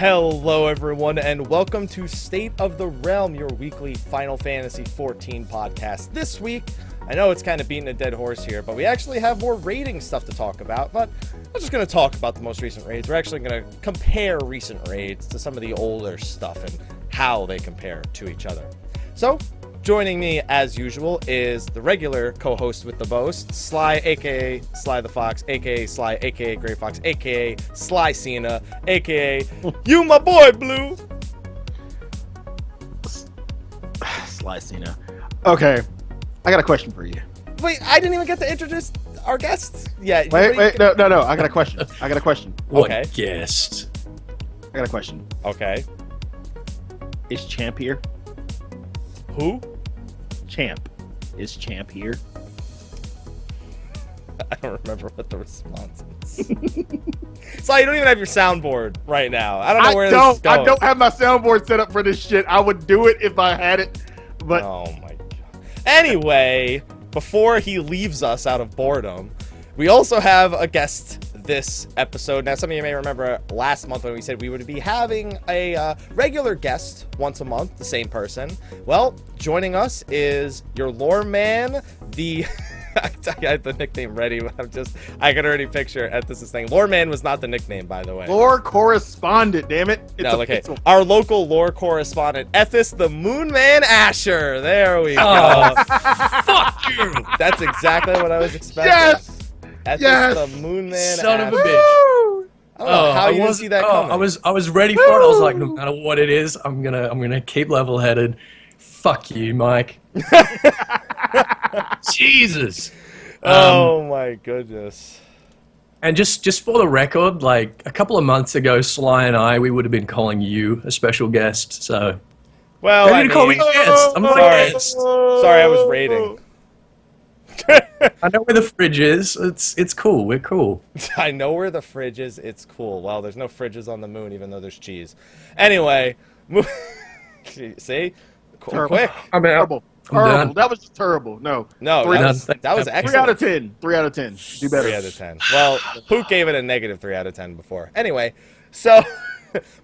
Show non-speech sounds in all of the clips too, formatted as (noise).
Hello, everyone, and welcome to State of the Realm, your weekly Final Fantasy XIV podcast. This week, I know it's kind of beating a dead horse here, but we actually have more raiding stuff to talk about. But I'm just going to talk about the most recent raids. We're actually going to compare recent raids to some of the older stuff and how they compare to each other. So, Joining me, as usual, is the regular co-host with the most, Sly, aka Sly the Fox, aka Sly, aka Gray Fox, aka Sly Cena, aka you my boy Blue. (sighs) Sly Cena. Okay, I got a question for you. Wait, I didn't even get to introduce our guests. yet. Wait, wait, no, no, no. I got a question. I got a question. (laughs) What Okay. guest? I got a question. Okay. Is Champ here? Who? Champ. Is Champ here? (laughs) I don't remember what the response is. (laughs) Sly, you don't even have your soundboard right now. I don't know where this is going. I don't have my soundboard set up for this shit. I would do it if I had it, but Oh my god. Anyway, before he leaves us out of boredom, we also have a guest this episode. Now, some of you may remember last month when we said we would be having a uh, regular guest once a month, the same person. Well, joining us is your lore man, the. (laughs) I had the nickname ready, but I'm just. I can already picture at this thing. Lore man was not the nickname, by the way. lore correspondent. Damn it! It's no, a- okay. it's a- Our local lore correspondent, Ethis the Moon Man Asher. There we go. Oh, (laughs) fuck you! That's exactly what I was expecting. yes. Ethis yes! the Moon Man Son of a bitch. Woo! I don't know how I you didn't was- see that oh, coming. I was I was ready for it. I was like, no matter what it is, I'm gonna I'm gonna keep level headed. Fuck you, Mike. (laughs) Jesus. Um, oh my goodness. and just just for the record, like a couple of months ago, Sly and I, we would have been calling you a special guest. So Well, Don't I need to call me mean, guest. I'm not a sorry. guest. Sorry, I was rating. (laughs) I know where the fridge is. It's it's cool. We're cool. (laughs) I know where the fridge is. It's cool. Well, there's no fridges on the moon, even though there's cheese. Anyway, mo- (laughs) see, Qu- Terrible. quick. I'm out. Terrible. I'm Terrible. done. That was terrible. No. No, Three that was, that was Three excellent. Three out of ten. Three out of ten. Do better. Three out of ten. Well, Pook gave it a negative three out of ten before. Anyway, so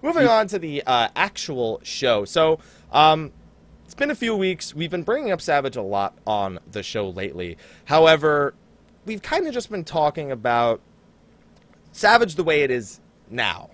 moving on to the uh, actual show. So, um, it's been a few weeks. We've been bringing up Savage a lot on the show lately. However, we've kind of just been talking about Savage the way it is now,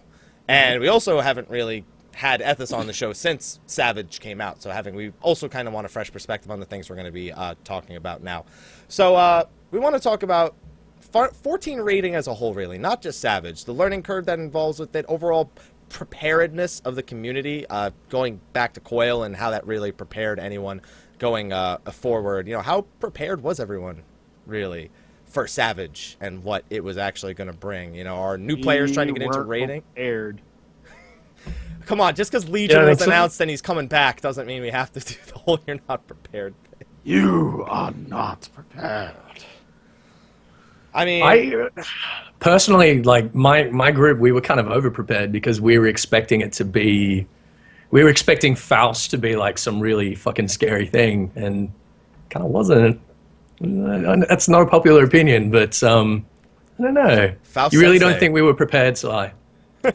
and we also haven't really had Ethis on the show since Savage came out. So having we also kind of want a fresh perspective on the things we're going to be uh, talking about now. So uh, we want to talk about 14 raiding as a whole, really, not just Savage. The learning curve that involves with it, overall preparedness of the community, uh, going back to Coil and how that really prepared anyone going uh, forward. You know, how prepared was everyone, really, for Savage and what it was actually going to bring? You know, are new players trying to get into raiding? Aired. (laughs) Come on, just because Legion Yeah, was think so. announced and he's coming back doesn't mean we have to (laughs) do the whole "you're not prepared." thing. You are not prepared. I mean, I personally like my my group. We were kind of over prepared because we were expecting it to be. We were expecting Faust to be like some really fucking scary thing, and kind of wasn't. That's not a popular opinion, but um, I don't know. Faust you really don't think we were prepared, Sly? (laughs)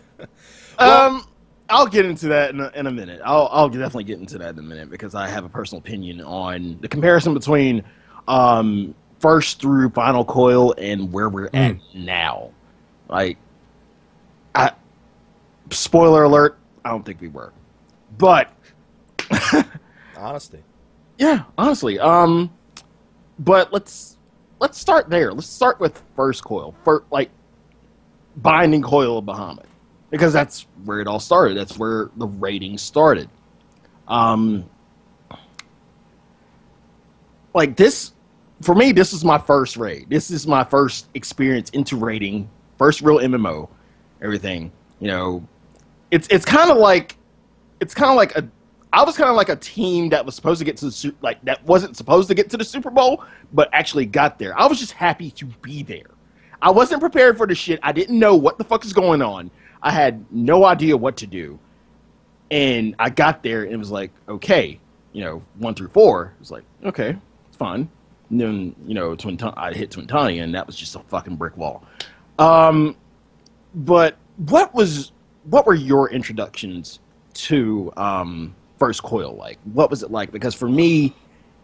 Um, I'll get into that in a, in a minute. I'll I'll definitely get into that in a minute because I have a personal opinion on the comparison between um first through final coil and where we're at now. Like, I spoiler alert. I don't think we were, but (laughs) honesty. yeah, honestly. Um, but let's let's start there. Let's start with first coil. For like binding coil of Bahamut, because that's where it all started. That's where the raiding started. Um, like this for me. This is my first raid. This is my first experience into raiding. First real MMO. Everything. You know, it's it's kind of like it's kind of like a I was kind of like a team that was supposed to get to the like that wasn't supposed to get to the Super Bowl, but actually got there. I was just happy to be there. I wasn't prepared for the shit. I didn't know what the fuck is going on. I had no idea what to do, and I got there and it was like, okay, you know, one through four. It was like, okay, it's fine. And then you know, Twin I hit Twintania, and that was just a fucking brick wall. Um, but what was what were your introductions to um, First Coil like? What was it like? Because for me,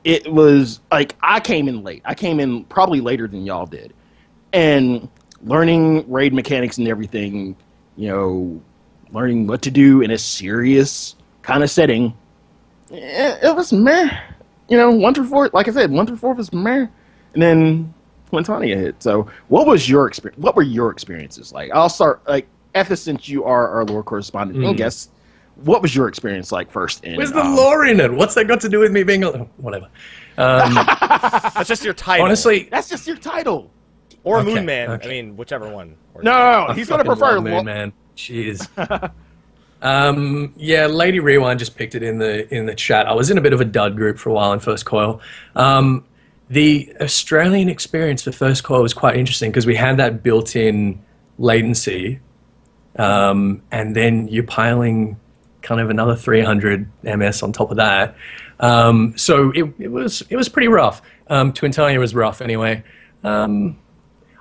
it was like I came in late. I came in probably later than y'all did, and learning raid mechanics and everything. You know, learning what to do in a serious kind of setting. It, it was meh. You know, one through four. Like I said, one through four was meh, and then Twintania hit. So, what was your experience? What were your experiences like? I'll start like Ethis, since you are our lore correspondent Mm. and guest. What was your experience like first? In, Where's the um, lore in it? What's that got to do with me being a whatever? Um, (laughs) That's just your title. honestly, That's just your title. or Okay, Moon Man. okay. I mean, whichever one. Or- No, no, no. I he's gonna prefer love Moon Man. Jeez. (laughs) um, yeah, Lady Rewind just picked it in the in the chat. I was in a bit of a dud group for a while in First Coil. Um, the Australian experience for First Coil was quite interesting because we had that built-in latency, um, and then you're piling kind of another 300 ms on top of that. Um, so it, it was it was pretty rough. Um, Twintania was rough anyway. Um,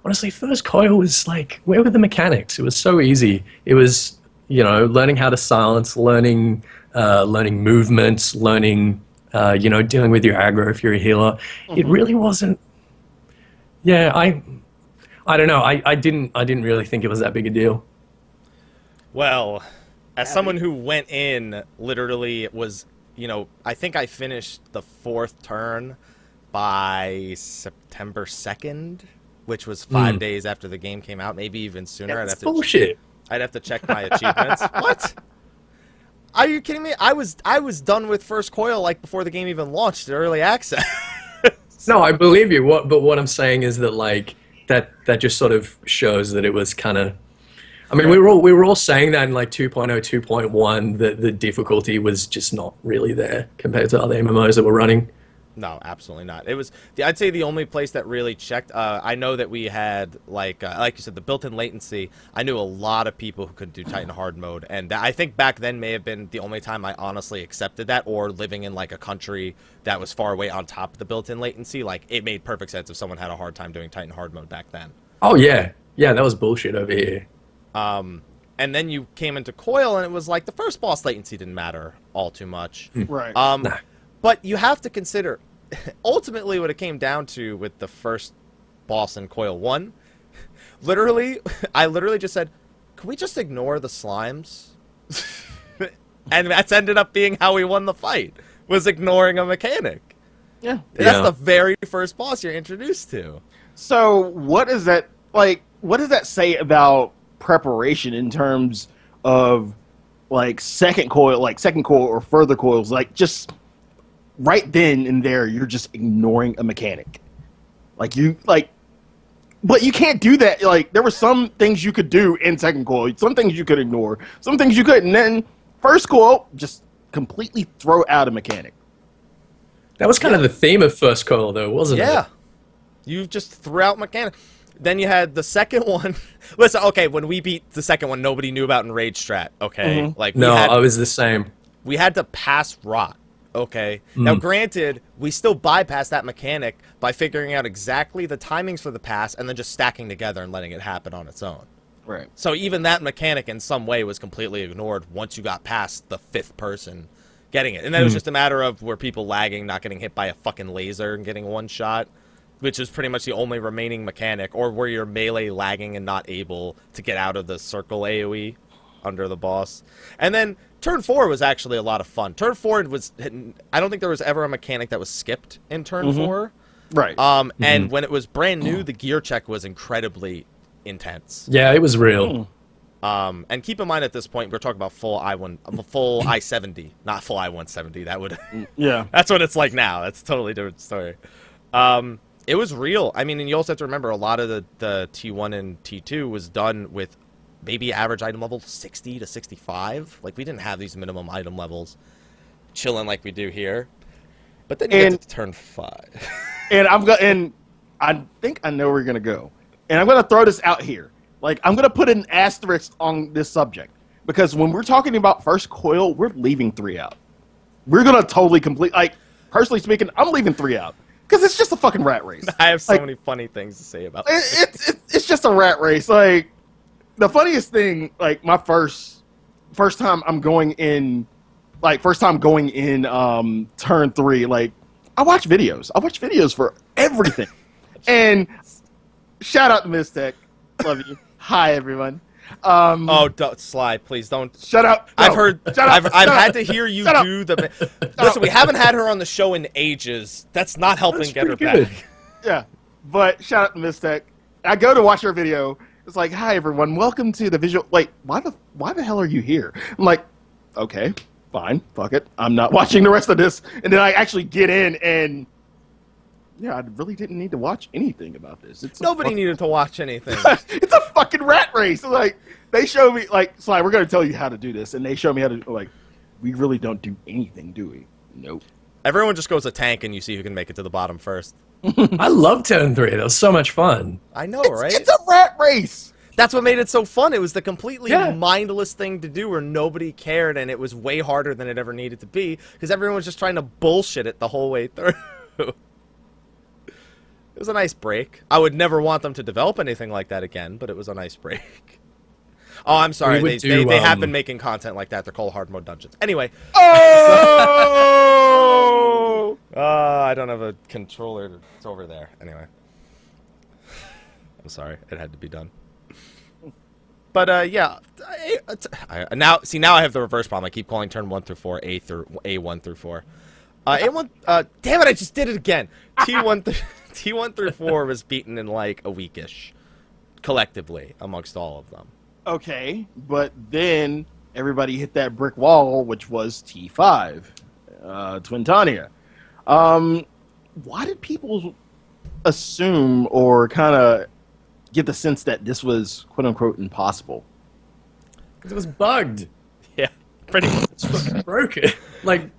honestly, first coil was like, where were the mechanics? It was so easy. It was, you know, learning how to silence, learning, uh, learning movements, learning, uh, you know, dealing with your aggro if you're a healer. It really wasn't. Yeah, I, I don't know. I, I didn't, I didn't really think it was that big a deal. Well, as someone who went in, literally it was, you know, I think I finished the fourth turn by September 2nd, which was five Hmm. days after the game came out, maybe even sooner. I'd That's have to bullshit. I'd have to check my achievements. (laughs) what? Are you kidding me? I was I was done with First Coil like before the game even launched in early access. (laughs) No, I believe you. What, but what I'm saying is that like that that just sort of shows that it was kind of. I mean, we were all we were all saying that in like 2.0, 2.1 that the difficulty was just not really there compared to other MMOs that were running. No, absolutely not. It was. the- I'd say the only place that really checked. Uh, I know that we had like, uh, like you said, the built-in latency. I knew a lot of people who could do Titan hard mode, and I think back then may have been the only time I honestly accepted that. Or living in like a country that was far away on top of the built-in latency, like it made perfect sense if someone had a hard time doing Titan hard mode back then. Oh yeah, yeah, that was bullshit over here. Um, and then you came into Coil, and it was like the first boss latency didn't matter all too much. Right. Um, Nah. But you have to consider, (laughs) ultimately, what it came down to with the first boss in Coil 1, (laughs) literally, (laughs) I literally just said, can we just ignore the slimes? and that's ended up being how we won the fight, was ignoring a mechanic. yeah. That's Yeah. the very first boss you're introduced to. So what is that like? What does that say about preparation in terms of like second coil, like second coil or further coils? Like just right then and there, you're just ignoring a mechanic. Like you like, but you can't do that. Like there were some things you could do in second coil, some things you could ignore, some things you couldn't. And then first coil, just completely throw out a mechanic. That was kind of the theme of First Coil, though, wasn't it? Yeah. You just threw out mechanic. Then you had the second (laughs) one. Listen, okay, when we beat the second one, nobody knew about Enrage Strat. Okay, Mhm. like we No, had, I was the same. we had to pass rot. Okay. Mm. Now, granted, we still bypass that mechanic by figuring out exactly the timings for the pass and then just stacking together and letting it happen on its own. Right. So even that mechanic in some way was completely ignored once you got past the fifth person getting it. And then it was mm. just a matter of were people lagging, not getting hit by a fucking laser and getting one shot, which is pretty much the only remaining mechanic, or were your melee lagging and not able to get out of the circle AoE under the boss. And then turn four was actually a lot of fun. Turn four was I don't think there was ever a mechanic that was skipped in turn four. Right. Um, and when it was brand new, the gear check was incredibly intense. Yeah, it was real. Hmm. Um, and keep in mind at this point we're talking about full i one, um, full (laughs) i seventy, not full i one seventy. That would, yeah. (laughs) that's what it's like now. That's a totally different story. Um, it was real. I mean, and you also have to remember a lot of the the T one and T two was done with maybe average item level sixty to sixty five. Like we didn't have these minimum item levels, chilling like we do here. But then you And- get to turn five. (laughs) and I'm going and I think I know where you're gonna go. And I'm gonna throw this out here. Like I'm gonna put an asterisk on this subject because when we're talking about first coil, we're leaving three out. We're gonna totally complete. Like personally speaking, I'm leaving three out because it's just a fucking rat race. (laughs) I have so Like- many funny things to say about it, it's it's it's just a rat race. Like the funniest thing, like my first first time I'm going in, like first time going in um, turn three. Like I watch videos. I watch videos for everything. (laughs) and shout out to Mizzteq. Love you. Hi everyone. Um, Oh, don't, Sly, please don't. shut up. I've heard. Shut up. I've, I've Shut up. had to hear you Shut up. do the. (laughs) Listen, we haven't had her on the show in ages. That's not helping That's get her pretty good. back. Yeah, but shout out to Mizzteq. I go to watch her video. It's like, hi everyone, welcome to the visual. Wait, why the why the hell are you here? I'm like, okay, fine, fuck it. I'm not (laughs) watching the rest of this. And then I actually get in, and yeah, I really didn't need to watch anything about this. It's Nobody fuck- needed to watch anything. (laughs) it's a fucking rat race. Like they show me, like, Sly, we're gonna tell you how to do this, and they show me how to. Like, we really don't do anything, do we? Nope. Everyone just goes a tank, and you see who can make it to the bottom first. I love Turn 3. That was so much fun. I know, It's, right? it's a rat race. That's what made it so fun. It was the completely Yeah. mindless thing to do where nobody cared, and it was way harder than it ever needed to be because everyone was just trying to bullshit it the whole way through. (laughs) it was a nice break. I would never want them to develop anything like that again, but it was a nice break. Oh, I'm sorry. They, do, they, they have um, been making content like that. They're called hard mode dungeons. Anyway, Oh. (laughs) uh, I don't have a controller. It's over there. Anyway, I'm sorry. It had to be done. But uh, yeah, I, I, now see now I have the reverse problem. I keep calling turn one through four A through A one through four. Uh, A one. Uh, damn it! I just did it again. T one. Th- (laughs) T one through four was beaten in like a weekish, collectively amongst all of them. Okay, but then everybody hit that brick wall, which was T5, uh, Twintania. Um, why did people assume or kind of get the sense that this was quote unquote impossible? Because it was bugged. (laughs) Yeah, pretty much. It's fucking broken. Like,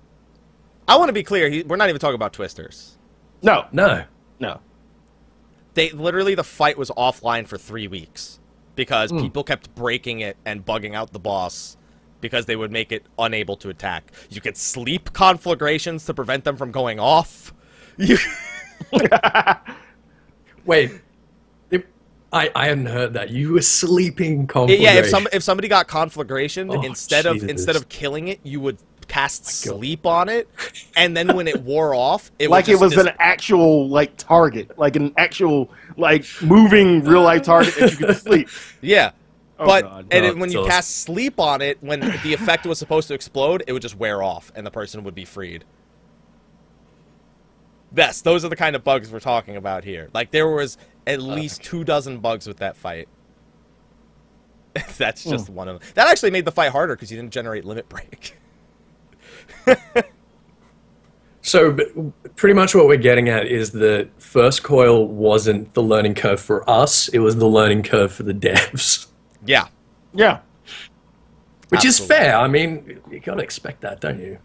I want to be clear. He, we're not even talking about twisters. No, no. no. They literally the fight was offline for three weeks because mm. people kept breaking it and bugging out the boss because they would make it unable to attack. You could sleep conflagrations to prevent them from going off. You, (laughs) Wait. I, I hadn't heard that. You were sleeping conflagration. yeah, if some if somebody got conflagration, Oh, instead of instead of killing it, you would cast sleep on it, and then when it wore off, it was like would it was dis- an actual like target, like an actual like moving real life target that you could (laughs) sleep. yeah. Oh, but God. and Oh, it, when you so- cast sleep on it, when the effect was supposed to explode, it would just wear off, and the person would be freed. Yes, those are the kind of bugs we're talking about here. Like there was at oh, least two dozen bugs with that fight. (laughs) That's hmm. just one of them. That actually made the fight harder because you didn't generate limit break. (laughs) (laughs) So, pretty much what we're getting at is that first coil wasn't the learning curve for us, it was the learning curve for the devs. (laughs) yeah, Yeah, Which is fair. I mean, you gotta expect that, don't you?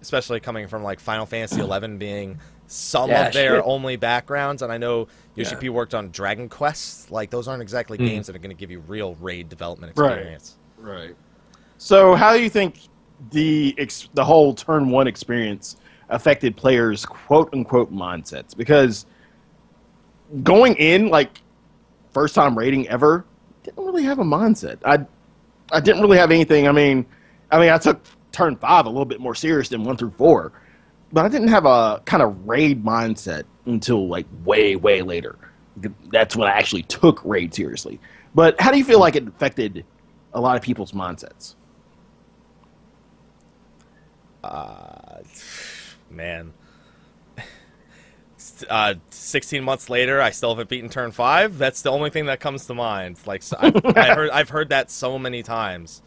especially coming from like Final Fantasy (clears throat) XI being some Yeah, of their shit. only backgrounds, and I know Yoshi Yeah. P worked on Dragon Quest. Like those aren't exactly Mm. games that are going to give you real raid development Right. experience. Right. So, how do you think the ex- the whole turn one experience affected players' quote unquote mindsets? Because going in like first time raiding ever, didn't really have a mindset. I I didn't really have anything. I mean, I mean, I took turn five a little bit more serious than one through four, but I didn't have a kind of raid mindset until like way way later. That's when I actually took raid seriously. But how do you feel like it affected a lot of people's mindsets? Man. Uh, 16 months later, I still haven't beaten turn five. That's the only thing that comes to mind. Like so I've, (laughs) I heard, I've heard that so many times,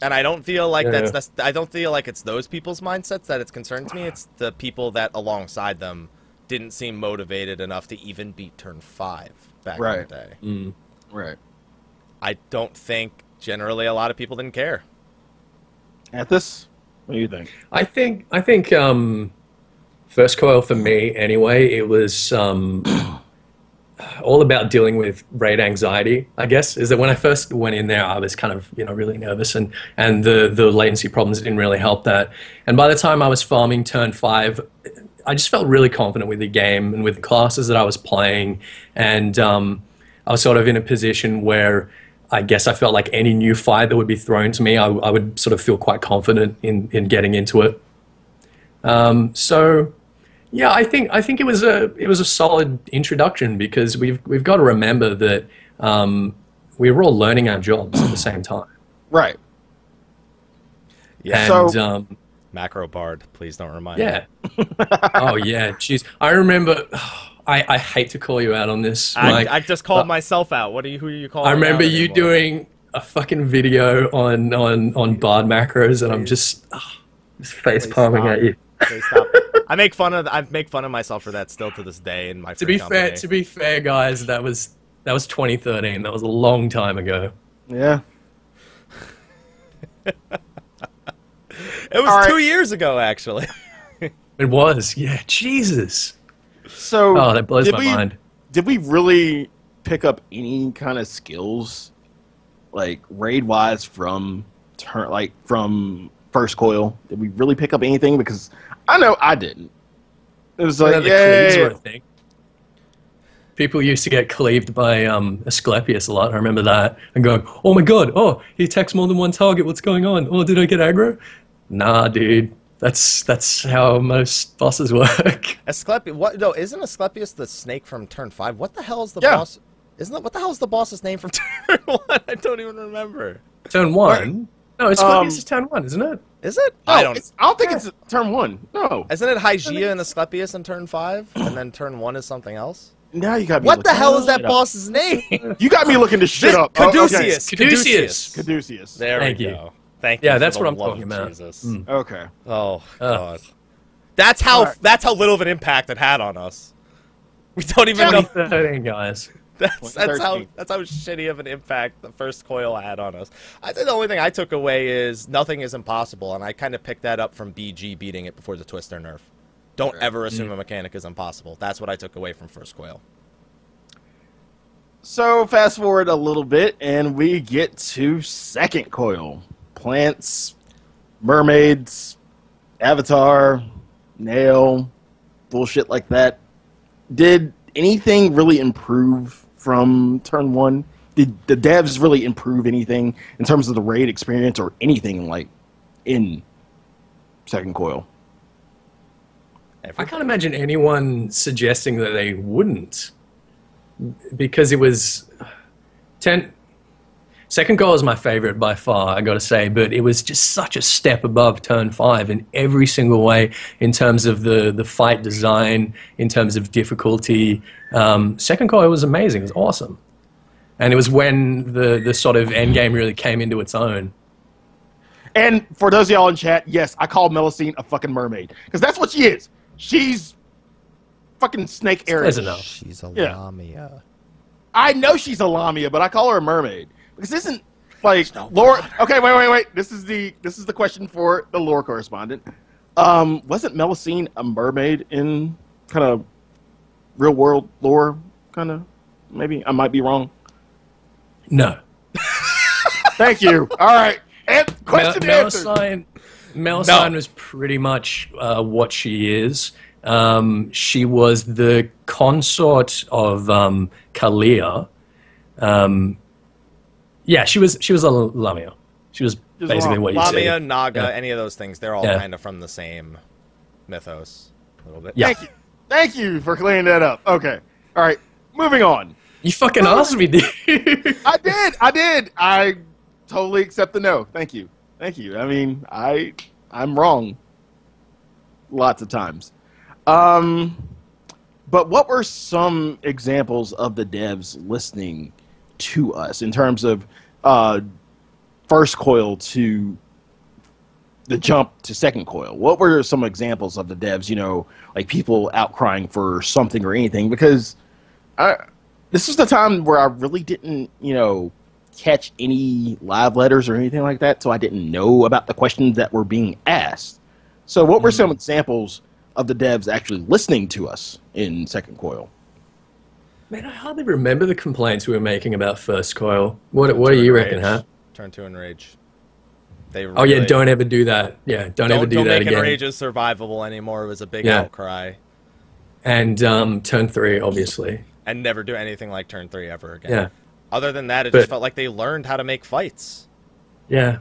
and I don't feel like Yeah. that's, that's. I don't feel like it's those people's mindsets that it's concerns me. It's the people that alongside them didn't seem motivated enough to even beat turn five back in the day. Mm. Right. I don't think generally a lot of people didn't care. At this, what do you think? I think I think um, first coil for me anyway. It was um, (clears throat) all about dealing with raid anxiety. I guess is that when I first went in there, I was kind of you know really nervous, and and the the latency problems didn't really help that. And by the time I was farming turn five, I just felt really confident with the game and with the classes that I was playing, and um, I was sort of in a position where I guess I felt like any new fight that would be thrown to me, I, I would sort of feel quite confident in in getting into it. Um, so yeah, I think I think it was a it was a solid introduction because we've we've got to remember that um, we were all learning our jobs at the same time. Right. Yeah. And So- um, Macro Bard, please don't remind yeah. me. oh yeah, jeez. I remember. (sighs) I, I hate to call you out on this, I, Mike. I just called myself out. What are you? Who are you calling? I remember out you anymore? doing a fucking video on on on Bard macros, and I'm just, oh, just face Please palming stop. at you. Stop. I make fun of I make fun of myself for that still to this day in my. To free be fair, to be fair, guys, that was that was 2013. That was a long time ago. Yeah. (laughs) it was All right. two years ago actually. (laughs) It was, yeah. Jesus. So (laughs) Oh, that blows did my we, mind. Did we really pick up any kind of skills, like raid wise, from turn like from first coil? Did we really pick up anything? Because I know I didn't. It was like, the cleaves were yeah, thing. People used to get cleaved by um, Asclepius a lot. I remember that. And going, oh my god, oh, he attacks more than one target. What's going on? Oh, did I get aggro? Nah, dude. That's that's how most bosses (laughs) work. Asclepius. What? No, isn't Asclepius the snake from Turn Five? What the hell is the Yeah. boss? Isn't that what the hell is the boss's name from (laughs) Turn One? I don't even remember. turn one? No, Asclepius Um, is turn one, isn't it? Is it? No, I don't. I don't think it's turn one. No. Isn't it Hygeia and Asclepius in Turn Five, and then Turn One is something else? Now you got me. What the hell is that shit up. boss's name? You got me looking to shit up. Oh, okay. Caduceus. Caduceus. Caduceus. There Thank we you. Go. Thank you. Yeah, that's what I'm love talking about. Jesus. Mm. Okay. Oh Ugh. god. That's how Alright. that's how little of an impact it had on us. We don't even know. 2013, guys. (laughs) That's that's how that's how shitty of an impact the first coil had on us. I think the only thing I took away is nothing is impossible, and I kind of picked that up from BG beating it before the Twister nerf. Don't ever assume a mechanic is impossible. That's what I took away from first coil. So fast forward a little bit, and we get to second coil. Plants, mermaids, avatar, nail, bullshit like that. Did anything really improve from turn one? Did the devs really improve anything in terms of the raid experience or anything like in second coil? I can't imagine anyone suggesting that they wouldn't, because it was ten. Second coil is my favorite by far, I got to say, but it was just such a step above turn five in every single way in terms of the the fight design, in terms of difficulty. Um, second coil was amazing. It was awesome, and it was when the the sort of end game really came into its own. And for those of y'all in chat, yes, I call Melusine a fucking mermaid because that's what she is. She's fucking snake Close Aries. enough. She's a Yeah. Lamia. I know she's a Lamia, but I call her a mermaid because this isn't like no lore. Okay, wait, wait, wait. This is the this is the question for the lore correspondent. Um, wasn't Melusine a mermaid in kind of real world lore? Kind of, maybe I might be wrong. No. (laughs) Thank you. All right, and question Mel- answered. Melusine, Melusine No. was pretty much uh, what she is. Um, she was the consort of um, Kaliya. Um, yeah, she was. She was a Lamia. She was Just basically what you Lamia, say. Naga, Yeah. any of those things, they're all Yeah. kind of from the same mythos. A little bit. Yeah. Thank you, thank you for clearing that up. Okay, all right, moving on. You fucking asked me, dude. (laughs) I did. I did. I totally accept the no. Thank you. Thank you. I mean, I I'm wrong lots of times. Um but what were some examples of the devs listening to us in terms of uh first coil to the jump to second coil? What were some examples of the devs, you know, like people outcrying for something or anything because I this is the time where I really didn't, you know, catch any live letters or anything like that, so I didn't know about the questions that were being asked. So, what were some examples of the devs actually listening to us in Second Coil? Man, I hardly remember the complaints we were making about First Coil. What What do you reckon, huh? Turn to enrage. They Oh yeah, don't ever do that. Yeah, don't, don't, ever do don't that make again. enrages survivable anymore. It was a big Yeah. outcry. And um, turn three, obviously. And never do anything like turn three ever again. Yeah. Other than that, it But- just felt like they learned how to make fights. Yeah.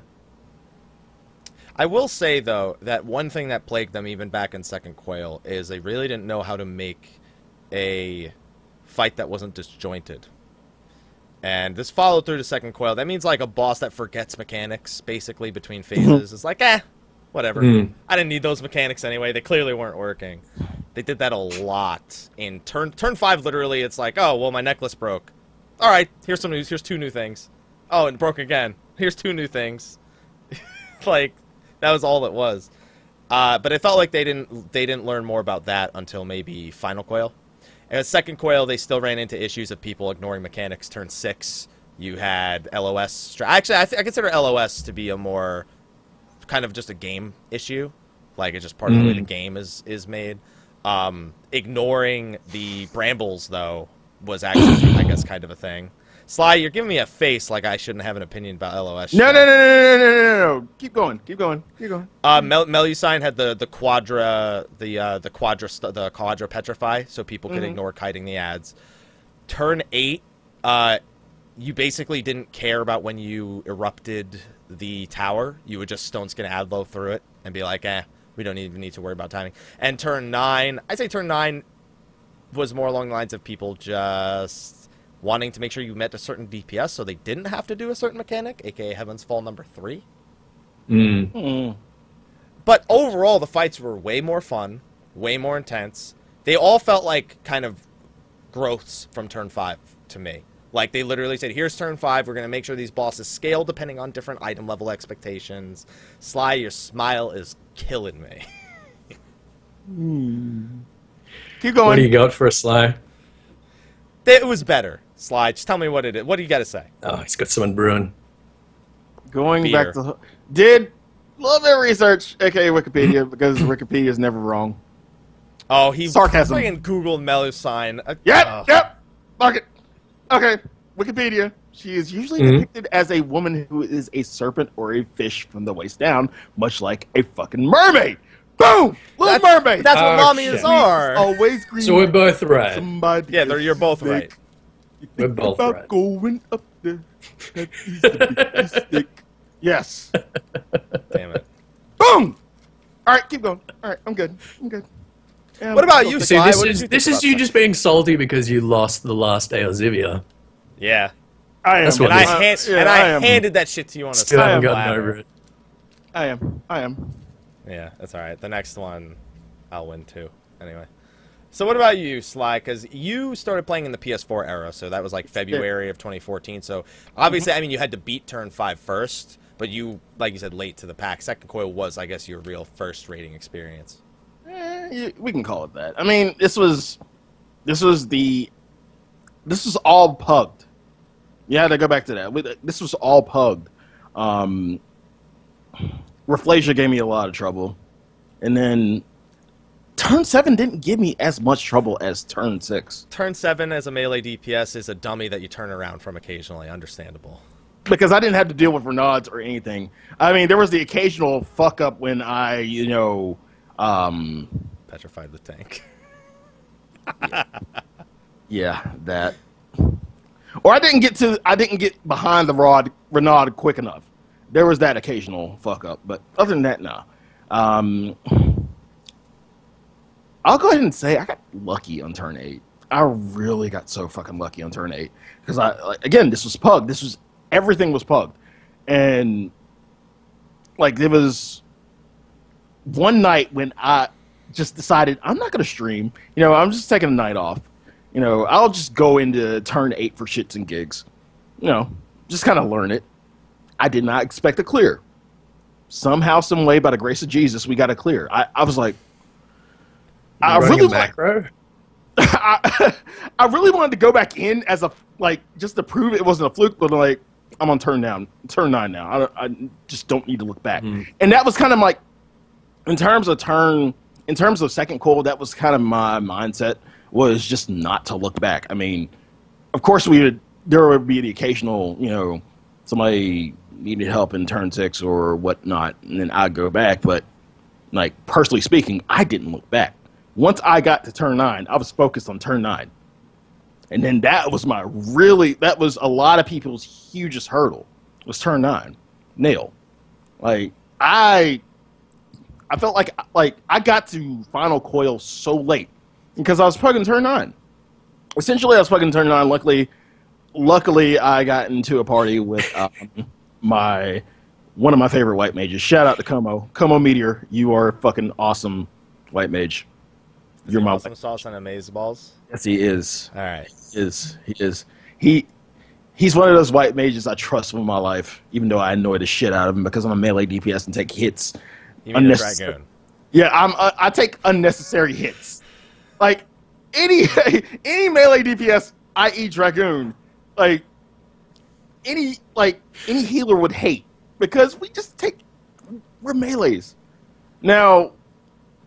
I will say though that one thing that plagued them even back in Second Coil is they really didn't know how to make a fight that wasn't disjointed. And this followed through to Second coil, That means like a boss that forgets mechanics basically between phases. It's like, eh, whatever. Mm. I didn't need those mechanics anyway. They clearly weren't working. They did that a lot in turn turn five. Literally, it's like, oh well, my necklace broke. All right, here's some news. Here's two new things. Oh, and it broke again. Here's two new things. (laughs) like that was all it was. Uh, but it felt like they didn't they didn't learn more about that until maybe Final Coil. And with Second coil, they still ran into issues of people ignoring mechanics. Turn six, you had LOS. Actually, I, I consider LOS to be a more kind of just a game issue. Like it's just part of the way the Mm. game is is made. Um, ignoring the brambles though was actually, I guess, kind of a thing. Sly, you're giving me a face like I shouldn't have an opinion about LOS. No, no, no, no, no, no, no, no, no. Keep going. Keep going. Keep going. Uh, Mel- Melusine had the the quadra the uh, the quadra st- the quadra petrify, so people could Mhm. ignore kiting the ads. Turn eight, uh, you basically didn't care about when you erupted the tower. You would just stone skin Adlo through it and be like, eh, we don't even need to worry about timing. And turn nine, I say turn nine was more along the lines of people just wanting to make sure you met a certain DPS, so they didn't have to do a certain mechanic, aka Heaven's Fall number three. Mm. Mm. But overall, the fights were way more fun, way more intense. They all felt like kind of growths from turn five to me. Like they literally said, "Here's turn five. We're gonna make sure these bosses scale depending on different item level expectations." Sly, your smile is killing me. Keep (laughs) going. What do you going. got for a Sly? it was better. Sly, just tell me what it is. What do you got to say? Oh, he's got someone brewing. Going Beer. back to did love that research, aka Wikipedia, (clears throat) because Wikipedia is never wrong. Oh, he Sarcasm. Friggin' Googled Melusine. Uh, Yep, ugh. yep. Mark it. Okay, Wikipedia. She is usually Mhm. depicted as a woman who is a serpent or a fish from the waist down, much like a fucking mermaid. Boom! Little That's- mermaid. That's what Oh, mommies shit. are. always green. So we're both right. Somebody Yeah, they're, you're both sick. right. You We're both about right. going up there. That is the biggest stick. Yes. Damn it. Boom! All right, keep going. All right, I'm good. I'm good. Yeah, What about you, okay. See, this what is you this is you Sly? just being salty because you lost the last Aozivia. Yeah. I am. That's what And I, it is. Uh, hand, yeah, and I, am. handed that shit to you on a Still silver haven't gotten platter. over it. I am. I am. Yeah, that's all right. The next one, I'll win too. Anyway. So what about you, Sly? Because you started playing in the PS4 era, so that was like February of 2014. So obviously, I mean, you had to beat Turn 5 first, but you, like you said, late to the pack. Second Coil was, I guess, your real first raiding experience. Eh, we can call it that. I mean, this was, this was the, this was all pugged. You had to go back to that. This was all pugged. Um, Rafflesia gave me a lot of trouble, and then turn seven didn't give me as much trouble as turn six Turn 7 as a melee DPS is a dummy that you turn around from occasionally. Understandable. because I didn't have to deal with Renaud's or anything. I mean, there was the occasional fuck up when I, you know, um, Petrified the tank. (laughs) Yeah, that. Or I didn't get to I didn't get behind the rod Renaud quick enough. There was that occasional fuck up, but other than that, no. Um, I'll go ahead and say I got lucky on turn eight. I really got so fucking lucky on turn eight because I like, again this was pug. This was everything was pugged, and like there was one night when I just decided I'm not gonna stream. You know, I'm just taking a night off. You know, I'll just go into turn eight for shits and gigs. You know, just kind of learn it. I did not expect a clear. Somehow, some way, by the grace of Jesus, we got a clear. I, I was like, I really macro. (laughs) I, (laughs) I really wanted to go back in as a like just to prove it wasn't a fluke, but like I'm on turn down, turn nine now. I, I just don't need to look back, Mhm. and that was kind of like in terms of turn, in terms of second coil, that was kind of my mindset was just not to look back. I mean, of course we would there would be the occasional, you know, somebody needed help in turn six or whatnot, and then I'd go back, but like personally speaking, I didn't look back. Once I got to turn nine, I was focused on turn nine. And then that was my really that was a lot of people's hugest hurdle was turn nine, nail. Like I I felt like like I got to final coil so late because I was plugging turn nine. Essentially, I was plugging turn nine. Luckily, luckily I got into a party with um, (coughs) my one of my favorite white mages. Shout out to Como, Como Meteor. You are fucking awesome white mage. You're my awesome sauce and amaze balls. yes, he is. All right. He is he is he he's one of those white mages I trust with my life, even though I annoy the shit out of him because I'm a melee DPS and take hits. You mean a Unnecessary- dragoon? Yeah, I'm uh, I take unnecessary hits. Like any (laughs) any melee DPS, i.e. dragoon, like any like any healer would hate because we just take we're melees. Now,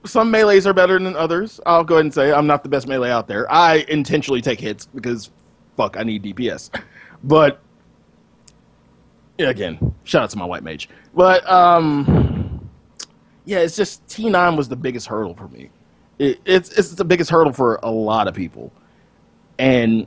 some melees are better than others. I'll go ahead and say I'm not the best melee out there. I intentionally take hits because fuck, I need DPS. But yeah, again, shout out to my white mage. But um yeah, it's just T9 was the biggest hurdle for me. It, it's it's the biggest hurdle for a lot of people, and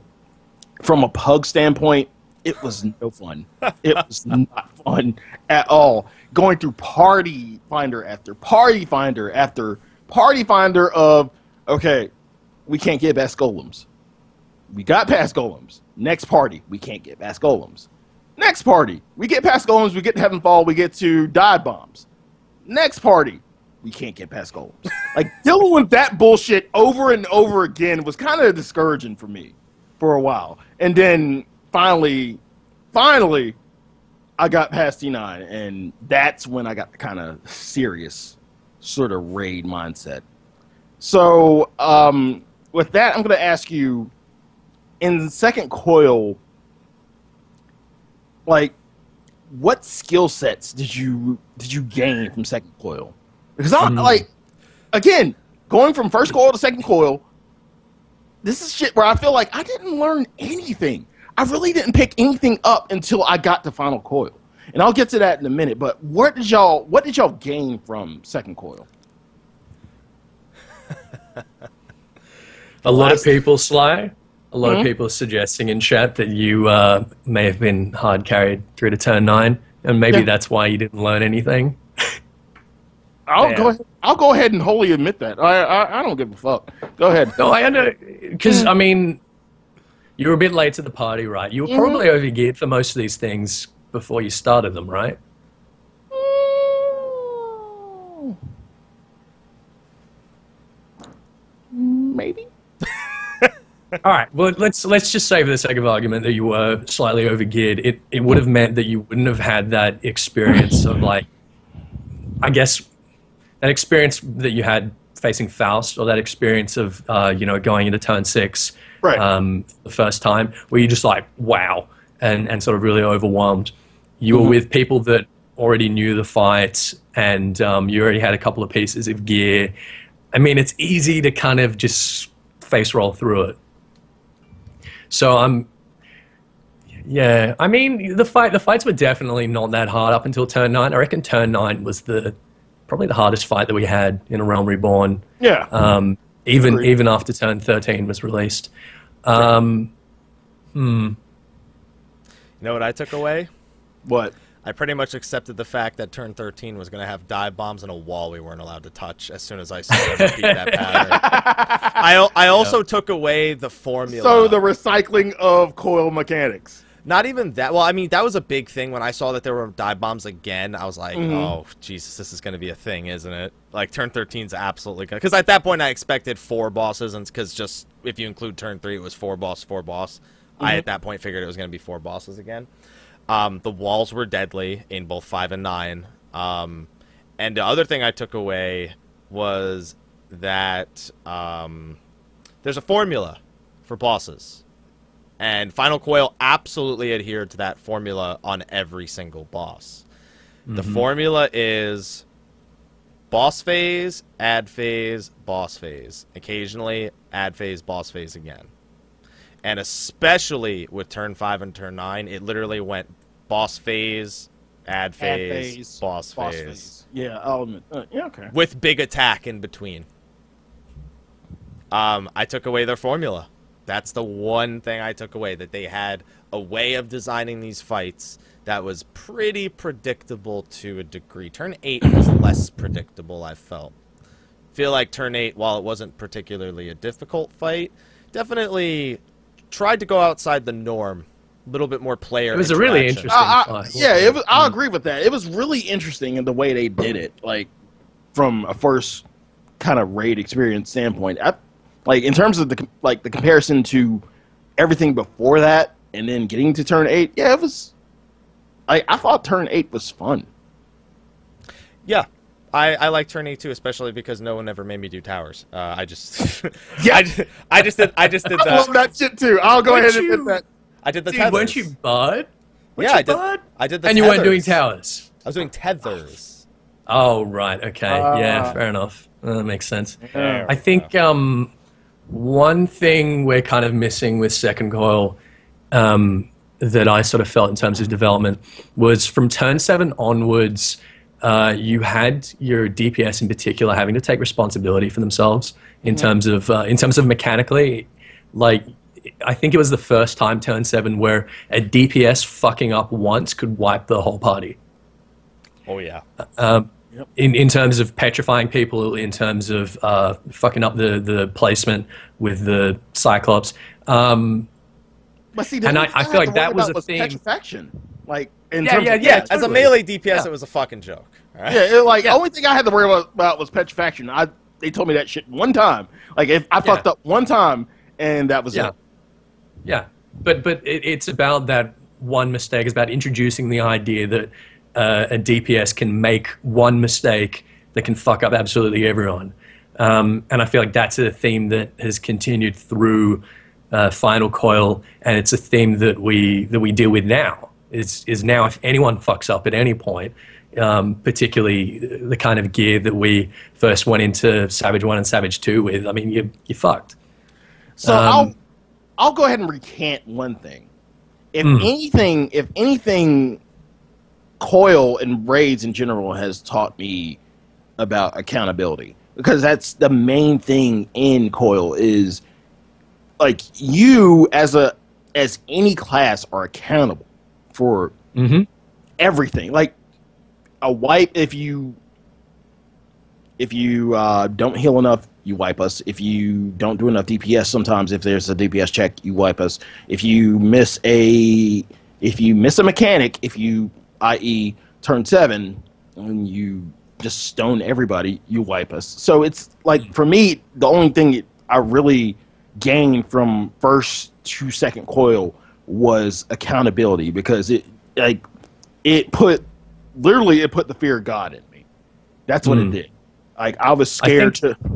from a pug standpoint, it was no fun. It was not fun at all. Going through party finder after party finder after party finder of okay, we can't get past golems. We got past golems. Next party, we can't get past golems. Next party, we get past golems. We get to heaven fall. We get to dive bombs. Next party, we can't get past golems. (laughs) like dealing with that bullshit over and over again was kind of discouraging for me for a while. And then finally, finally, I got past T9, and that's when I got the kind of serious sort of raid mindset. So, um, with that, I'm going to ask you in second coil, like, what skill sets did you did you gain from second coil? Because I'm Hmm. like, again, going from first coil to second coil, this is shit where I feel like I didn't learn anything. I really didn't pick anything up until I got to final coil, and I'll get to that in a minute. But what did y'all what did y'all gain from second coil? (laughs) A lot of people, Sly, a lot Mhm. of people suggesting in chat that you uh, may have been hard carried through to turn nine, and maybe Yeah. that's why you didn't learn anything. (laughs) I'll Yeah. go ahead, I'll go ahead and wholly admit that. I I, I don't give a fuck. Go ahead. No, I know, because I mean, you were a bit late to the party, right? You were Mhm. probably overgeared for most of these things before you started them, right? Maybe. (laughs) All right. Well, let's let's just say for the sake of argument that you were slightly overgeared. It it would have meant that you wouldn't have had that experience of (laughs) like, I guess, that experience that you had facing Faust, or that experience of uh, you know going into turn six, Right. um, the first time, where you're just like wow, and and sort of really overwhelmed. You were Mhm. with people that already knew the fight, and um, you already had a couple of pieces of gear. I mean, it's easy to kind of just face roll through it. So I'm, yeah. I mean, the fight, the fights were definitely not that hard up until turn nine. I reckon turn nine was the probably the hardest fight that we had in a Realm Reborn. Yeah. Um, even even after turn thirteen was released. Um, hmm. You know what I took away? what? I pretty much accepted the fact that turn 13 was going to have dive bombs and a wall we weren't allowed to touch as soon as I saw them repeat that pattern. (laughs) I, I also took away the formula. So the recycling of coil mechanics. Not even that. Well, I mean, that was a big thing when I saw that there were dive bombs again. I was like, Mhm. oh, Jesus, this is going to be a thing, isn't it? Like, turn 13's absolutely going to. Because at that point, I expected four bosses, and because just if you include turn three, it was four boss, four boss. I, Mhm. at that point, figured it was going to be four bosses again. Um, the walls were deadly in both five and nine. Um, and the other thing I took away was that um, there's a formula for bosses. And Final Coil absolutely adhered to that formula on every single boss. The Mhm. formula is boss phase, ad phase, boss phase. Occasionally, ad phase, boss phase again. And especially with turn 5 and turn 9, it literally went boss phase, ad phase, phase, boss, Boss phase, phase. Yeah, I'll admit. Uh, yeah, okay. with big attack in between. Um, I took away their formula. That's the one thing I took away that they had a way of designing these fights that was pretty predictable to a degree. Turn 8 was less predictable, I felt. Feel like turn 8 while it wasn't particularly a difficult fight, definitely tried to go outside the norm. A little bit more player It was a really interesting I, I, fight. yeah, it was, I'll agree with that. It was really interesting in the way they did it, like from a first kind of raid experience standpoint. I, like in terms of the like the comparison to everything before that, and then getting to turn eight. Yeah, it was. I I thought turn eight was fun. Yeah. I, I like turn 8 too, especially because no one ever made me do towers. Uh, I just, (laughs) Yeah. I, just, I just did, I just did I love the, that shit too. I'll go Weren't ahead and you- admit that. I did the Dude, tethers. weren't you bud? Weren't Yeah, you I did. bud? I did the and you weren't doing towers. I was doing tethers. Oh right, okay, yeah, Ah. fair enough. Uh, that makes sense. Yeah. I think um, one thing we're kind of missing with Second Coil um, that I sort of felt in terms of development was from turn seven onwards. Uh, you had your DPS in particular having to take responsibility for themselves in terms of uh, in terms of mechanically, like. I think it was the first time turn seven where a DPS fucking up once could wipe the whole party Oh yeah. In, in terms of petrifying people, in terms of uh, fucking up the, the placement with the Cyclops. Um, But see, And I- I feel like that was about a theme. Petrifaction. Like in Yeah, terms yeah, of, yeah, As a totally. melee DPS, Yeah. it was a fucking joke. all right? Yeah, it, like Yeah. only thing I had to worry about, about was petrifaction. I they told me that shit one time. Like if I fucked up one time and that was Yeah. it. yeah, but but it, it's about that one mistake. It's about introducing the idea that uh, a DPS can make one mistake that can fuck up absolutely everyone. Um, and I feel like that's a theme that has continued through uh, Final Coil, and it's a theme that we that we deal with now. Is is now if anyone fucks up at any point, um, particularly the kind of gear that we first went into Savage One and Savage Two with, I mean, you you fucked. So Um, I'll I'll go ahead and recant one thing. If Mm. anything, if anything, coil and raids in general has taught me about accountability because that's the main thing in coil is like you as a as any class are accountable for Mm-hmm. everything. Like a wipe if you if you uh, don't heal enough, you wipe us. If you don't do enough DPS, sometimes if there's a DPS check, you wipe us. If you miss a if you miss a mechanic, if you i.e. turn seven and you just stone everybody, you wipe us. So it's like for me, the only thing I really gained from first to second coil was accountability because it like it put literally it put the fear of God in me. That's what it Mm. did. Like I was I scared think- to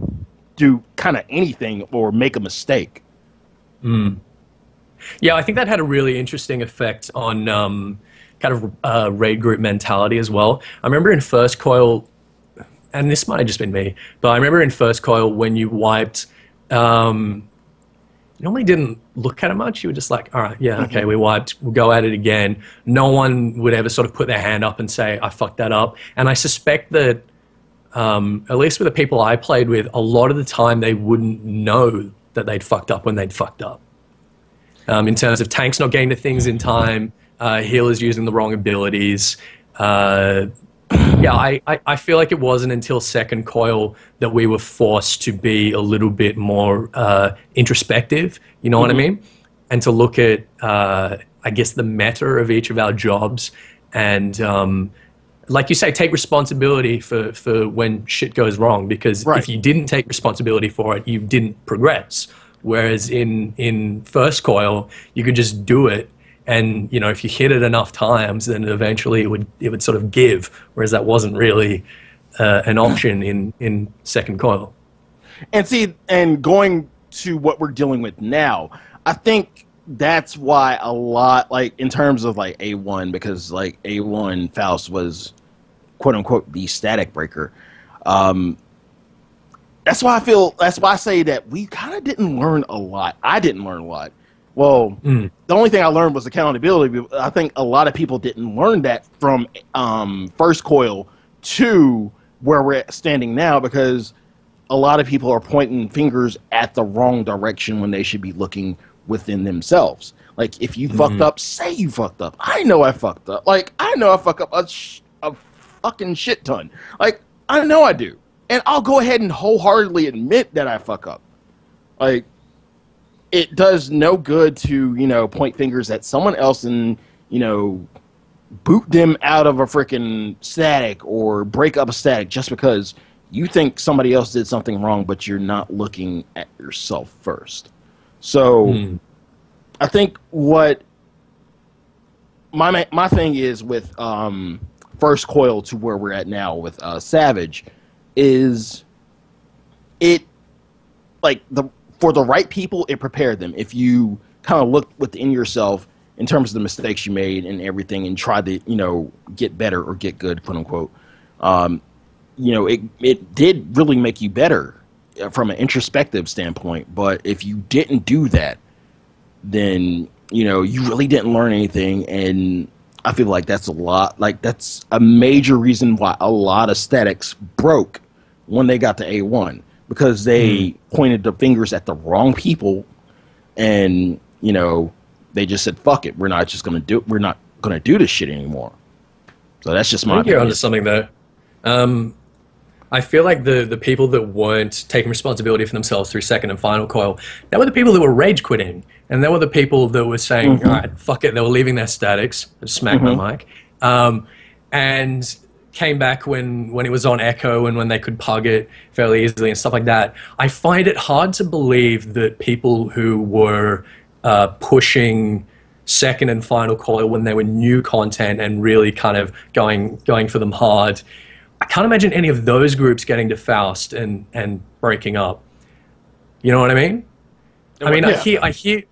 do kind of anything or make a mistake. Mm. Yeah, I think that had a really interesting effect on um, kind of uh, raid group mentality as well. I remember in First Coil, and this might have just been me, but I remember in First Coil when you wiped, um, you normally didn't look at it much. You were just like, all right, yeah, okay, we wiped, we'll go at it again. No one would ever sort of put their hand up and say, I fucked that up. And I suspect that um, at least with the people I played with, a lot of the time they wouldn't know that they'd fucked up when they'd fucked up. Um, in terms of tanks not getting to things in time, uh, healers using the wrong abilities. Uh, (clears throat) yeah, I, I, I feel like it wasn't until second coil that we were forced to be a little bit more uh, introspective. You know what I mean? And to look at, uh, I guess, the meta of each of our jobs and um, like you say, take responsibility for, for when shit goes wrong. Because Right. if you didn't take responsibility for it, you didn't progress. Whereas in in first coil, you could just do it, and you know if you hit it enough times, then eventually it would it would sort of give. Whereas that wasn't really uh, an option in in second coil. And see, and going to what we're dealing with now, I think that's why a lot, like in terms of like A1, because like A1 Faust was quote unquote the static breaker. Um, that's why I feel, that's why I say that we kind of didn't learn a lot. I didn't learn a lot. Well, Mm. the only thing I learned was accountability. I think a lot of people didn't learn that from um, first coil to where we're standing now because a lot of people are pointing fingers at the wrong direction when they should be looking within themselves. Like if you Mm-hmm. fucked up, say you fucked up. I know I fucked up. Like I know I fuck up a, sh- a fucking shit ton. Like I know I do, and I'll go ahead and wholeheartedly admit that I fuck up. Like it does no good to you know point fingers at someone else and you know boot them out of a freaking static or break up a static just because you think somebody else did something wrong, but you're not looking at yourself first. So Mm. I think what my my thing is with um, first coil to where we're at now with uh, Savage is it like the for the right people it prepared them. If you kind of look within yourself in terms of the mistakes you made and everything, and try to you know get better or get good, quote unquote. Um, you know, it it did really make you better uh, from an introspective standpoint. But if you didn't do that, then you know you really didn't learn anything and i feel like that's a lot like that's a major reason why a lot of statics broke when they got to a1 because they pointed the fingers at the wrong people and you know they just said fuck it we're not just gonna do we're not gonna do this shit anymore so that's just I my think you're onto something there. Um, I feel like the the people that weren't taking responsibility for themselves through second and final coil, they were the people that were rage quitting, and they were the people that were saying, Mm-hmm. "All right, fuck it," they were leaving their statics. Smack my mic, um, and came back when when it was on Echo and when they could pug it fairly easily and stuff like that. I find it hard to believe that people who were uh, pushing second and final coil when they were new content and really kind of going going for them hard. I can't imagine any of those groups getting to Faust and and breaking up. You know what I mean? I mean, I hear I hear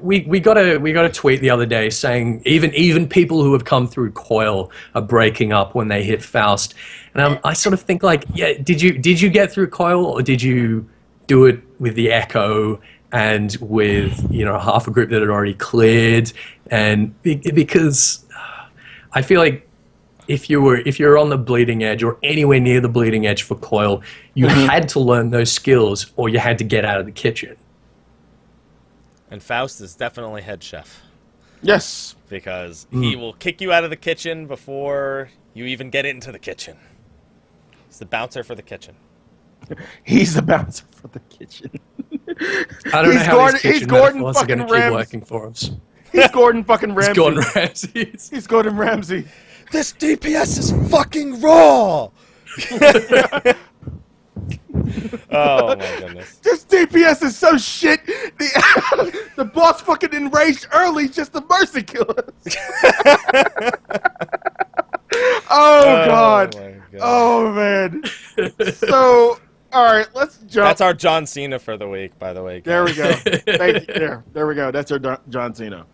we we got a we got a tweet the other day saying even even people who have come through Coil are breaking up when they hit Faust, and um, I sort of think like, yeah, did you did you get through Coil or did you do it with the Echo and with you know half a group that had already cleared, and because I feel like if you were if you're on the bleeding edge or anywhere near the bleeding edge for coil, you had to learn those skills or you had to get out of the kitchen. And Faust is definitely head chef yes because Hmm. he will kick you out of the kitchen before you even get into the kitchen. He's the bouncer for the kitchen. (laughs) he's the bouncer for the kitchen I don't He's know how Gordon- he's kitchen Gordon metaphors are going to fucking keep Ramsay. working for us. he's gordon fucking ramsay It's Gordon Ramsay. he's gordon ramsay This DPS is fucking raw. (laughs) (laughs) (laughs) oh my goodness. This DPS is so shit. The, (laughs) the boss fucking enraged early just to mercy kill us. (laughs) oh god. God. Oh man. So all right, let's jump. That's our John Cena for the week, by the way. there we go. Thank you. There, there we go. That's our John Cena.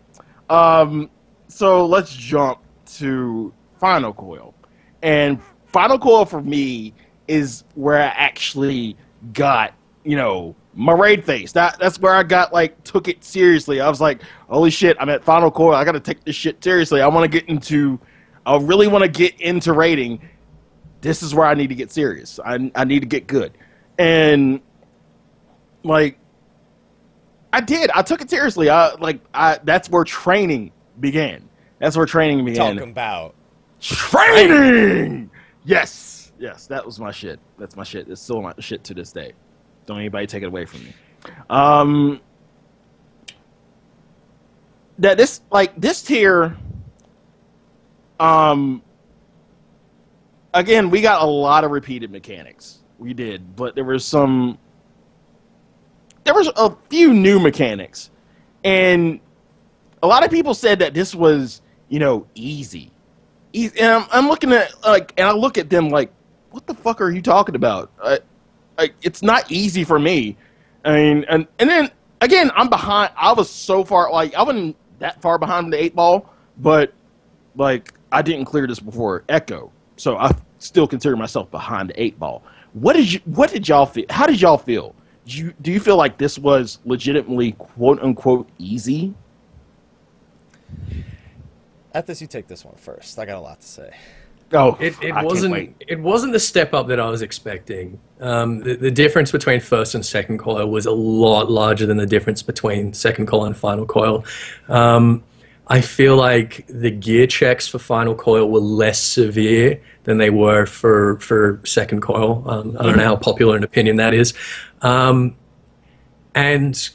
Um, so let's jump to Final Coil, and Final Coil for me is where I actually got, you know, my raid face. That that's where I got like took it seriously. I was like, holy shit, I'm at Final Coil. I got to take this shit seriously. I want to get into, I really want to get into raiding. This is where I need to get serious. I I need to get good, and like I did. I took it seriously. I like I that's where training began. That's where training began. Talking about. Training. Yes. Yes, that was my shit. That's my shit. It's still my shit to this day. Don't anybody take it away from me. Um that this like this tier um again, we got a lot of repeated mechanics. We did, but there was some there was a few new mechanics. And a lot of people said that this was, you know, easy. easy. And I'm, I'm looking at like, and I look at them like, what the fuck are you talking about? I, like, it's not easy for me. I mean, and and then again, I'm behind. I was so far, like, I wasn't that far behind the eight ball, but like, I didn't clear this before Echo, so I still consider myself behind the eight ball. What did you? What did y'all feel? How did y'all feel? Do you, do you feel like this was legitimately quote unquote easy? At this, you take this one first. I got a lot to say. Oh, It, it wasn't it wasn't the step up that I was expecting. Um, the, the difference between first and second coil was a lot larger than the difference between second coil and final coil. Um, I feel like the gear checks for final coil were less severe than they were for for second coil. Um, I don't know how popular an opinion that is, um, and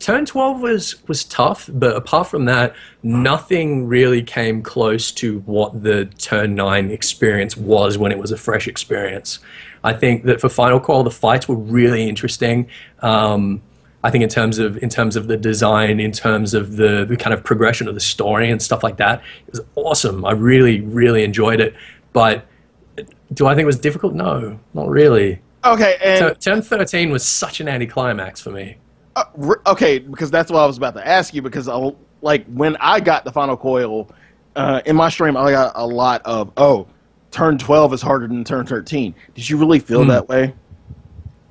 turn 12 was was tough but apart from that nothing really came close to what the turn 9 experience was when it was a fresh experience. I think that for final coil the fights were really interesting. Um, i think in terms of in terms of the design in terms of the, the kind of progression of the story and stuff like that it was awesome. I really really enjoyed it. But do i think it was difficult? No not really. Okay, and turn 13 was such an anticlimax for me Uh, okay, because that's what I was about to ask you. Because I, like when I got the final coil uh, in my stream, I got a lot of oh, turn twelve is harder than turn thirteen. Did you really feel Hmm. that way?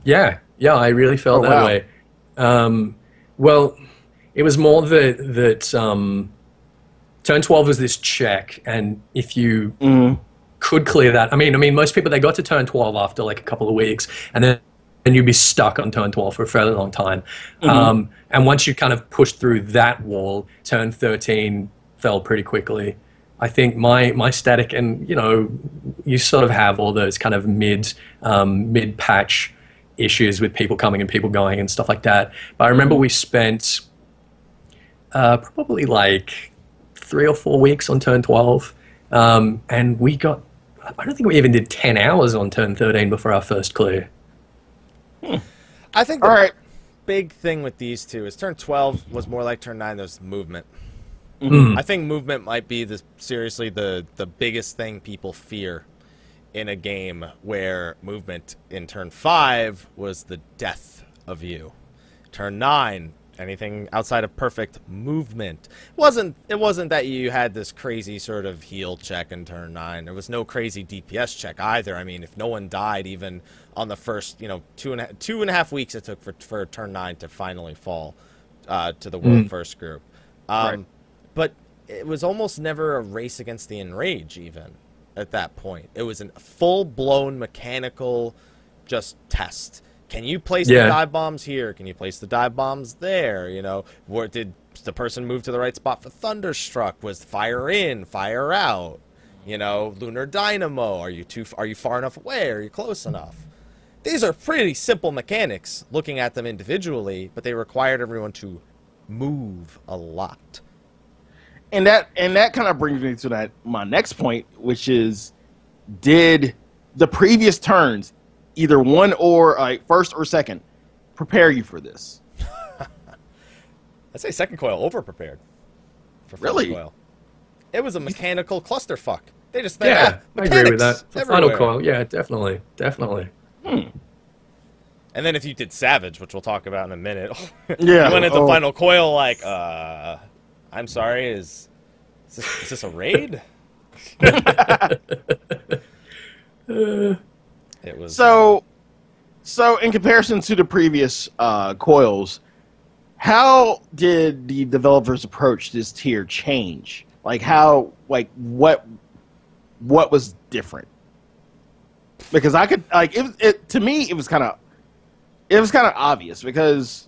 Yeah, yeah, I really felt Oh, that wow. way. Um, well, it was more that that um, turn twelve was this check, and if you Mm. could clear that, I mean, I mean, most people they got to turn twelve after like a couple of weeks, and then and you'd be stuck on turn twelve for a fairly long time. Um, and once you kind of pushed through that wall, turn thirteen fell pretty quickly. I think my my static and you know you sort of have all those kind of mid um, mid patch issues with people coming and people going and stuff like that. But I remember we spent uh, probably like three or four weeks on turn twelve, um, and we got. I don't think we even did ten hours on turn thirteen before our first clear. I think the All right. big thing with these two is turn 12 was more like turn 9 there's movement. Mm. I think movement might be the seriously the the biggest thing people fear in a game where movement in turn 5 was the death of you. Turn 9 anything outside of perfect movement. Wasn't it wasn't that you had this crazy sort of heal check in turn 9 there was no crazy dps check either. I mean if no one died even on the first you know two and a, two and a half weeks it took for, for turn 9 to finally fall uh, to the world first group. Um, Right. but it was almost never a race against the enrage even at that point. It was a full-blown mechanical just test can you place Yeah. the dive bombs here? Can you place the dive bombs there? You know where did the person move to the right spot for thunderstruck? Was fire in fire out? You know lunar dynamo are you too are you far enough away? Are you close enough? These are pretty simple mechanics looking at them individually but they required everyone to move a lot. And that and that kind of brings me to that my next point, which is, did the previous turns, either one or like first or second, prepare you for this? (laughs) I'd say second coil over prepared. For first Really? Coil. It was a mechanical clusterfuck. They just they Yeah, had I agree with that. mechanics Final coil, yeah, definitely, definitely. And then if you did Savage, which we'll talk about in a minute, (laughs) Yeah, you went into oh. Final Coil like, uh, I'm sorry, is is this, is this a raid? (laughs) it was So, so in comparison to the previous uh, coils, how did the developers approach this tier change? Like how, like what, what was different? Because I could like it. it to me, it was kind of, it was kind of obvious because,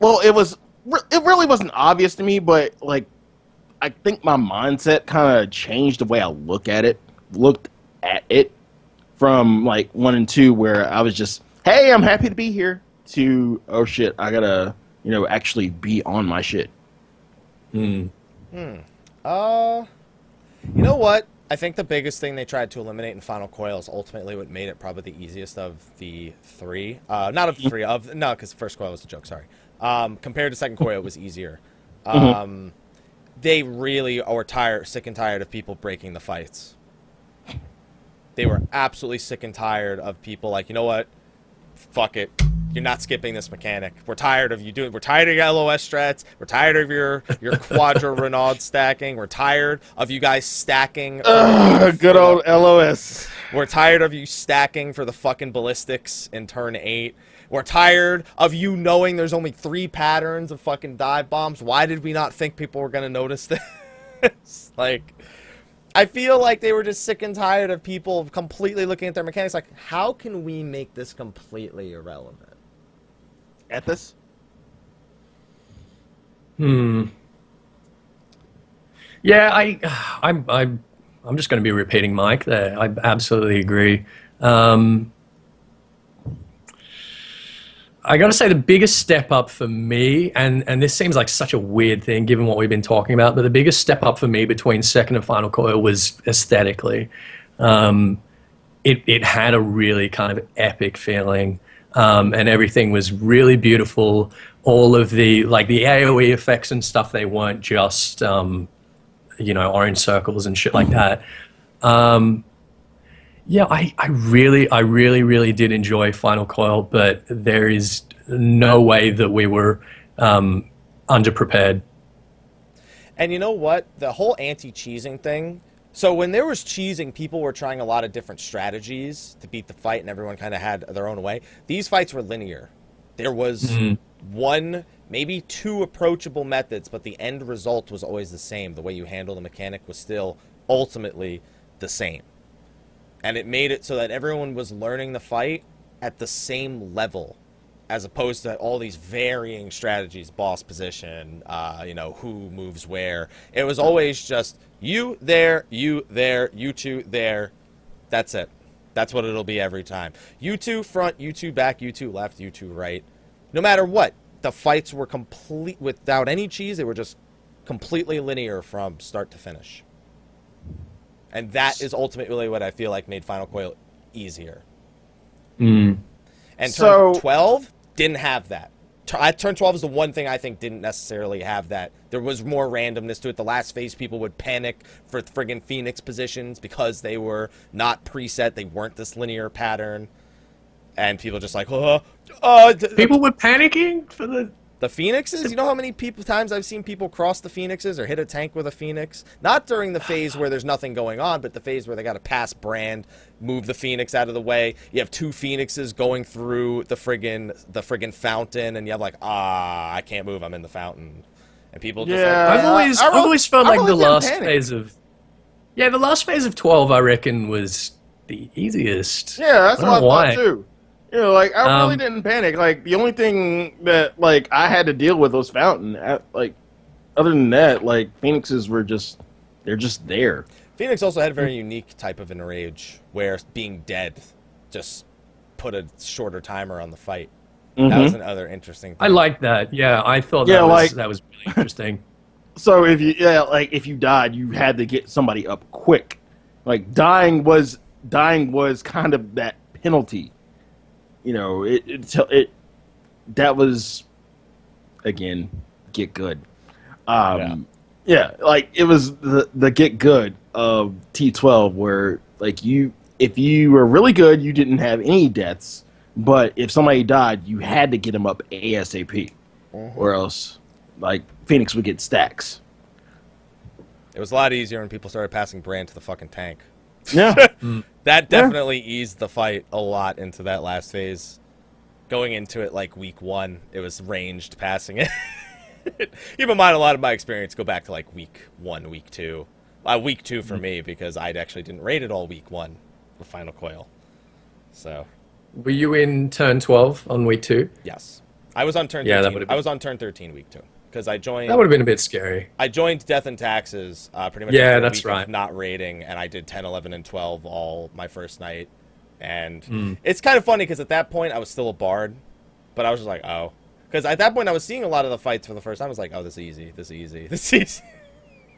well, it was. It really wasn't obvious to me, but like, I think my mindset kind of changed the way I look at it, looked at it from like one and two where I was just, hey, I'm happy to be here to oh shit, I gotta you know actually be on my shit. Mm. Uh, you know what? I think the biggest thing they tried to eliminate in Final Coil is ultimately what made it probably the easiest of the three. Uh, not of the three of no, because first coil was a joke. Sorry. Um, compared to second coil, it was easier. Um, they really were tired, sick and tired of people breaking the fights. They were absolutely sick and tired of people like, you know what? Fuck it. You're not skipping this mechanic. We're tired of you doing. We're tired of your LOS strats. We're tired of your your (laughs) Quadra Renaud stacking. We're tired of you guys stacking. Ugh, good old LOS. We're tired of you stacking for the fucking ballistics in turn eight. We're tired of you knowing there's only three patterns of fucking dive bombs. Why did we not think people were gonna notice (laughs) this? like, I feel like they were just sick and tired of people completely looking at their mechanics like, how can we make this completely irrelevant? Ethos. Hmm. Yeah, I, I'm, I'm, I'm just going to be repeating Mike there. I absolutely agree. Um, I got to say the biggest step up for me, and and this seems like such a weird thing given what we've been talking about, but the biggest step up for me between second and final coil was aesthetically. Um, it it had a really kind of epic feeling, um, and everything was really beautiful. All of the like the AOE effects and stuff, they weren't just um, you know orange circles and shit like that. Um, yeah, I, I really, I really, really did enjoy Final Coil, but there is no way that we were um, underprepared. And you know what? The whole anti-cheesing thing. So when there was cheesing, people were trying a lot of different strategies to beat the fight, and everyone kind of had their own way. These fights were linear. There was Mhm. one, maybe two approachable methods, but the end result was always the same. The way you handle the mechanic was still ultimately the same. And it made it so that everyone was learning the fight at the same level as opposed to all these varying strategies boss position uh, you know who moves where. It was always just you there you there you two there. That's it. That's what it'll be every time. You two front you two back you two left you two right. No matter what the fights were complete without any cheese they were just completely linear from start to finish and that is ultimately what i feel like made final coil easier Mm. and So- turn 12 didn't have that. I- Turn 12 is the one thing I think didn't necessarily have that. There was more randomness to it. The last phase, people would panic for friggin' Phoenix positions because they were not preset. They weren't this linear pattern. And people just like, oh, uh, People were panicking for the. The Phoenixes? You know how many people times I've seen people cross the Phoenixes or hit a tank with a Phoenix? Not during the phase where there's nothing going on, but the phase where they got to pass Brand, move the Phoenix out of the way. You have two Phoenixes going through the friggin' the friggin' fountain, and you have like, ah, I can't move. I'm in the fountain, and people just Yeah. like, I've always, I I've always felt I like the last panic. phase of. Yeah, the last phase of twelve, I reckon, was the easiest. Yeah, that's I don't what I know thought why. too. You know, like I really Um, didn't panic. Like the only thing that like I had to deal with was Fountain. At, like other than that, like Phoenixes were just they're just there. Phoenix also had a very unique type of enrage where being dead just put a shorter timer on the fight. That was another interesting. Thing. I like that. Yeah, I thought Yeah, that was like- that was really interesting. (laughs) So if you yeah, like if you died, you had to get somebody up quick. Like dying was dying was kind of that penalty. You know, it it, it that was again get good. Um, yeah. like it was the the get good of T12 where like you if you were really good, you didn't have any deaths, but if somebody died, you had to get them up ASAP, or else like Phoenix would get stacks. It was a lot easier when people started passing Brand to the fucking tank. Yeah. (laughs) That definitely eased the fight a lot into that last phase. Going into it like week one, it was ranged passing it. (laughs) Keep in mind, a lot of my experience go back to like week one, week two. Uh, week two for me because I actually didn't rate it all week one, the final coil. So Were you in turn twelve on week two? yes, I was on turn. Yeah, that 13. would've I was on turn thirteen week two because I joined. That would have been a bit scary. I joined Death and Taxes uh, pretty much. Yeah, that's right. Not raiding, and I did 10, 11, and 12 all my first night. And Hmm. it's kind of funny because at that point I was still a bard, but I was just like, oh. Because at that point I was seeing a lot of the fights for the first time. I was like, oh, this is easy. This is easy. (laughs) This is easy.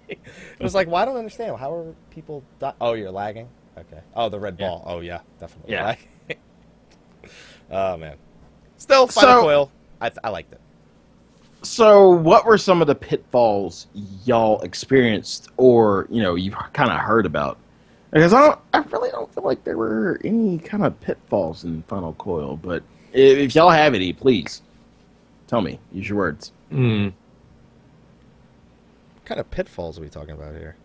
it was like, well, I don't understand. How are people. Di- oh, you're lagging? Okay. Oh, the red Yeah. ball. Oh, yeah. Definitely. Yeah. lagging. (laughs) oh, man. Still, Final So- Coil. I, I liked it. So, what were some of the pitfalls y'all experienced, or you know, you've kind of heard about? Because I don't, I really don't feel like there were any kind of pitfalls in Final Coil. But if, if y'all have any, please tell me. Use your words. Mm. What kind of pitfalls are we talking about here?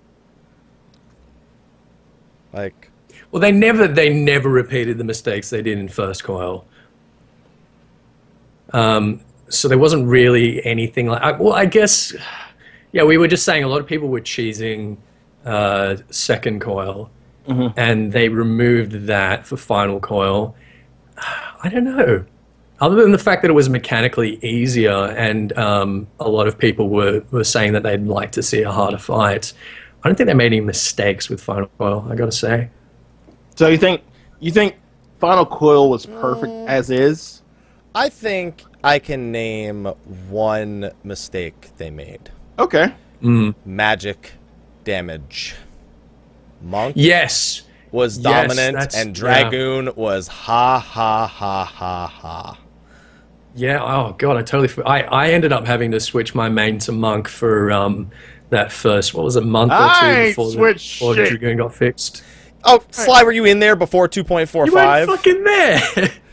Like, Well, they never they never repeated the mistakes they did in first coil. Um, so there wasn't really anything like. I- Well, I guess, yeah, we were just saying a lot of people were cheesing. uh, second coil, Mhm. and they removed that for final coil. I don't know. Other than the fact that it was mechanically easier, and um, a lot of people were, were saying that they'd like to see a harder fight, I don't think they made any mistakes with final coil. I got to say. So you think you think Final Coil was perfect as is? I think I can name one mistake they made. Okay. Mm. Magic damage. Monk Yes. was dominant that's- and yeah. Dragoon was ha ha ha ha ha. Yeah. Oh God, I totally. I I ended up having to switch my main to monk for um that first what was it month or I two ain't before the, switched before the dragoon got fixed. Oh, Sly, were you in there before 2.45? You weren't fucking there. (laughs)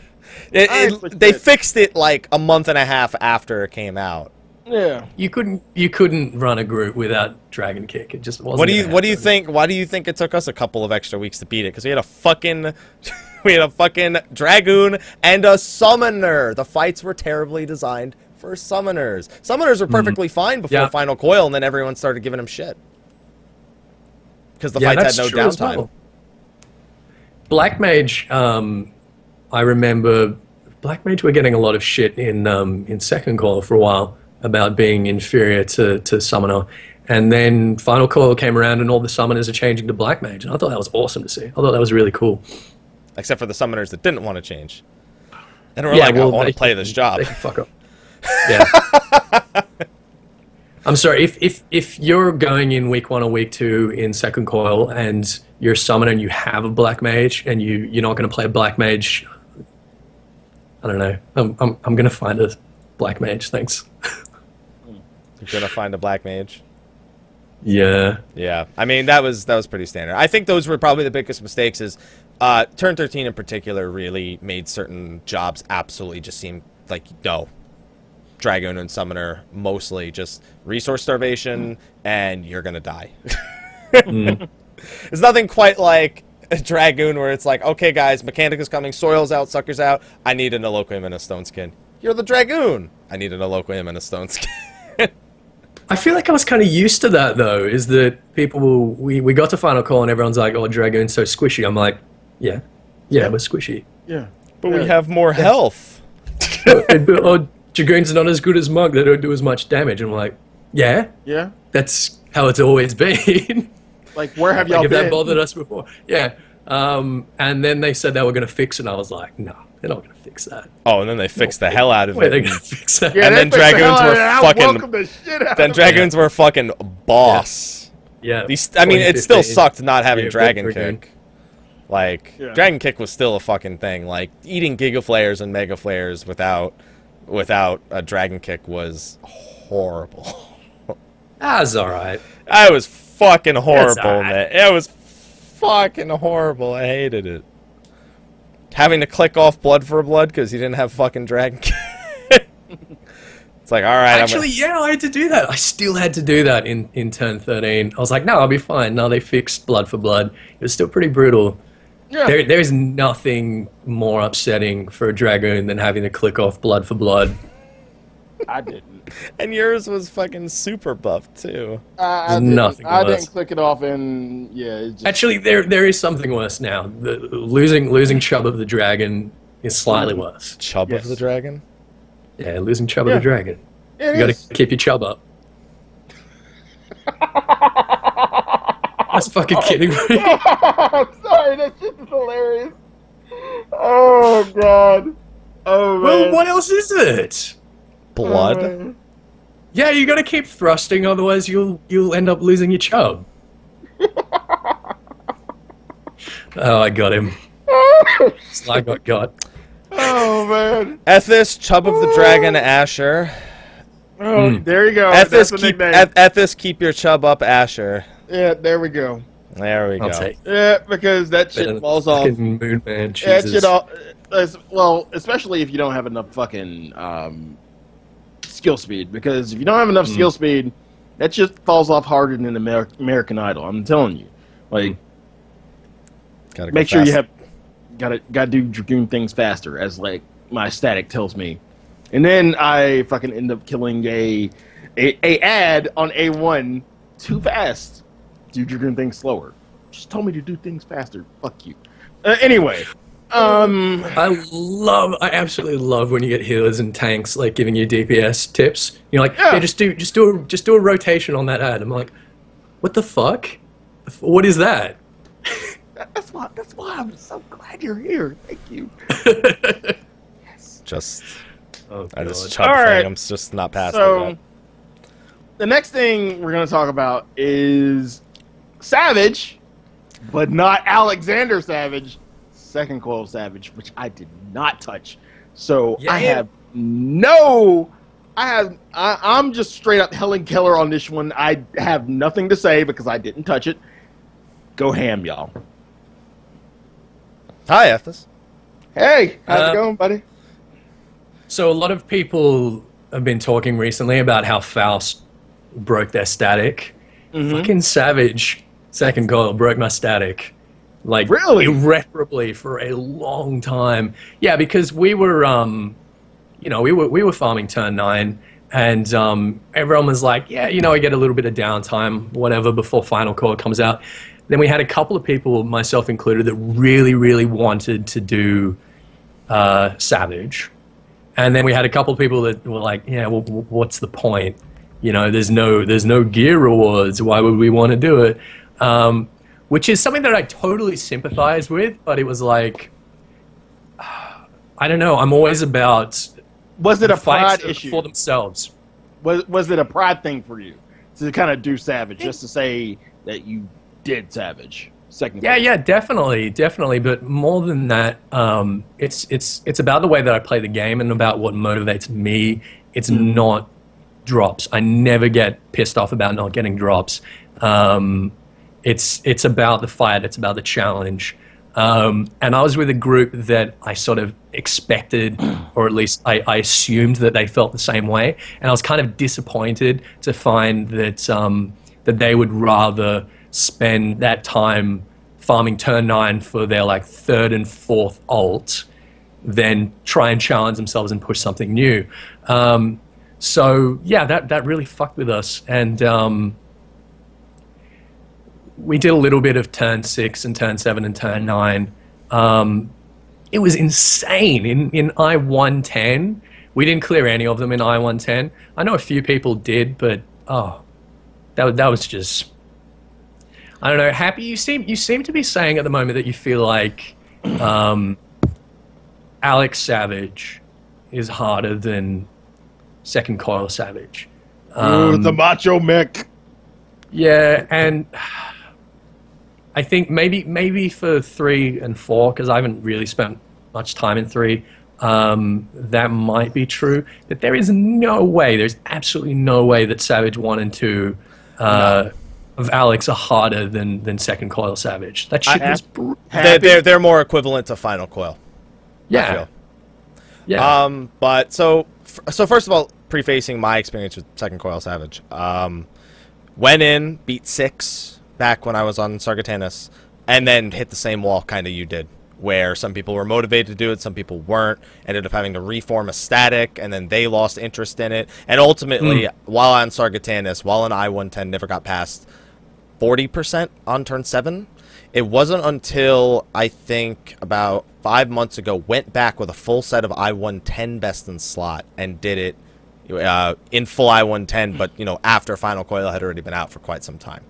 It- it- they it. fixed it like a month and a half after it came out. Yeah. you couldn't. You couldn't run a group without dragon kick. It just wasn't. What do you What do you think? Why do you think it took us a couple of extra weeks to beat it? Because we had a fucking, (laughs) we had a fucking dragoon and a summoner. The fights were terribly designed for summoners. Summoners were perfectly fine before Yeah. Final Coil, and then everyone started giving them shit because the Yeah, fights that's had no downtime. well. Black Mage, um, I remember Black Mage were getting a lot of shit in um, in second coil for a while about being inferior to, to Summoner. And then Final Coil came around and all the summoners are changing to Black Mage. And I thought that was awesome to see. I thought that was really cool. Except for the summoners that didn't want to change. And were Yeah, like, well, I want to play can- this job. They can fuck up. Yeah. (laughs) I'm sorry, if, if if you're going in week one or week two in second coil and you're a summoner and you have a black mage and you, you're not going to play a black mage, I don't know. I'm, I'm, I'm going to find a black mage, thanks. You're gonna find a black mage. Yeah. Yeah, I mean that was that was pretty standard. I think those were probably the biggest mistakes. Is uh, turn thirteen in particular really made certain jobs absolutely just seem like no. Dragoon and Summoner mostly just resource starvation, and you're gonna die. Mm. (laughs) It's nothing quite like Dragoon where it's like, okay, guys, mechanic is coming, soil's out, sucker's out. I need an Adloquium and a stone skin. You're the Dragoon. I need an Adloquium and a stone (laughs) skin. I feel like I was kind of used to that though, is that people, will, we, we got to Final Coil and everyone's like, oh, Dragoon's so squishy. I'm like, yeah, yeah, we're squishy. Yeah. but we have more health. And, but, oh, Dragoon's not as good as Monk. They don't do as much damage. And I'm like, yeah, Yeah. that's how it's always (laughs) been. Like where have y'all like if that been? bothered us before. Yeah. Um, and then they said they were going to fix it, and I was like, no, they're not going to fix that. Oh, and then they fixed the hell out of Wait, they're it. going to fix that? Yeah, And they then fixed the Dragoons hell out of were. I fucking- welcome the shit out Then of it. dragons were fucking boss. Yeah. These, I mean, it still sucked not having Yeah, dragon kick. Like Yeah. dragon kick was still a fucking thing. Like eating giga flares and mega flares without without a dragon kick was horrible. (laughs) That's all right. I was fucking horrible, alright. man. It was fucking horrible. I hated it. Having to click off blood for blood because you didn't have fucking dragon (laughs) it's like, all right, Actually, yeah, I had to do that. I still had to do that in, in turn 13. I was like, no, I'll be fine. No, they fixed blood for blood. It was still pretty brutal. Yeah. There, there's nothing more upsetting for a dragoon than having to click off blood for blood. I didn't. I'm, (laughs) and yours was fucking super buff too. I, I There's didn't, nothing I didn't click it off, and yeah, it just, Actually, there there is something worse now. The, losing losing Chub of the Dragon is slightly mm. worse. Chub Yes. of the dragon. Yeah, losing Chub Yeah. of the Dragon. it You gotta keep your Chub up. (laughs) That's fucking kidding me. (laughs) Sorry, that's just hilarious. Oh god. Oh man. well, what else is it? Blood. Uh, Yeah, you got to keep thrusting, otherwise you'll you'll end up losing your chub. (laughs) oh, I got him. (laughs) I got got. oh man. Ethis, Chub of the Dragon, Asher. Oh, Hmm. there you go. Ethis, keep. Eth- Ethis, keep your Chub up, Asher. yeah, there we go. There we I'll go. take. Yeah, because that shit Better than falls off. fucking Moon Man. Yeah, that shit all. Well, especially if you don't have enough fucking um, skill speed. Because if you don't have enough Mm. skill speed, that just falls off harder than Amer- American Idol. I'm telling you. Like, Gotta go make sure you have gotta gotta do dragoon things faster as like my static tells me and then i fucking end up killing a a, a ad on a1 too fast Dude, you're doing things slower. Just told me to do things faster. Fuck you. Uh, anyway, um, I love, I absolutely love when you get healers and tanks like giving you DPS tips. You're like, Yeah. yeah, just do, just do, a, just do a rotation on that ad. I'm like, what the fuck? What is that? that's why. That's why I'm so glad you're here. Thank you. yes. Just Oh, I just God. chub All right. I'm just not passing. So, yet. the next thing we're going to talk about is Savage, but not Alexander Savage, second coil Savage, which I did not touch. So Yeah, I yeah. have no. I have. I, I'm just straight up Helen Keller on this one. I have nothing to say because I didn't touch it. Go ham, y'all. Hi, Ethos. Hey, how's Uh, it going, buddy? So a lot of people have been talking recently about how Faust broke their static. Mm-hmm. Fucking Savage, second coil, broke my static. Like Really? irreparably for a long time. Yeah, because we were um you know, we were we were farming turn nine and um everyone was like, Yeah, you know, I get a little bit of downtime, whatever, before final coil comes out. Then we had a couple of people, myself included, that really, really wanted to do uh, Savage. And then we had a couple of people that were like, "Yeah, well, what's the point? You know, there's no there's no gear rewards. Why would we want to do it?" Um, which is something that I totally sympathize with, but it was like, I don't know. I'm always about Was it a pride issue? for themselves. was was it a pride thing for you to kind of do Savage, just to say that you did Savage? Second. Yeah, yeah, definitely, definitely. But more than that, um, it's it's it's about the way that I play the game and about what motivates me. It's not drops. I never get pissed off about not getting drops. Um, it's it's about the fight. It's about the challenge. Um, and I was with a group that I sort of expected, (clears throat) or at least I, I assumed that they felt the same way. And I was kind of disappointed to find that um, that they would rather spend that time farming turn nine for their like third and fourth alt than try and challenge themselves and push something new. Um, so yeah, that that really fucked with us, and um, we did a little bit of turn six and turn seven and turn nine. Um, it was insane in in I one ten. We didn't clear any of them in I one ten. I know a few people did, but oh, that was- that was just. I don't know. Happy, you seem you seem to be saying at the moment that you feel like um, Alex Savage is harder than Second Coil Savage. Ooh, Um, the Macho Mick. yeah, and I think maybe maybe for three and four because I haven't really spent much time in three. Um, that might be true. But there is no way. There's absolutely no way that Savage one and two uh, of Alex are harder than than Second Coil Savage. That shit I- was br- They're, they're they're more equivalent to Final Coil. I yeah feel. yeah. Um, but so so first of all, prefacing my experience with Second Coil Savage, um, went in, beat six back when I was on Sargatanas, and then hit the same wall kind of you did, where some people were motivated to do it, some people weren't. Ended up having to reform a static, and then they lost interest in it. And ultimately, while on Sargatanas, while on I one ten never got past forty percent on turn seven. It wasn't until I think about five months ago went back with a full set of I one ten best in slot and did it uh, in full I one ten, but you know after Final Coil had already been out for quite some time,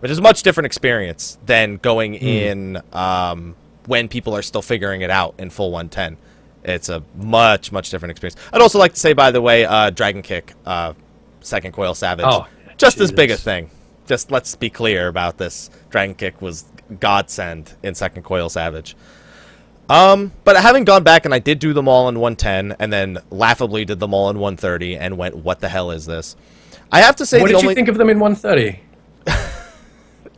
which is a much different experience than going in um, when people are still figuring it out in full one ten. It's a much much different experience. I'd also like to say, by the way, uh, Dragon Kick, uh, Second Coil Savage, Oh, just as big a thing. Just let's be clear about this. Dragon Kick was godsend in Second Coil Savage. Um, but having gone back and I did do them all in 110, and then laughably did them all in 130, and went, "What the hell is this?" I have to say, what did only you think of them in 130?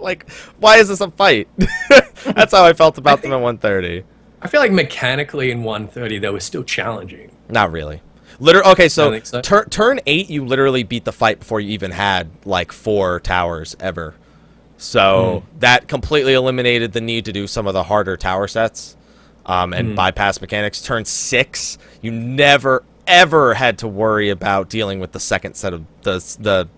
Like, why is this a fight? (laughs) That's how I felt about them in 130. I feel like mechanically in 130 they were still challenging. Not really. Liter- okay, so, think so. tur- turn eight, you literally beat the fight before you even had like four towers ever. So Hmm. that completely eliminated the need to do some of the harder tower sets um, and Hmm. bypass mechanics. Turn six, you never ever had to worry about dealing with the second set of the the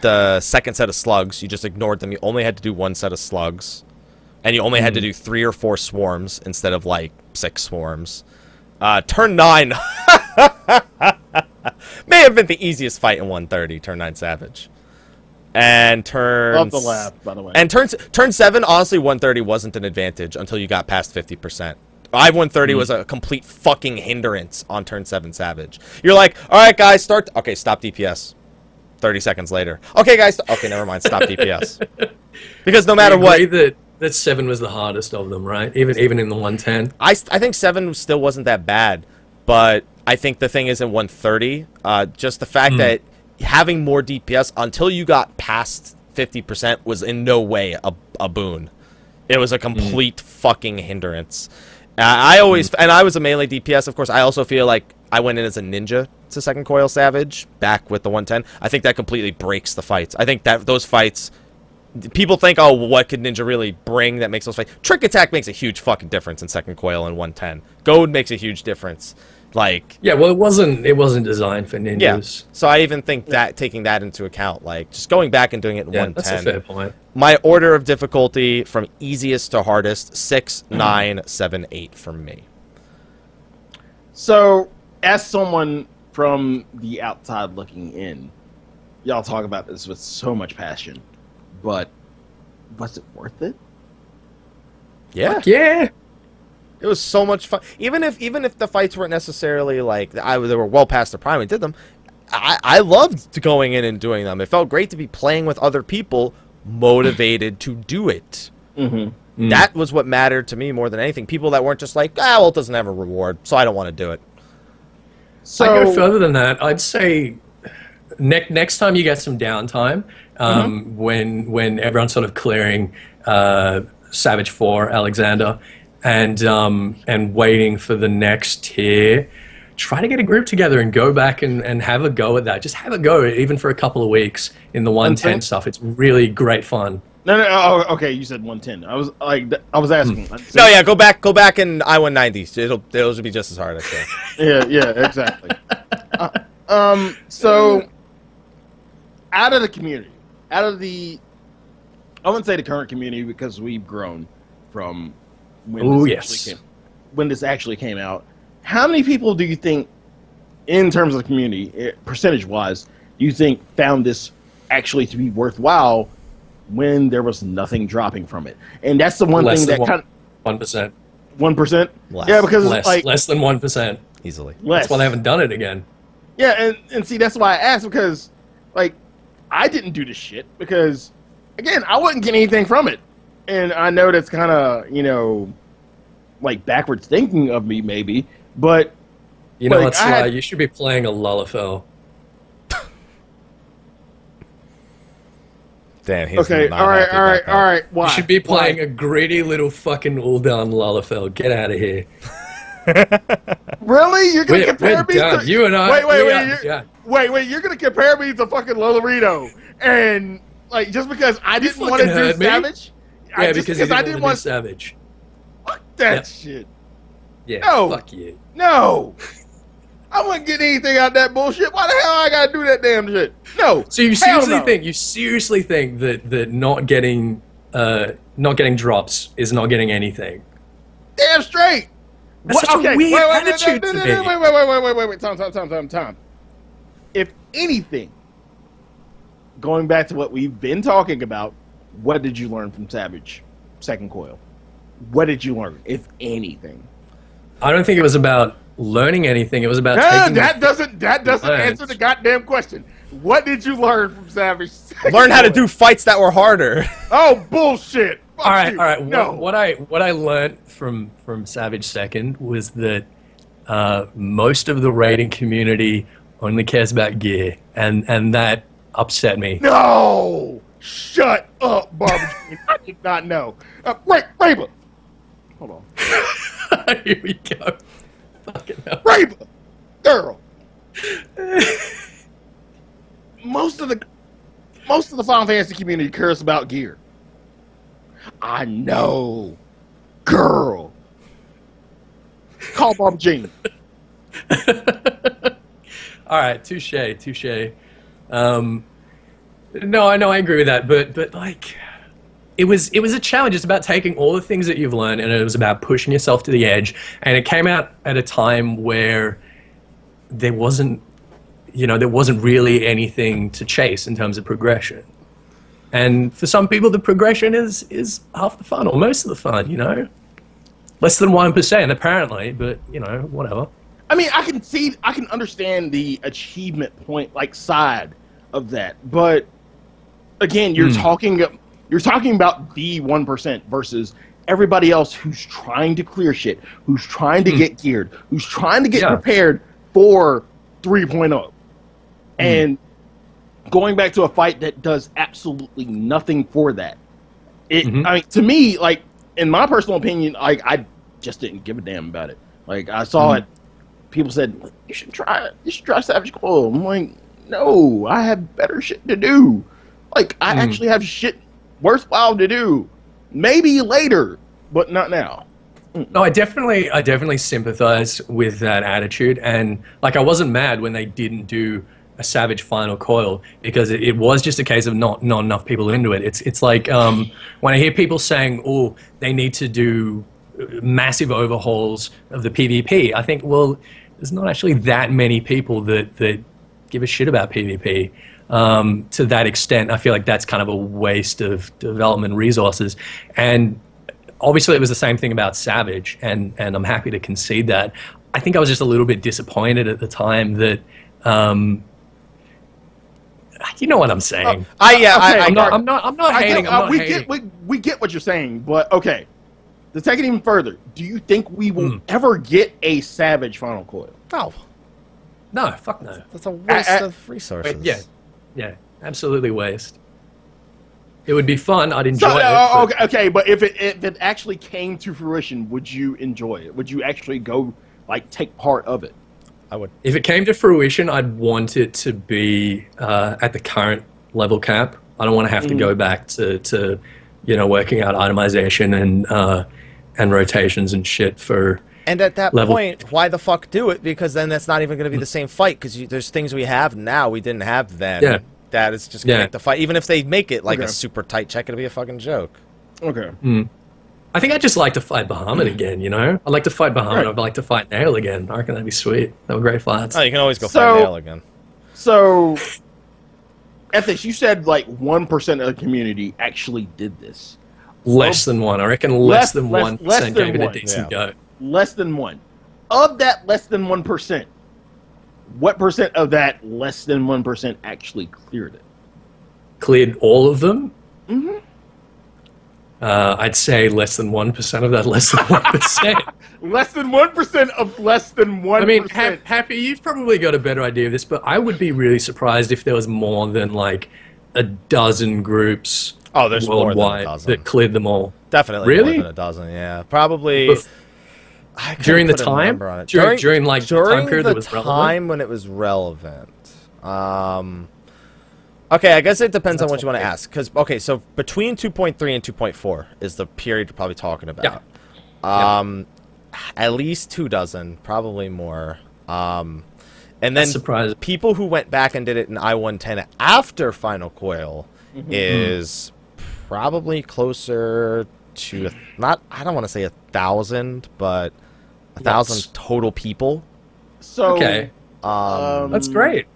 the second set of slugs. You just ignored them. You only had to do one set of slugs, and you only had to do three or four swarms instead of like six swarms. Uh, turn nine (laughs) may have been the easiest fight in 130. Turn nine Savage, and turn Love the laugh, by the way. and turn turn seven, honestly, 130 wasn't an advantage until you got past 50%. I 130 was a complete fucking hindrance on turn seven Savage. You're like, all right, guys, start. Okay, stop DPS. 30 seconds later. Okay, guys. Okay, never mind. Stop DPS. (laughs) Because no matter what, that that seven was the hardest of them, right? Even even in the 110. I, I think seven still wasn't that bad, but I think the thing is in 130, uh, just the fact that having more DPS until you got past 50% was in no way a, a boon. It was a complete fucking hindrance. Uh, I always, and I was a melee DPS, of course. I also feel like I went in as a ninja to second coil savage back with the 110. I think that completely breaks the fights. I think that those fights people think, oh, what could Ninja really bring that makes those fight? Trick attack makes a huge fucking difference in second coil and 110. Goad makes a huge difference. Like, Yeah, well, it wasn't it wasn't designed for ninjas. yeah. So I even think that taking that into account, like just going back and doing it in Yeah, that's a 110. fair point. My order of difficulty from easiest to hardest: six, nine, seven, eight for me. So, as someone from the outside looking in, y'all talk about this with so much passion, but was it worth it? Yeah, Yeah. it was so much fun. Even if even if the fights weren't necessarily like I they were well past the prime and did them, I I loved going in and doing them. It felt great to be playing with other people, motivated to do it. Mm-hmm. That was what mattered to me more than anything. People that weren't just like, ah, well, it doesn't have a reward, so I don't want to do it. So, I go further than that. I'd say next next time you get some downtime, um, when when everyone's sort of clearing uh, Savage Four, Alexander, and um, and waiting for the next tier, try to get a group together and go back and, and have a go at that. Just have a go, even for a couple of weeks in the one ten Okay. stuff. It's really great fun. No, no, oh, okay, you said 110. I was like, I was asking. No, yeah, go back, go back in I one ninety. It'll it'll be just as hard. (laughs) Yeah, yeah, exactly. Uh, um, so out of the community, out of the, I wouldn't say the current community because we've grown from when Ooh, this yes. came, when this actually came out. How many people do you think, in terms of the community, percentage wise, do you think found this actually to be worthwhile when there was nothing dropping from it? And that's the one Less thing that one- kind of One percent, one percent. Yeah, because less like less than one percent. Easily. less. That's why they haven't done it again. Yeah, and, and see, that's why I asked because, like, I didn't do the shit because, again, I wouldn't get anything from it. And I know that's kind of, you know, like backwards thinking of me, maybe, but You know Like, what, I had- You should be playing a Lalafell. Damn. He's okay, not all right, happy all right, all right. Why? You should be Why? playing a greedy little fucking Ul'dahn Lalafell. Get out of here. (laughs) Really? You're gonna We're, compare we're me done. to You and I. Wait, wait, wait, you're- yeah. wait, wait. You're gonna compare me to fucking Lolorito, and like just because I didn't want to do heard me. Savage? I, Yeah, just because, because you I didn't didn't want want to be savage. fuck that Yeah. shit. Yeah. No. Fuck you. No. I wouldn't get anything out of that bullshit. Why the hell I gotta do that damn shit? No. So you seriously no. think you seriously think that that not getting uh not getting drops is not getting anything? Damn straight. That's such a weird wait, wait, wait, attitude no, to no, be. no, Wait, wait, wait, wait, wait, wait, wait. Time, time, time, time, time. If anything, going back to what we've been talking about, what did you learn from Savage Second Coil? What did you learn, if anything? I don't think it was about learning anything. It was about taking. that doesn't that doesn't Learn. answer the goddamn question. What did you learn from Savage? Second Learn how to do fights that were harder. (laughs) Oh bullshit! Fuck all right, you. all right. No. What, what I what I learned from from Savage Second was that uh, most of the raiding community only cares about gear, and and that upset me. No! Shut up, Barbara. I did not know. Uh, wait, Raber. Hold on. (laughs) Here we go. Fucking hell. Raber! Girl. most of the most of the Final Fantasy community cares about gear. I know. Girl. Call Barbara (laughs) Jean. All right, touche, touche. Um, No, I know I agree with that, but but like it was it was a challenge. It's about taking all the things that you've learned and it was about pushing yourself to the edge. And it came out at a time where there wasn't you know, there wasn't really anything to chase in terms of progression. And for some people the progression is is half the fun or most of the fun, you know. Less than one percent apparently, but you know, whatever. I mean, I can see, I can understand the achievement point like side of that, but again, you're Hmm. talking, you're talking about the one percent versus everybody else who's trying to clear shit, who's trying to get geared, who's trying to get. Yeah. prepared for 3.0, Hmm. and going back to a fight that does absolutely nothing for that. It, Mhm. I mean, to me, like in my personal opinion, like I just didn't give a damn about it. Like I saw Mhm. it, people said you should try it. You should try Savage Coil. I'm like, no, I have better shit to do. Like I Mm. actually have shit worthwhile to do. Maybe later, but not now. No, I definitely, I definitely sympathize with that attitude, and like I wasn't mad when they didn't do a Savage Final Coil because it, it was just a case of not not enough people into it. It's it's like um, when I hear people saying, "Oh, they need to do uh, massive overhauls of the PvP." I think, well, there's not actually that many people that that give a shit about PvP. Um, to that extent, I feel like that's kind of a waste of development resources. And obviously it was the same thing about Savage, and and I'm happy to concede that. I think I was just a little bit disappointed at the time that, um, you know what I'm saying. I yeah, Okay, I, I I'm not. got- I'm not. I'm not I hating. get, I'm uh, not we hating. get we, we get what you're saying, but okay. To take it even further, do you think we will Hmm. ever get a Savage Final Coil? no, no, fuck no. that's a waste I- I- of resources. Wait, yeah, yeah, absolutely waste. It would be fun. I'd enjoy So, it. uh, okay, okay, but if it if it actually came to fruition, would you enjoy it? Would you actually go like take part of it? I would. If it came to fruition, I'd want it to be uh, at the current level cap. I don't want to have to go back to, to, you know, working out itemization and uh, and rotations and shit for. And at that Level- point, why the fuck do it? Because then that's not even going to be the same fight. Because there's things we have now we didn't have then. Yeah. That is just going to Yeah. make the fight. Even if they make it like Okay. a super tight check, it'll be a fucking joke. Okay. Hmm. I think I'd just like to fight Bahamut again. You know, I'd like to fight Bahamut. Right. I'd like to fight Nael again. I reckon that'd be sweet. They were great fights. Oh, you can always go So- find Nael again. So, Ethis, you said like one percent of the community actually did this. Less than one. I reckon less, Less- than less- one less than gave it a one, decent yeah. go. Less than one. Of that less than one percent, what percent of that less than one percent actually cleared it? Cleared all of them. Mm-hmm. Uh, I'd say less than one percent of that. Less than one percent. (laughs) Less than one percent of less than one. I mean, ha- Happy, you've probably got a better idea of this, but I would be really surprised if there was more than like a dozen groups Oh, there's more than a worldwide dozen. that cleared them all. Definitely Really? more than a dozen. Yeah, probably. Bef- I couldn't during the time? it. During- during, like, the time during period the that was relevant? time when it was relevant. Um. Okay, I guess it depends on what you want to ask. Because okay, so between 2.3 and 2.4 is the period you're probably talking about. Yeah. Um, at least two dozen, probably more. Um, and then That's people who went back and did it in I-110 after Final Coil Mm-hmm. is probably closer to a, not I don't want to say a thousand, but a thousand total people. so okay, Um, Um, that's great.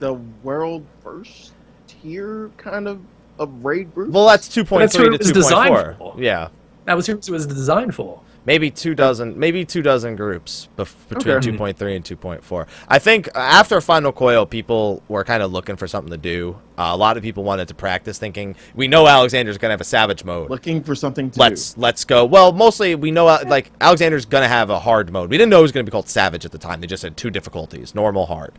the world first tier kind of of raid group. well, that's two point That's three what to it two was point designed four. for. Yeah, That was who it was designed for. Maybe two dozen, maybe two dozen groups bef- between Okay. two point three and two point four. I think after Final Coil, people were kind of looking for something to do. Uh, a lot of people wanted to practice, thinking we know Alexander's gonna have a Savage mode. looking for something to let's let's go. Well, mostly we know uh, like Alexander's gonna have a hard mode. We didn't know it was gonna be called Savage at the time. They just had two difficulties: normal, hard.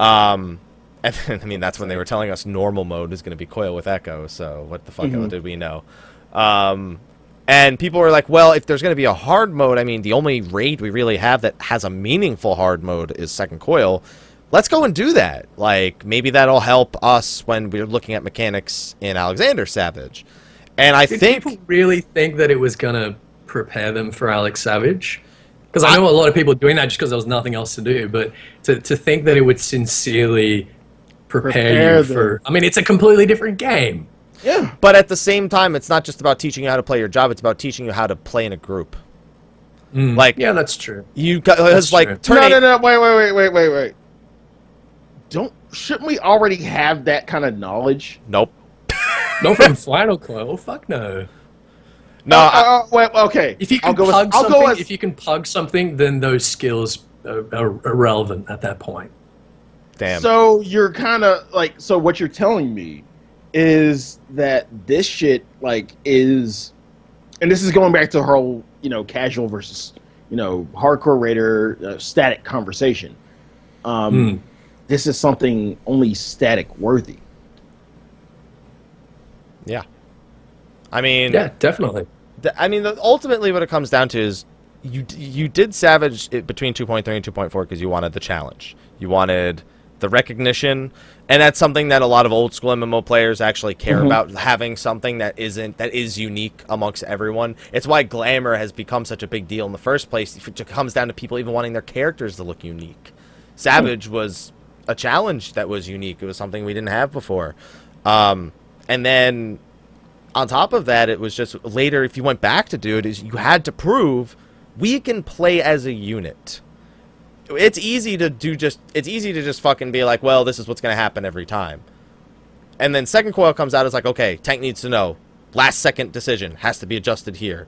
Um, (laughs) and then, I mean that's when they were telling us normal mode is gonna be Coil with Echo. So what the fuck Mhm. did we know? Um, and people were like, well, if there's gonna be a hard mode, I mean the only raid we really have that has a meaningful hard mode is Second Coil. Let's go and do that. Like maybe that'll help us when we're looking at mechanics in Alexander Savage. And I Did think people really think that it was gonna prepare them for Alex Savage? Because I know a lot of people doing that just because there was nothing else to do. But to, to think that it would sincerely prepare, Prepare you them. for. I mean, it's a completely different game. Yeah. But at the same time, it's not just about teaching you how to play your job; it's about teaching you how to play in a group. Like Yeah, that's true. you, got, That's it's like true. turn no, no, no. Wait, wait, wait, wait, wait, wait. Don't shouldn't we already have that kind of knowledge? Nope. (laughs) Not from Final Coil. Fuck no. No, Uh, I- uh, well, okay. If you I'll can go with- plug I'll go something, with- if you can plug something, then those skills are, are irrelevant at that point. damn. So you're kind of like so what you're telling me is that this shit like is and this is going back to her whole, you know, casual versus, you know, hardcore raider uh, static conversation. Um Hmm. this is something only static worthy. yeah. I mean, Yeah, definitely. th- I mean, the, ultimately, what it comes down to is you you did Savage it between 2.3 and 2.4 because you wanted the challenge, you wanted the recognition, and that's something that a lot of old school MMO players actually care Mhm. about having something that isn't that is unique amongst everyone. It's why glamour has become such a big deal in the first place. If It comes down to people even wanting their characters to look unique. Savage was a challenge that was unique. It was something we didn't have before. Um, and then on top of that, it was just later, if you went back to do it, is you had to prove we can play as a unit. It's easy to do just, it's easy to just fucking be like, well, this is what's going to happen every time. And then second coil comes out, it's like, okay, tank needs to know. Last second decision has to be adjusted here.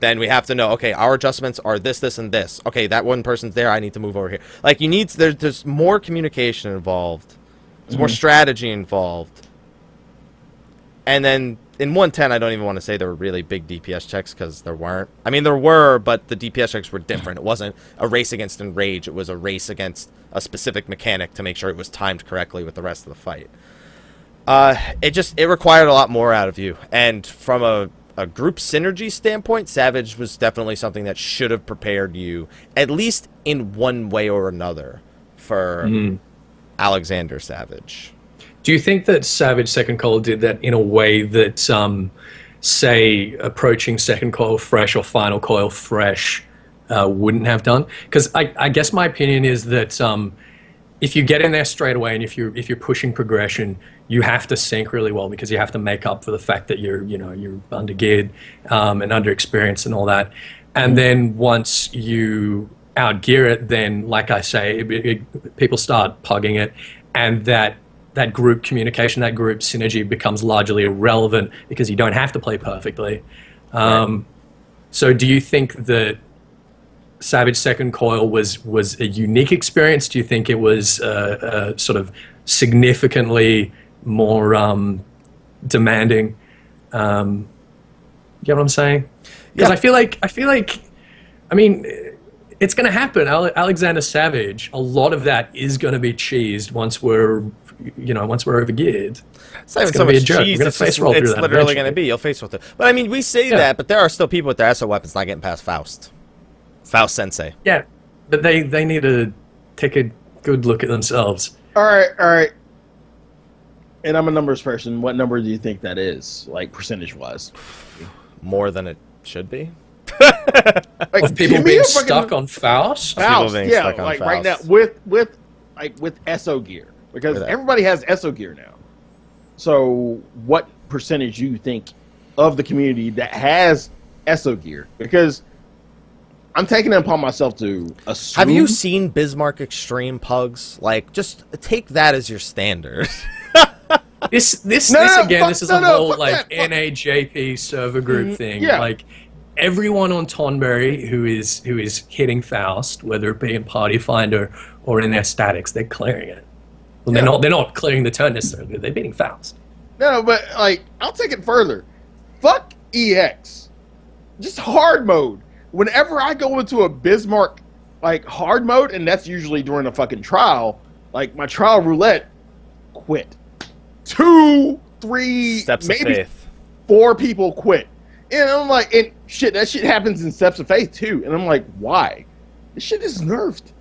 Then we have to know, okay, our adjustments are this, this, and this. Okay, that one person's there, I need to move over here. Like, you need, there's, there's more communication involved. There's more mm-hmm. strategy involved. And then in 110, I don't even want to say there were really big DPS checks because there weren't. I mean, there were, but the DPS checks were different. It wasn't a race against enrage. It was a race against a specific mechanic to make sure it was timed correctly with the rest of the fight. Uh, it just it required a lot more out of you, and from a a group synergy standpoint, Savage was definitely something that should have prepared you at least in one way or another for Mm. Alexander Savage. Do you think that Savage Second Coil did that in a way that, um, say, approaching Second Coil Fresh or Final Coil Fresh uh, wouldn't have done? Because I, I guess my opinion is that um, if you get in there straight away and if you're if you're pushing progression, you have to sync really well because you have to make up for the fact that you're you know you're under geared um, and under experienced and all that. And then once you outgear it, then like I say, it, it, people start pugging it, and that that group communication, that group synergy becomes largely irrelevant because you don't have to play perfectly. Um, So, do you think that Savage Second Coil was was a unique experience? Do you think it was uh, uh, sort of significantly more um, demanding? Um, you get what I'm saying? Because Yeah. I feel like I feel like, I mean, it's going to happen. Alexander Savage, a lot of that is going to be cheesed once we're, you know, once we're overgeared. It's not It's so gonna be a joke. We're gonna It's, face just, roll through it's that literally going to be. You'll face roll it. But I mean, we say Yeah. that, but there are still people with their SO weapons not getting past Faust. Faust Sensei. Yeah, but they they need to take a good look at themselves. All right, all right. And I'm a numbers person. What number do you think that is, like percentage wise? More than it should be. (laughs) Like Of people being a fucking- stuck on Faust. People Faust, being yeah, stuck on like right now with with like with ESO gear because everybody has ESO gear now. So, what percentage do you think of the community that has ESO gear? Because I'm taking it upon myself to assume. Have you seen Bismarck Extreme Pugs? Like, just take that as your standard. (laughs) This this No, this no, again. fuck- this is no, a no, whole like that, fuck- NAJP server group mm, thing. yeah. Like everyone on Tonberry who is who is hitting Faust, whether it be in Party Finder or in their statics, they're clearing it. Well, they're Yeah. not they're not clearing the turn necessarily. They're beating Faust. No, no, but like I'll take it further. Fuck EX. Just hard mode. Whenever I go into a Bismarck like hard mode, and that's usually during a fucking trial, like my trial roulette, quit. Two, three, Steps maybe of faith. four people quit. And I'm like, and shit, that shit happens in Steps of Faith too. And I'm like, why? This shit is nerfed.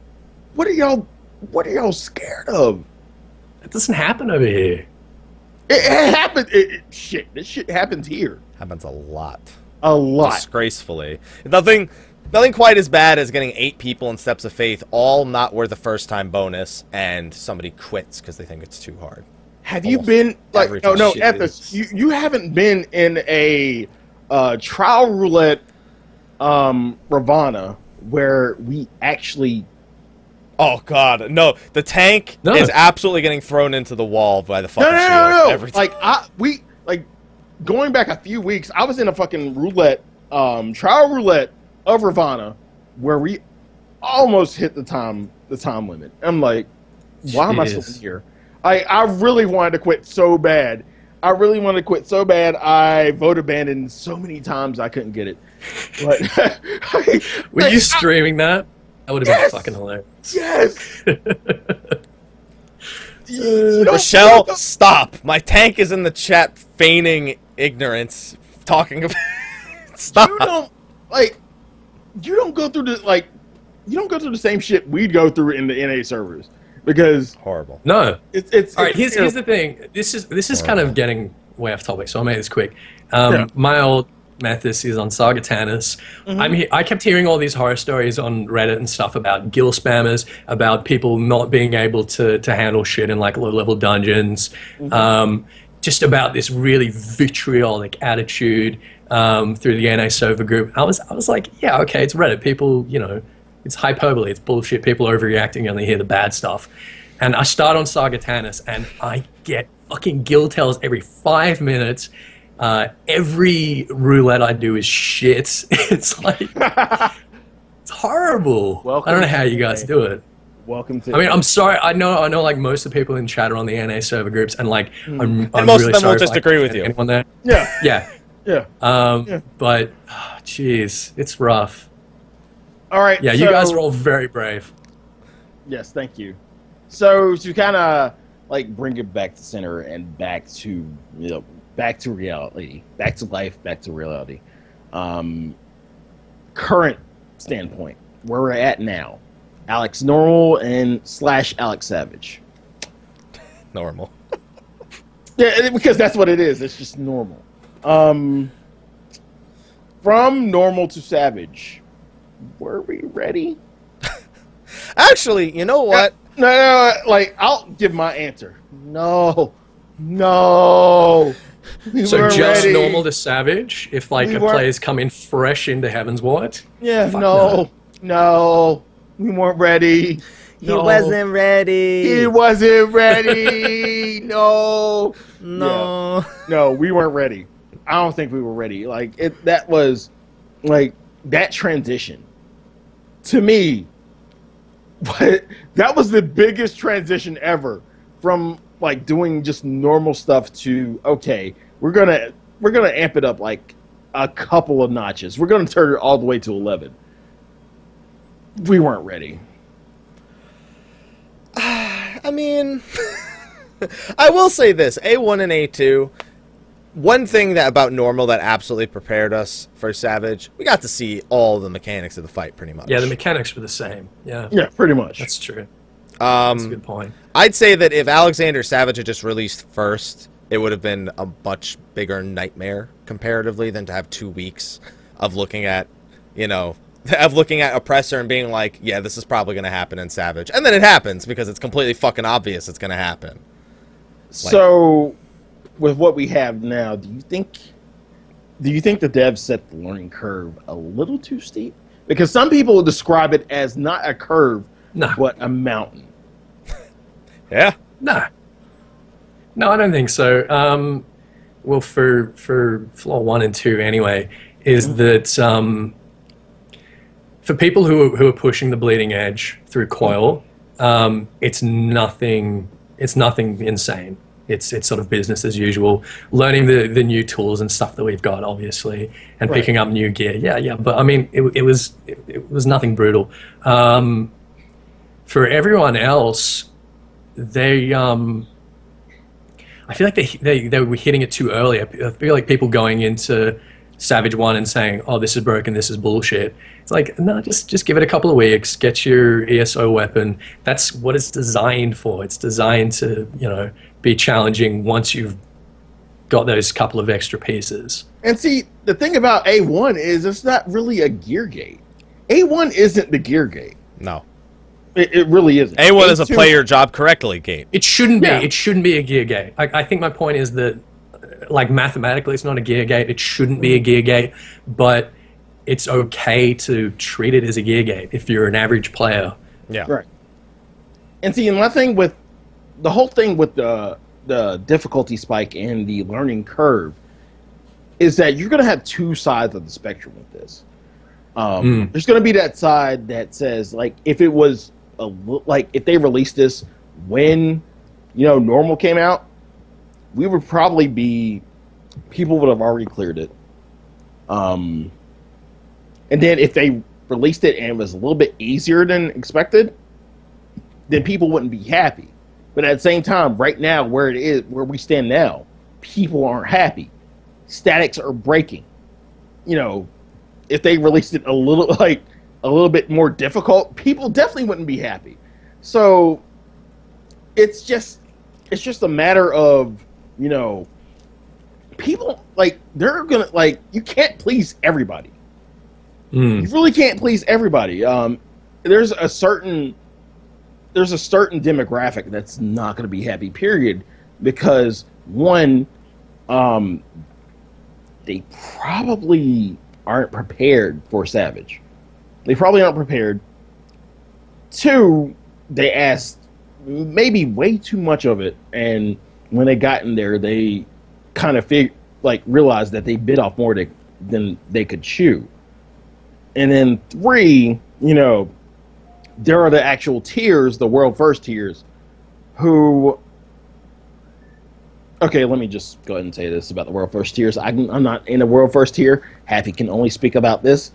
What are y'all what are y'all scared of? That doesn't happen over here. It, it happened it, it- shit, this shit happens here. Happens a lot. A lot. Disgracefully. The thing, nothing quite as bad as getting eight people in Steps of Faith, all not worth a first time bonus, and somebody quits because they think it's too hard. Have you been like every no no shit Ethos, you you haven't been in a uh, trial roulette um Ravana where we actually Oh god, no! The tank No. is absolutely getting thrown into the wall by the fucking no shield no no every time. like I we like going back a few weeks I was in a fucking roulette um trial roulette of Ravana where we almost hit the time the time limit. I'm like, why am I still in here? I I really wanted to quit so bad. I really wanted to quit so bad. I vote abandoned so many times I couldn't get it. But (laughs) Were you streaming that? That would have Yes! been fucking hilarious. Yes. (laughs) You don't- Rochelle, stop! My tank is in the chat feigning ignorance, talking about. (laughs) stop! you don't like you don't go through the like you don't go through the same shit we'd go through in the NA servers because Horrible. No. it's it's All right. it's, Here's here's the thing. This is this is kind of getting way off topic, so I'll make this quick. Um, Yeah. My old Mathis is on Sargatanas. Mm-hmm. I'm he- I kept hearing all these horror stories on Reddit and stuff about gil spammers, about people not being able to to handle shit in like low level dungeons. Mm-hmm. Um, just about this really vitriolic attitude um, through the NA server group. I was I was like, yeah, okay, it's Reddit. People, you know, it's hyperbole, it's bullshit. People are overreacting and they hear the bad stuff. And I start on Sargatanas and I get fucking gil tells every five minutes. Uh, every roulette I do is shit. (laughs) It's like it's horrible. Welcome I don't know how you guys do it. welcome to I mean, I'm sorry. I know, I know. Like most of the people in chat are on the NA server groups, and like, I'm, I'm Hmm. most of them will sorry if just I agree with you. Anyone there? yeah (laughs) Yeah. yeah Um, Yeah. But, jeez, it's rough. all right Yeah, you guys are all very brave. yes thank you so to kind of like bring it back to center and back to you know back to reality back to life back to reality um current standpoint where we're at now alex normal and slash alex savage Normal. (laughs) Yeah, because that's what it is. It's just normal. Um, from normal to savage, were we ready? (laughs) Actually, you know what? No, no, no, like I'll give my answer. No, no. We So just ready. normal to savage. If like We a weren't- player's come in fresh into Heavensward, Yeah, Fuck no, no. We weren't ready. He no. Wasn't ready. He wasn't ready. (laughs) no. No. No, we weren't ready. I don't think we were ready. Like it that was like that transition to me but (laughs) that was the biggest transition ever from like doing just normal stuff to okay, we're going to we're going to amp it up like a couple of notches. We're going to turn it all the way to 11. We weren't ready. (sighs) I mean, (laughs) I will say this: A1 and A2. One thing that about normal that absolutely prepared us for Savage, we got to see all the mechanics of the fight, pretty much. yeah, the mechanics were the same. Yeah, Yeah, pretty much. that's true. That's a um, good point. I'd say that if Alexander Savage had just released first, it would have been a much bigger nightmare comparatively than to have two weeks of looking at, you know, (laughs) of looking at Oppressor and being like, yeah, this is probably going to happen in Savage. And then it happens because it's completely fucking obvious it's going to happen. So, with what we have now, do you think do you think the devs set the learning curve a little too steep? Because some people describe it as not a curve, No, but a mountain. Yeah. no, no. I don't think so. Um, well, for for flaw one and two, anyway, is that um, for people who are, who are pushing the bleeding edge through coil, um, it's nothing. It's nothing insane. It's it's sort of business as usual. Learning the, the new tools and stuff that we've got, obviously, and Right. picking up new gear. Yeah, yeah. But I mean, it, it was it, it was nothing brutal. Um, for everyone else, they um, I feel like they, they they were hitting it too early. I I feel like people going into Savage One and saying, "Oh, this is broken. This is bullshit." It's like, no, just just give it a couple of weeks. Get your ESO weapon. That's what it's designed for. It's designed to you know be challenging once you've got those couple of extra pieces. And see, the thing about A1 is it's not really a gear gate. A1 isn't the gear gate. No. It, it really isn't. A1 is a A2 play your job correctly gate. It shouldn't be. Yeah. It shouldn't be a gear gate. I, I think my point is that, uh, like mathematically, it's not a gear gate. It shouldn't be a gear gate, but it's okay to treat it as a gear gate if you're an average player. Yeah. Right. And see, and my thing with the whole thing with the the difficulty spike and the learning curve is that you're going to have two sides of the spectrum with this. Um, Mm. There's going to be that side that says, like, if it was a li- like if they released this when you know normal came out, we would probably be people would have already cleared it. Um, and then if they released it and it was a little bit easier than expected, then people wouldn't be happy. But at the same time, right now, where it is, where we stand now, people aren't happy. Statics are breaking. You know, if they released it a little (laughs) like a little bit more difficult, people definitely wouldn't be happy. So it's just it's just a matter of you know people like they're gonna like you can't please everybody Mm. you really can't please everybody. Um, there's a certain there's a certain demographic that's not going to be happy. Period, because one, um, they probably aren't prepared for Savage. They probably aren't prepared. Two, they asked maybe way too much of it, and when they got in there, they kind of fig- like realized that they bit off more to, than they could chew. And then three, you know, there are the actual tiers, the world first tiers, who. Okay, let me just go ahead and say this about the world first tiers. I, am not in the world first tier. Happy can only speak about this.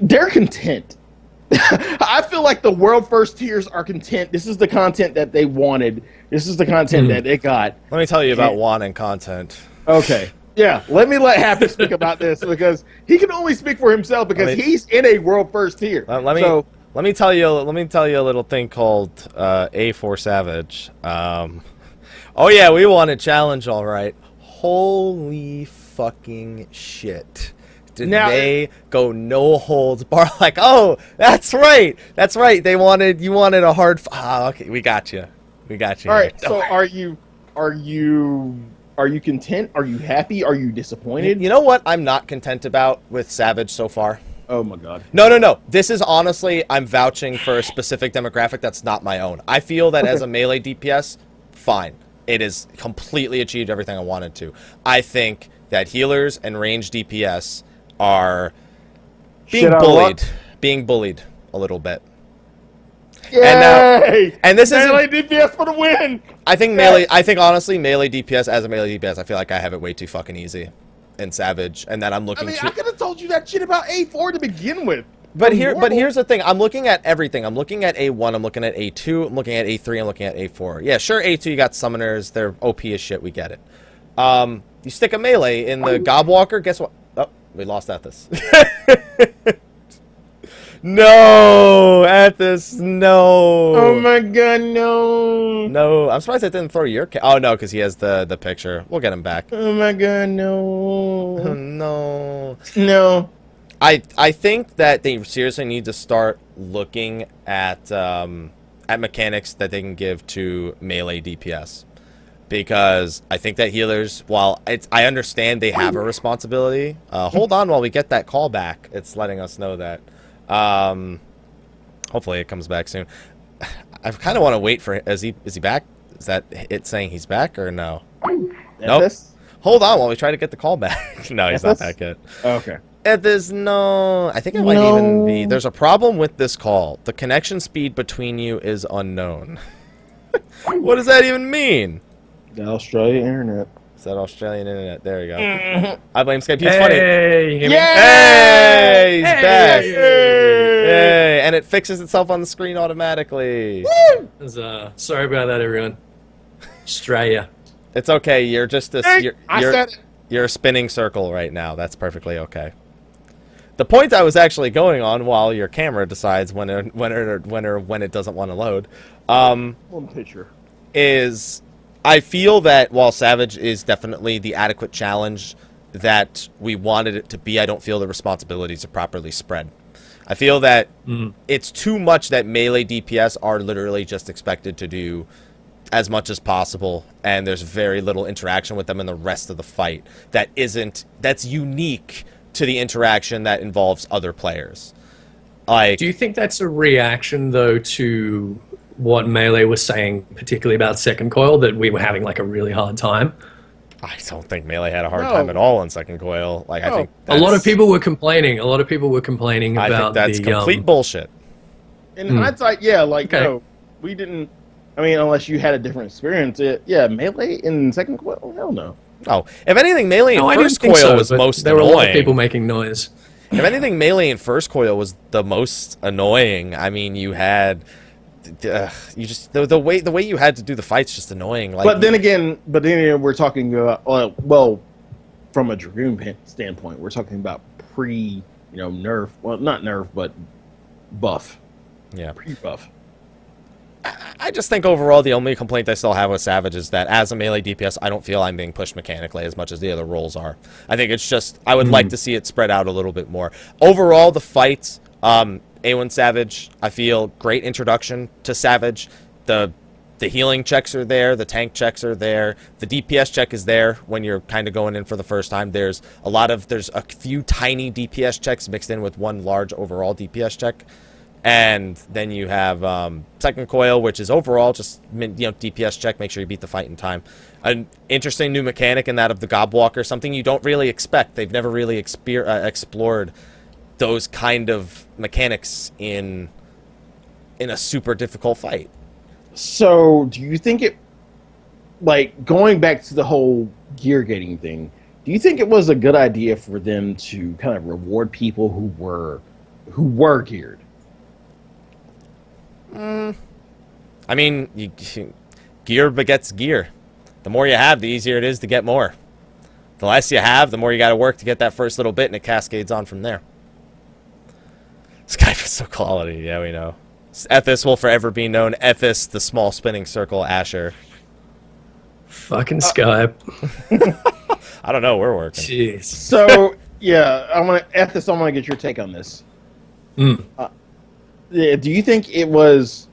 They're content. (laughs) I feel like the world first tiers are content. This is the content that they wanted. This is the content Hmm. that they got. Let me tell you about Yeah. wanting content. Okay. Yeah, let me let Happy speak about this (laughs) because he can only speak for himself because Let me- he's in a world first tier. Let, let me So, let me tell you let me tell you a little thing called uh, A4 Savage. Um, oh yeah, we won a challenge, all right. Holy fucking shit! Did Now- they go no holds bar? (laughs) Like, oh, that's right, that's right. They wanted you wanted a hard. F- ah, okay, we got you, we got you. All right. (laughs) So are you are you are you content? Are you happy? Are you You, disappointed? you know what I'm not content about with Savage so far? oh my god. No, no, no. This is honestly, I'm vouching for a specific demographic that's not my own. I feel that as a melee DPS, fine. It has completely achieved everything I wanted to. I think that healers and range DPS are being Shit out of bullied. Being bullied a little bit. Yay! And now- and this isn't- Melee DPS for the win. I think melee. I think honestly, melee DPS as a melee DPS, I feel like I have it way too fucking easy, and savage, and that I'm looking. I mean, to. I could have told you that shit about A4 to begin with. But here, but here's the thing. I'm looking at everything. I'm looking at A1. I'm looking at A2. I'm looking at A3. I'm looking at A4. Yeah, sure. A2. You got summoners. They're OP as shit. We get it. Um, you stick a melee in the Gobwalker. Guess what? Oh, we lost Athos. (laughs) no, Athos. No. Oh my god, no. No, I'm surprised I didn't throw your. Ca- oh no, because he has the the picture. We'll get him back. Oh my god, Oh, no. (laughs) no. no. I I think that they seriously need to start looking at um, at mechanics that they can give to melee DPS because I think that healers, while it's I understand they have a responsibility. Uh, hold on while we get that call back. It's letting us know that. Um, hopefully it comes back soon. (sighs) I kind of want to wait for. Is he is he back? Is that it saying he's back or no? Nope. This? Hold on while we try to get the call back. (laughs) no, he's not back yet. Okay. Uh, there's no. I think it might even be. There's a problem with this call. The connection speed between you is unknown. (laughs) what does that even mean? The Australia internet. Is that Australian internet? There you go. Mm-hmm. I blame Skype. It's funny. Hey, you hear me? Hey, he's back. Hey! Yay! And it fixes itself on the screen automatically. There's, uh, sorry about that, everyone. Australia. It's okay. You're just a. Hey, You're, I you're, said it. you're a spinning circle right now. That's perfectly okay. The point I was actually going on while your camera decides when it, when it, when or when it doesn't want to load. Um, One picture. is I feel that while Savage is definitely the adequate challenge that we wanted it to be, I don't feel the responsibilities are properly spread. I feel that mm-hmm. it's too much that melee DPS are literally just expected to do as much as possible, and there's very little interaction with them in the rest of the fight that isn't that's unique to the interaction that involves other players. Like, Do you think that's a reaction though to what Melee was saying, particularly about Second Coil, that we were having like a really hard time? I don't think melee had a hard No. time at all on second coil. Like, I No. think A lot of people were complaining. A lot of people were complaining I about think that's the complete um, bullshit. In Hmm. hindsight, yeah, like Okay. no, we didn't. I mean, unless you had a different experience, it, yeah, melee in second coil, hell no. Oh, if anything, melee in No, first coil so, was most there were a lot of people making noise. If anything, melee in first coil was the most annoying. I mean, you had, uh, you just the, the way the way you had to do the fights just annoying. Like, but then again, but then again, we're talking about uh, well, from a dragoon standpoint, we're talking about pre, you know, nerf. Well, not nerf, but buff, yeah, pre buff. I just think overall the only complaint I still have with Savage is that as a melee DPS, I don't feel I'm being pushed mechanically as much as the other roles are. I think it's just I would like to see it spread out a little bit more. Overall, the fights, um, A1 Savage, I feel great introduction to Savage. The the healing checks are there, the tank checks are there, the DPS check is there when you're kind of going in for the first time. There's a lot of there's a few tiny DPS checks mixed in with one large overall DPS check and then you have um, second coil, which is overall just you know DPS check. Make sure you beat the fight in time. An interesting new mechanic in that of the Gobwalker, something you don't really expect. They've never really exper- uh, explored those kind of mechanics in in a super difficult fight. So, do you think it, like going back to the whole gear gating thing? Do you think it was a good idea for them to kind of reward people who were, who were geared? Mm. I mean, you, gear begets gear. The more you have, the easier it is to get more. The less you have, the more you got to work to get that first little bit, and it cascades on from there. Skype is so quality, yeah, we know. Ethis will forever be known. Ethis, the small spinning circle, Asher. Fucking Uh, Skype. (laughs) I don't know, we're working. Jeez. So, yeah, I want to, Ethis, I want to get your take on this. Mm. Uh, yeah, do you think it was,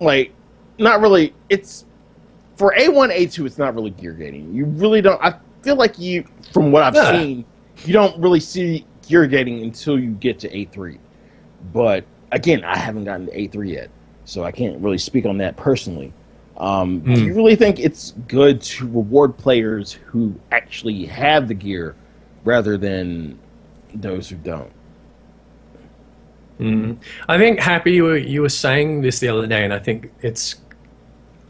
like, not really? It's for A one, A two. It's not really gear gating. You really don't. I feel like you, from what I've Yeah. seen, you don't really see gear gating until you get to A three. But again, I haven't gotten to A three yet, so I can't really speak on that personally. Um, Do Mm. you really think it's good to reward players who actually have the gear rather than those who don't? Mm. I think Happy, you were, you were saying this the other day, and I think it's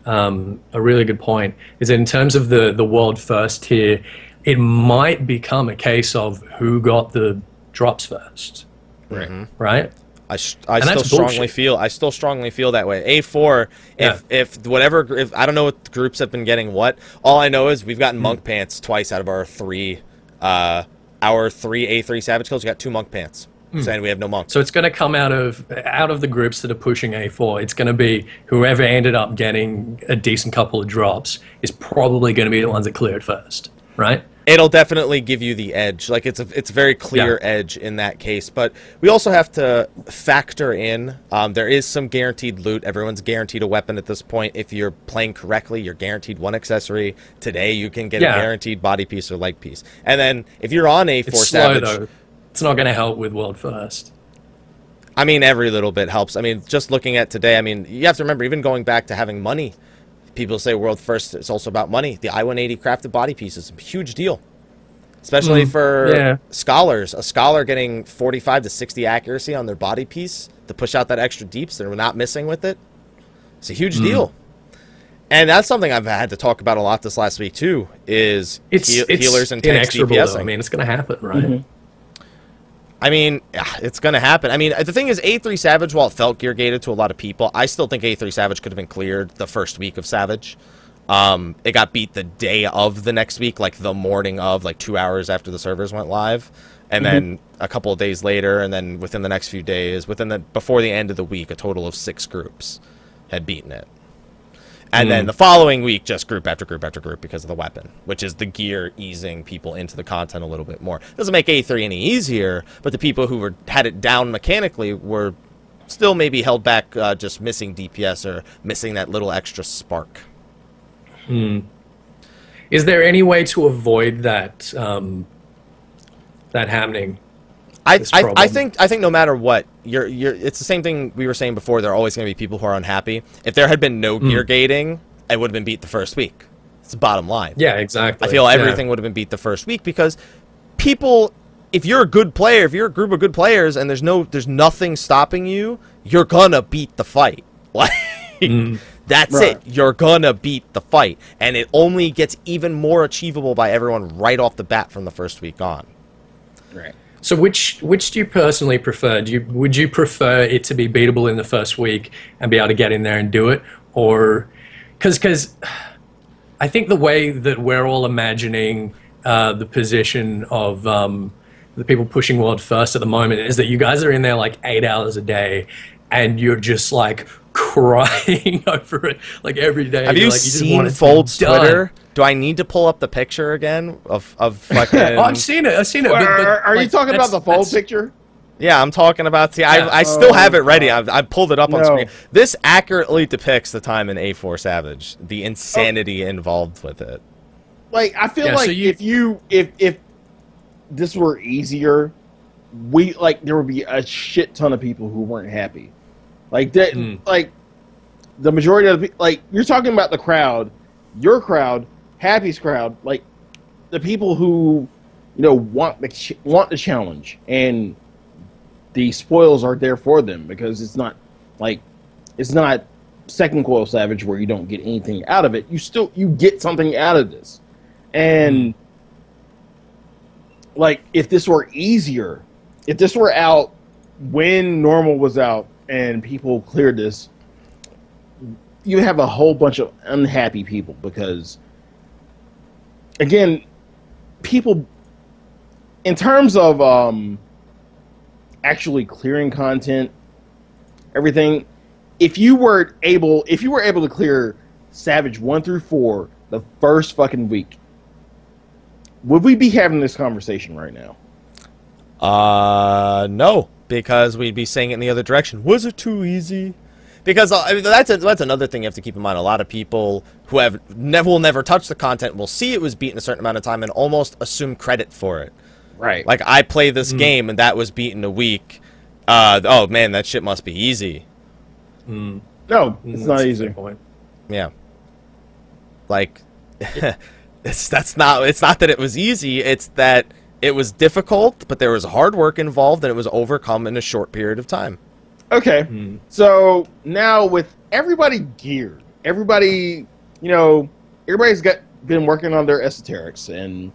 um, a really good point. Is that in terms of the the world first tier, it might become a case of who got the drops first, Mhm. right? I, I And still strongly bullshit. feel I still strongly feel that way. A four, if if whatever if I don't know what groups have been getting what. All I know is we've gotten Hmm. monk pants twice out of our three, uh, our three A three savage kills. We got two monk pants, Hmm. saying we have no monks. So it's going to come out of out of the groups that are pushing A4. It's going to be whoever ended up getting a decent couple of drops is probably going to be the ones that cleared first, right? It'll definitely give you the edge. Like it's a it's a very clear Yeah. edge in that case. But we also have to factor in um, there is some guaranteed loot. Everyone's guaranteed a weapon at this point. If you're playing correctly, you're guaranteed one accessory. Today you can get Yeah. a guaranteed body piece or leg piece. And then if you're on a four It's slow savage, though. It's not going to help with world first. I mean every little bit helps. I mean just looking at today, I mean you have to remember even going back to having money. People say world first. It's also about money. The I-180 crafted body piece is a huge deal, especially Mm, for yeah. scholars. A scholar getting 45 to 60 accuracy on their body piece to push out that extra deeps so they're not missing with it. It's a huge Mm. deal. And that's something I've had to talk about a lot this last week too. Is It's, heal- it's healers and tanks inexorable. Though. I mean, it's going to happen, right? Mhm. I mean, it's going to happen. I mean, the thing is, A3 Savage, while it felt gear gated to a lot of people, I still think A3 Savage could have been cleared the first week of Savage. Um, it got beat the day of the next week, like the morning of, like two hours after the servers went live, and then a couple of days later, and then within the next few days, within the before the end of the week, a total of six groups had beaten it. And then the following week, just group after group after group because of the weapon, which is the gear easing people into the content a little bit more. It Doesn't make A3 any easier, but the people who were had it down mechanically were still maybe held back, uh, just missing DPS or missing that little extra spark. Hmm. Is there any way to avoid that um, that happening? I, I, I think I think no matter what you're you're it's the same thing we were saying before. There are always going to be people who are unhappy. If there had been no Hmm. gear gating, it would have been beat the first week. It's the bottom line. Yeah, exactly. I feel Yeah. everything would have been beat the first week because people if you're a good player, if you're a group of good players and there's no there's nothing stopping you, you're gonna beat the fight. (laughs) Like that's Right. it. You're gonna beat the fight. And it only gets even more achievable by everyone right off the bat from the first week on. Right. So which which do you personally prefer? Do you would you prefer it to be beatable in the first week and be able to get in there and do it, or because because I think the way that we're all imagining uh, the position of um, the people pushing world first at the moment is that you guys are in there like eight hours a day, and you're just like crying (laughs) over it like every day. Have You're you like, just seen want it to be Fold's. Twitter? Do I need to pull up the picture again of of (laughs) fucking? Oh, I've seen it. I've seen it. but- but, are are you talking about the fold picture? yeah, I'm talking about. See, Yeah. I I oh still Oh, have it ready. I've I pulled it up on screen. This accurately depicts the time in A4 Savage, the insanity involved with it. Like I feel Yeah, like so you- if you if if this were easier, we like there would be a shit ton of people who weren't happy. Like that Hmm. like the majority of the like you're talking about the crowd, your crowd, Happy's crowd, like the people who you know want the ch- want the challenge and the spoils are there for them because it's not like it's not second coil savage where you don't get anything out of it. You still you get something out of this. And like if this were easier if this were out when normal was out and people cleared this you have a whole bunch of unhappy people because again people in terms of um actually clearing content everything if you were able if you were able to clear savage 1 through 4 the first fucking week would we be having this conversation right now? Uh, no, because we'd be saying it in the other direction. Was it too easy? Because uh, I mean, that's a, that's another thing you have to keep in mind. A lot of people who have never will never touch the content will see it was beaten a certain amount of time and almost assume credit for it. right Like I play this game and that was beaten a week. Uh, oh man, that shit must be easy. no it's Mm, not easy point. Yeah. Like, (laughs) it's that's not. It's not that it was easy. It's that it was difficult, but there was hard work involved, and it was overcome in a short period of time. Okay. So now with everybody geared, everybody, you know, everybody's got been working on their esoterics, and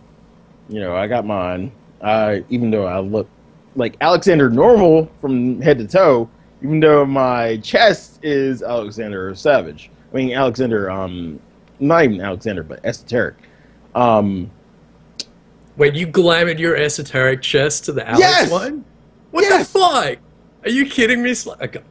you know, I got mine. Uh, even though I look like Alexander normal from head to toe, even though my chest is Alexander Savage. I mean, Alexander, um, not even Alexander, but esoteric. Um, Wait, you glamored your esoteric chest to the Alex Yes! one? What Yes! the fuck? Are you kidding me? Sli- okay.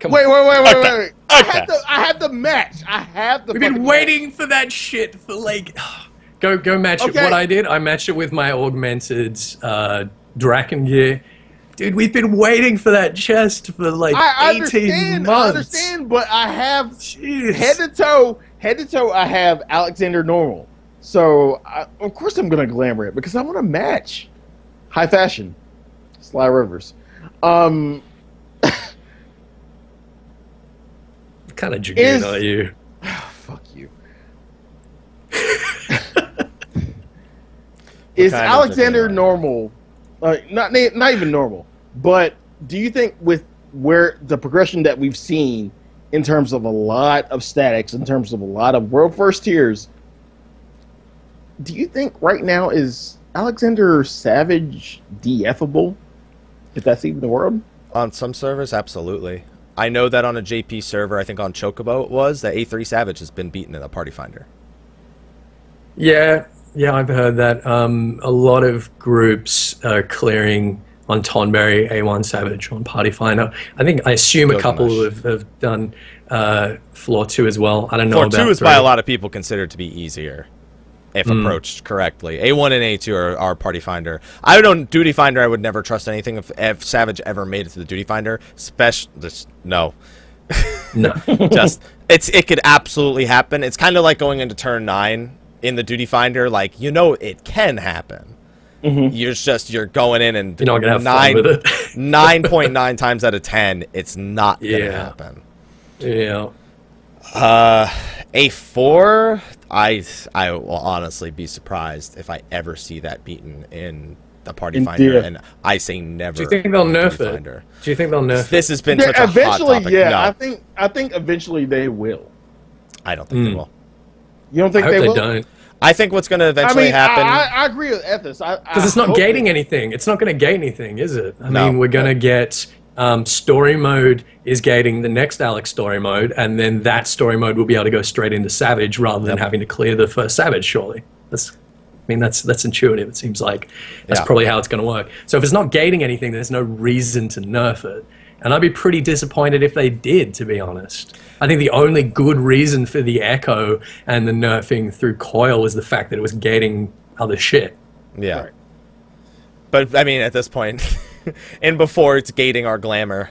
Come wait, on. wait, wait, wait, Okay. wait, wait. I Okay. have the, I have the match. I have the. We've been fucking waiting for that shit for like. (sighs) Go, go match it. What I did, I matched it with my augmented uh, Drachen gear. Dude, we've been waiting for that chest for like I 18 months. I understand, but I have Jeez. head to toe, head to toe. I have Alexander normal, so I, of course I'm gonna glamour it because I want to match high fashion. Sly Rivers. Um, What kind of Is- dragoon are you? Oh, (sighs) fuck you. (laughs) Is Alexander normal? Uh, not not even normal, but do you think with where the progression that we've seen in terms of a lot of statics, in terms of a lot of world first tiers, do you think right now is Alexander Savage DFable? If that's even the word? On some servers, absolutely. I know that on a JP server, I think on Chocobo it was that A3 Savage has been beaten in a Party Finder. Yeah, yeah, I've heard that. Um, a lot of groups are clearing on Tonberry, A1 Savage on Party Finder. I think I assume a couple have, have done uh, Floor Two as well. I don't know Floor about two is three. by a lot of people considered to be easier if Hmm. approached correctly. A1 and A2 are, are Party Finder. I don't Duty Finder. I would never trust anything if, if Savage ever made it to the Duty Finder. Special, no. (laughs) No. just it's it could absolutely happen. It's kind of like going into turn nine in the Duty Finder. Like you know it can happen. You're just you're going in and You're not gonna have nine with it. nine (laughs) point nine times out of ten, it's not gonna Yeah. happen. yeah. Uh, a four. I I will honestly be surprised if I ever see that beaten in the Party In Finder, theory. and I say never. Do you think they'll in the nerf it? Finder. Do you think they'll nerf it? This has been Yeah, such a hot eventually, topic. yeah. no, I think I think eventually they will. I don't think they Mm. will. You don't I think hope they, they will? don't. I think what's going to I eventually mean, happen. I, I, I agree with Ethos. Because it's not gating anything. It's not going to gate anything, is it? I No. mean, we're going to get um, story mode is gating the next Alex story mode, and then that story mode will be able to go straight into Savage rather than having to clear the first Savage. Surely, that's. I mean, that's that's intuitive. It seems like that's Yeah. probably how it's going to work. So if it's not gating anything, there's no reason to nerf it. And I'd be pretty disappointed if they did, to be honest. I think the only good reason for the echo and the nerfing through coil was the fact that it was gating other shit. yeah, Right. but I mean, at this point, (laughs) (laughs) and before it's gating our glamour,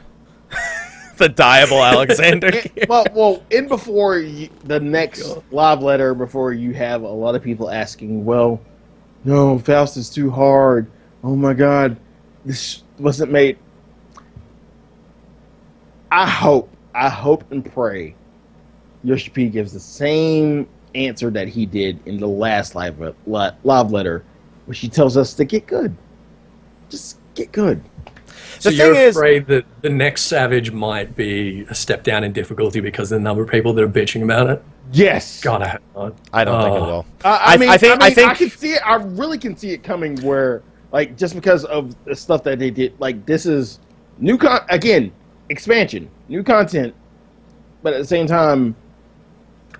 (laughs) the diable (laughs) Alexander. Well, well, in before you, the next live letter, before you have a lot of people asking, well, no, Faust is too hard. Oh my God, this wasn't made. I hope, I hope and pray, Yoshi P gives the same answer that he did in the last live live letter, where she tells us to get good, just get good. So The you're thing is- afraid that the next Savage might be a step down in difficulty because of the number of people that are bitching about it? Yes. God, I hope not. I don't think it Oh. will. I, I, I- mean, I think- I, I think- I can see it. I really can see it coming. Where, like, just because of the stuff that they did, like, this is new con again, expansion, new content, but at the same time,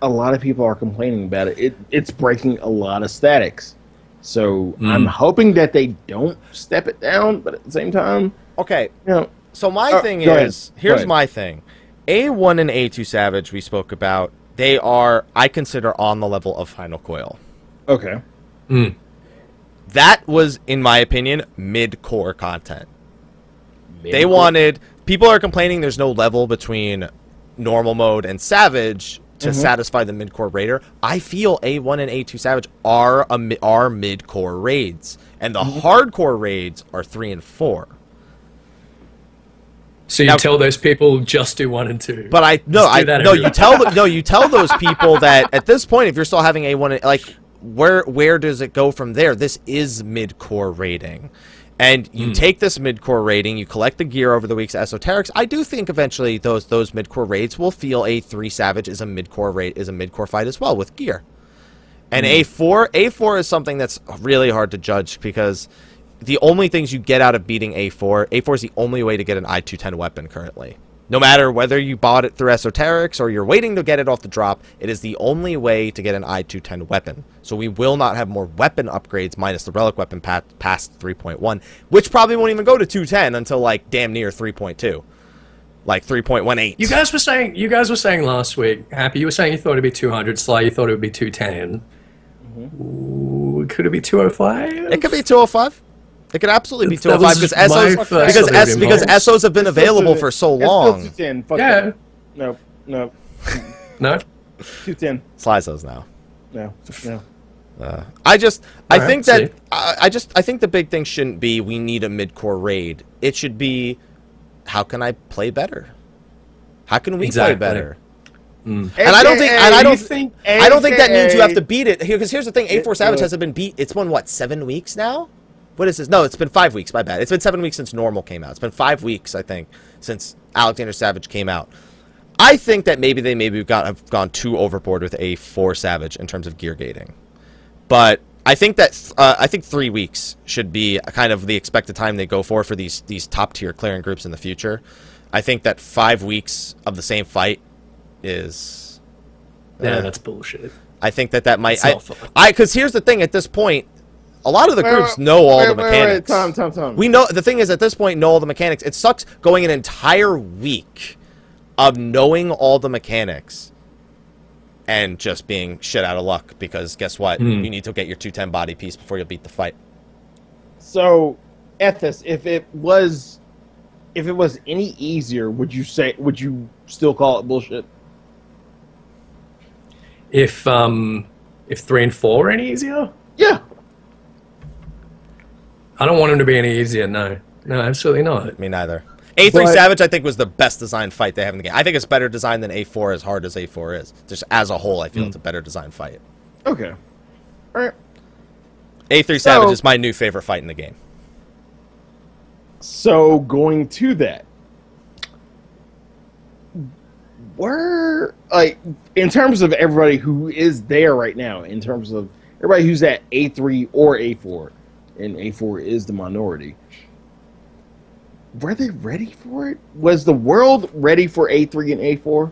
a lot of people are complaining about it. It it's breaking a lot of statics. So I'm hoping that they don't step it down, but at the same time, Okay, you know, So my Uh, thing go ahead. is, here's my thing. A1 and A2 Savage we spoke about, they are I consider on the level of Final Coil. okay, That was in my opinion mid-core content. They wanted people are complaining there's no level between normal mode and Savage to mm-hmm. satisfy the mid-core raider. I feel A1 and A2 Savage are a are mid-core raids and the mm-hmm. hardcore raids are 3 and 4. So you Now- tell those people just do one and two. But I no, I no. You (laughs) tell the, no, you tell those (laughs) people that at this point, if you're still having a one, like where where does it go from there? This is mid core rating, and you hmm. take this mid core rating, you collect the gear over the week's esoterics. I do think eventually those those mid core raids will feel a three savage is a mid core rate is a mid core fight as well with gear, and hmm. a four a four is something that's really hard to judge because. The only things you get out of beating A4, A4 is the only way to get an I210 weapon currently. No matter whether you bought it through esoterics or you're waiting to get it off the drop, it is the only way to get an I210 weapon. So we will not have more weapon upgrades minus the relic weapon pat- past 3.1, which probably won't even go to 210 until like damn near 3.2. Like 3.18. you guys were saying you guys were saying last week, Happy, you were saying you thought it'd be 200, Sly, you thought it would be 210. Ooh, mm-hmm. could it be 205? It could be 205. It could absolutely be That 205 because my SOs because S because. SOs have been available for so long. Two ten. Fuck Yeah. that. No, no, No? two ten. Slices now. No, no. Uh, I just, I Alright, think that. I, I just, I think the big thing shouldn't be we need a mid-core raid. It should be, how can I play better? How can we Exactly. play better? And And I don't think, and I don't think- I don't think that means you have to beat it. Because here's the thing: A4 Savage hasn't been beat. It's been what seven weeks now. What is this? No, it's been five weeks. My bad. It's been seven weeks since Normal came out. It's been five weeks, I think, since Alexander Savage came out. I think that maybe they maybe got have gone too overboard with A4 Savage in terms of gear gating, but I think that uh, I think three weeks should be kind of the expected time they go for for these these top tier clearing groups in the future. I think that five weeks of the same fight is Yeah, uh, that's bullshit. I think that that might. It's I, not fun. I, because here's the thing. At this point, A lot of the Wait, groups wait, know all wait, the wait, wait, mechanics. Tom, Tom, Tom. We know the thing is at this point know all the mechanics. It sucks going an entire week of knowing all the mechanics and just being shit out of luck because guess what? Hmm. You need to get your 210 body piece before you beat the fight. So, Ethos, if it was, if it was any easier, would you say? Would you still call it bullshit? If um, if three and four are any easier, Yeah. I don't want them to be any easier. No, no, absolutely not. Me neither. A3 But- Savage, I think, was the best designed fight they have in the game. I think it's better designed than A4, as hard as A4 is. Just as a whole, I feel hmm. it's a better designed fight. Okay. All right. A3 So- Savage is my new favorite fight in the game. So going to that, where like in terms of everybody who is there right now, in terms of everybody who's at A three or A four, and A four is the minority. Were they ready for it? Was the world ready for A three and A four?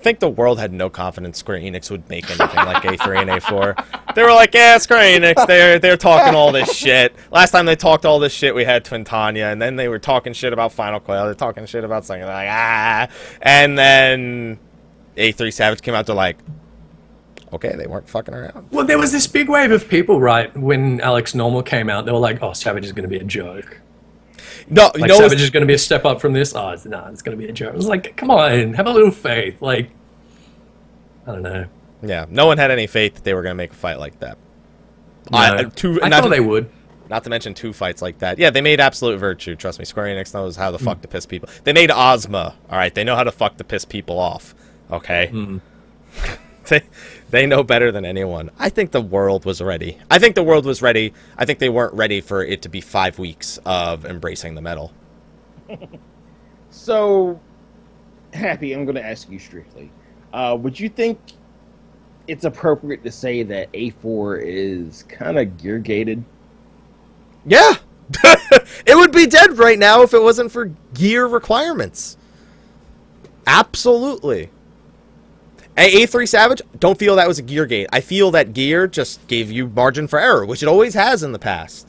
I think the world had no confidence Square Enix would make anything like A3 and A4. They were like, yeah, Square Enix, they're, they're talking all this shit. Last time they talked all this shit, we had Twintania, and then they were talking shit about Final Coil. They're talking shit about something like, ah. And then A3 Savage came out, they're like, okay, they weren't fucking around. Well, there was this big wave of people, right? When Alex Normal came out, they were like, "Oh, Savage is going to be a joke. No, you Like know, Savage is going to be a step up from this. Oh, it's, nah, it's going to be a joke." I was like, "Come on, have a little faith." Like, I don't know. yeah, no one had any faith that they were going to make a fight like that. I- No. two- I not thought to- they would. Not to mention two fights like that. Yeah, they made absolute virtue. Trust me, Square Enix knows how the fuck to piss people. They made Ozma. All right, they know how to fuck to piss people off. Okay, Hmm. (laughs) they they know better than anyone. I think the world was ready. I think the world was ready. I think they weren't ready for it to be five weeks of embracing the metal. (laughs) So, happy. I'm going to ask you strictly. Uh, would you think it's appropriate to say that A four is kind of gear gated? Yeah, (laughs) it would be dead right now if it wasn't for gear requirements. Absolutely. A A3 Savage, don't feel that was a gear gate. I feel that gear just gave you margin for error, which it always has in the past.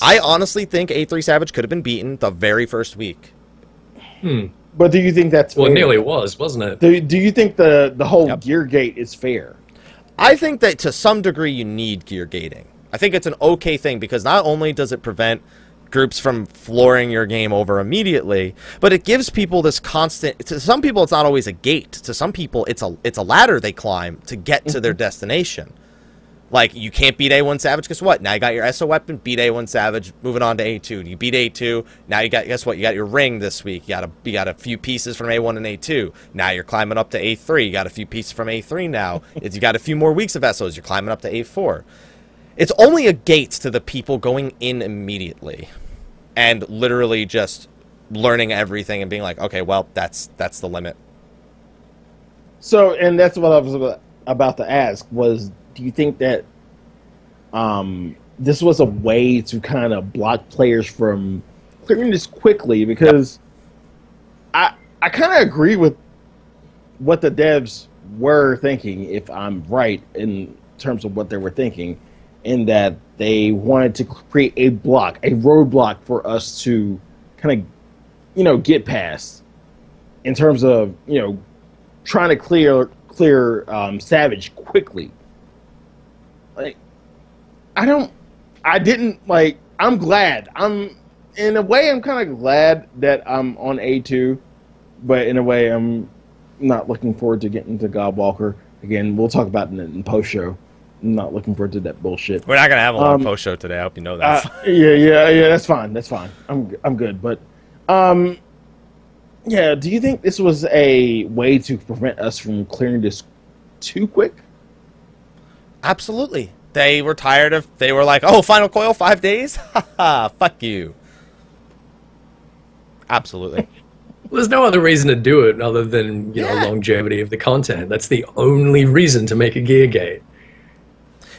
I honestly think A3 Savage could have been beaten the very first week. Hmm. But do you think that's Well, fair? it nearly was, wasn't it? Do, do you think the the whole Yep. gear gate is fair? I think that to some degree you need gear gating. I think it's an okay thing because not only does it prevent groups from flooring your game over immediately, but it gives people this constant to some people it's not always a gate. To some people it's a it's a ladder they climb to get to their mm-hmm. destination. Like you can't beat A1 Savage, guess what? Now you got your SO weapon, beat A1 Savage, moving on to A2. You beat A2, now you got guess what? You got your ring this week. You got a you got a few pieces from A1 and A2. Now you're climbing up to A3. You got a few pieces from A3 now. (laughs) You got a few more weeks of SOs. You're climbing up to A4. It's only a gate to the people going in immediately and literally just learning everything and being like, okay, well, that's that's the limit. So, and that's what I was about, to ask was, do you think that um, this was a way to kind of block players from clearing this quickly? Because I I kind of agree with what the devs were thinking, if I'm right in terms of what they were thinking, in that they wanted to create a block, a roadblock for us to kind of, you know, get past in terms of, you know, trying to clear clear um, Savage quickly. Like, I don't, I didn't like. I'm glad. I'm in a way. I'm kind of glad that I'm on A two, but in a way, I'm not looking forward to getting to Gobwalker again. We'll talk about it in post show. I'm not looking forward to that bullshit. We're not gonna have a long Um, post show today. I hope you know that. Uh, yeah, yeah, yeah. That's fine. That's fine. I'm I'm good. But, um, yeah. Do you think this was a way to prevent us from clearing this too quick? Absolutely. They were tired of. They were like, "Oh, Final Coil, five days? (laughs) Ha ha! Fuck you." Absolutely. Well, (laughs) there's no other reason to do it other than you know Yeah. longevity of the content. That's the only reason to make a gear gate.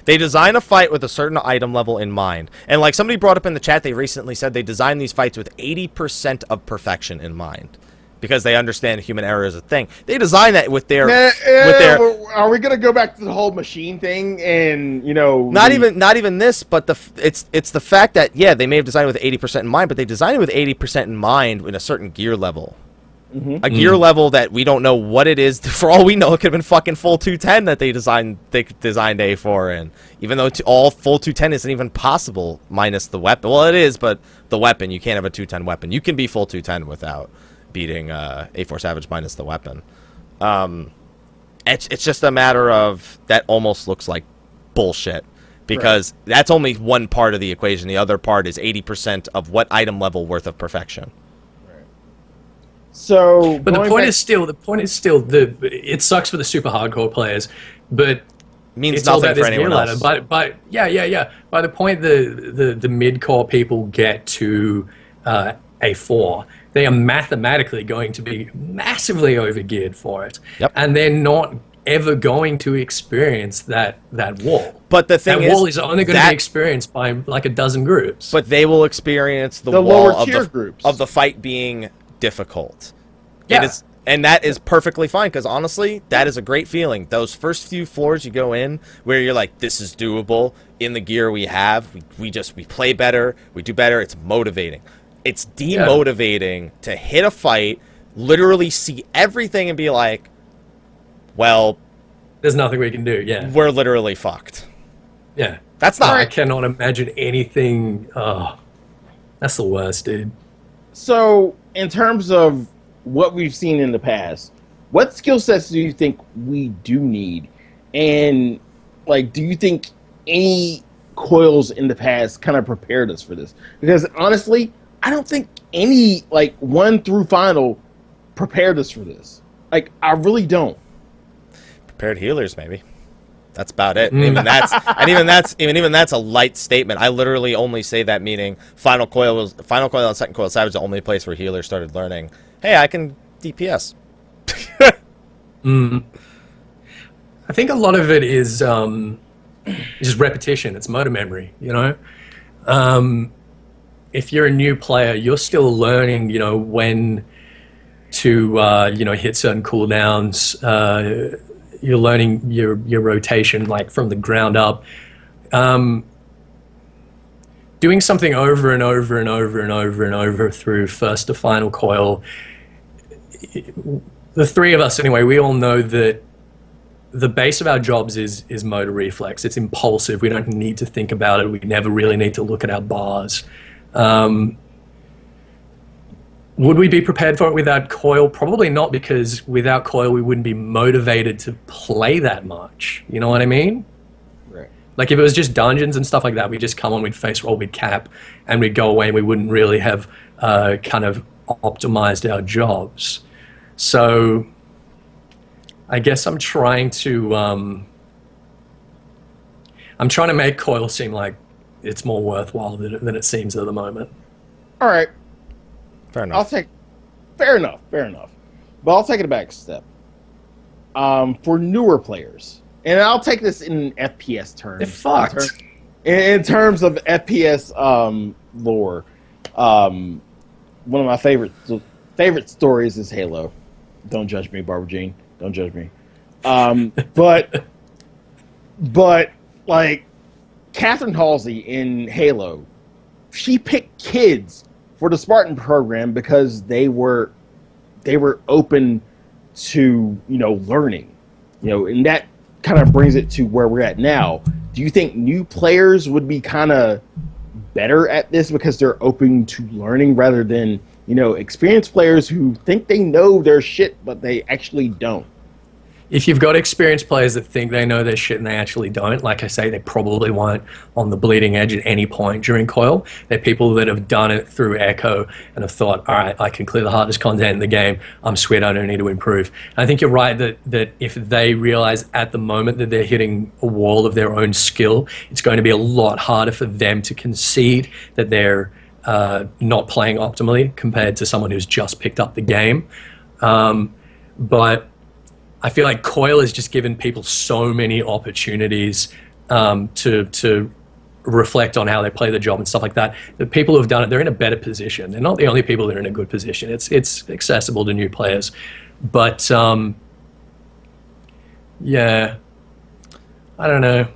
They design a fight with a certain item level in mind, and like somebody brought up in the chat, they recently said they design these fights with 80% of perfection in mind, because they understand human error is a thing. They design that with their Nah, with their are we gonna go back to the whole machine thing and you know not the- even not even this, but the it's it's the fact that yeah they may have designed it with eighty percent in mind, but they designed it with eighty percent in mind in a certain gear level. Mm-hmm. A gear level that we don't know what it is. (laughs) For all we know, it could have been fucking full 210 that they designed they designed A4 and Even though t- all full 210 isn't even possible minus the weapon. Well, it is, but the weapon you can't have a 210 weapon. You can be full 210 without beating uh, A4 Savage minus the weapon. Um, it's it's just a matter of that almost looks like bullshit because that's only one part of the equation. The other part is 80% of what item level worth of perfection. So, But the point back- is still the point is still the it sucks for the super hardcore players, but Means it's all nothing about for this gear anyone ladder. else. But but yeah yeah yeah. By the point the the the mid core people get to uh, a four, they are mathematically going to be massively overgeared for it, Yep. and they're not ever going to experience that that wall. But the thing that is, wall is only going to be experienced by like a dozen groups. But they will experience the, The wall lower of tier the, groups. of the fight being difficult. It Yeah. is, and that is perfectly fine because honestly, that is a great feeling. Those first few floors you go in where you're like, this is doable in the gear we have. We, we just we play better, we do better. It's motivating. It's demotivating to hit a fight, literally see everything and be like, well, There's nothing we can do. Yeah, we're literally fucked. yeah. That's not I cannot imagine anything. Oh, that's the worst, dude. So, in terms of what we've seen in the past, what skill sets do you think we do need? And, like, do you think any coils in the past kind of prepared us for this? Because, honestly, I don't think any, like, one through final prepared us for this. Like, I really don't. prepared healers maybe that's about it Mm. even that's and even that's even even that's a light statement i literally only say that meaning final coil was final coil and second coil savage is the only place where healers started learning hey i can dps (laughs) Mm. I think a lot of it is um, just repetition. It's motor memory, you know. Um, if you're a new player, you're still learning, you know, when to uh, you know hit certain cooldowns. Uh, you're learning your your rotation like from the ground up. Um, doing something over and over and over and over and over through first to final coil. The three of us, anyway, we all know that the base of our jobs is is motor reflex. It's impulsive. We don't need to think about it. We never really need to look at our bars. Um, would we be prepared for it without coil? Probably not, because without coil, we wouldn't be motivated to play that much. You know what I mean? Right. Like if it was just dungeons and stuff like that, we'd just come on, we'd face roll, we'd cap, and we'd go away. and We wouldn't really have uh, kind of optimized our jobs. So I guess I'm trying to um, I'm trying to make coil seem like it's more worthwhile than, than it seems at the moment. All right. Fair enough. I'll take. Fair enough. Fair enough. But I'll take it back a step. Um, for newer players, and I'll take this in FPS terms. They're fucked. In, ter- in, in terms of FPS um, lore, um, one of my favorite favorite stories is Halo. Don't judge me, Barbara Jean. Don't judge me. Um, (laughs) but but like Catherine Halsey in Halo, she picked kids for the Spartan program because they were they were open to you know learning, you know, and that kind of brings it to where we're at now. Do you think new players would be kind of better at this because they're open to learning rather than you know experienced players who think they know their shit but they actually don't? If you've got experienced players that think they know their shit and they actually don't, like I say, they probably weren't on the bleeding edge at any point during Coil. They're people that have done it through Echo and have thought, all right, I can clear the hardest content in the game. I'm sweet. I don't need to improve. And I think you're right that, that if they realize at the moment that they're hitting a wall of their own skill, it's going to be a lot harder for them to concede that they're uh, not playing optimally compared to someone who's just picked up the game. Um, but I feel like Coil has just given people so many opportunities um, to to reflect on how they play the job and stuff like that. The people who have done it, they're in a better position. They're not the only people that are in a good position. It's it's accessible to new players, but um, yeah, I don't know.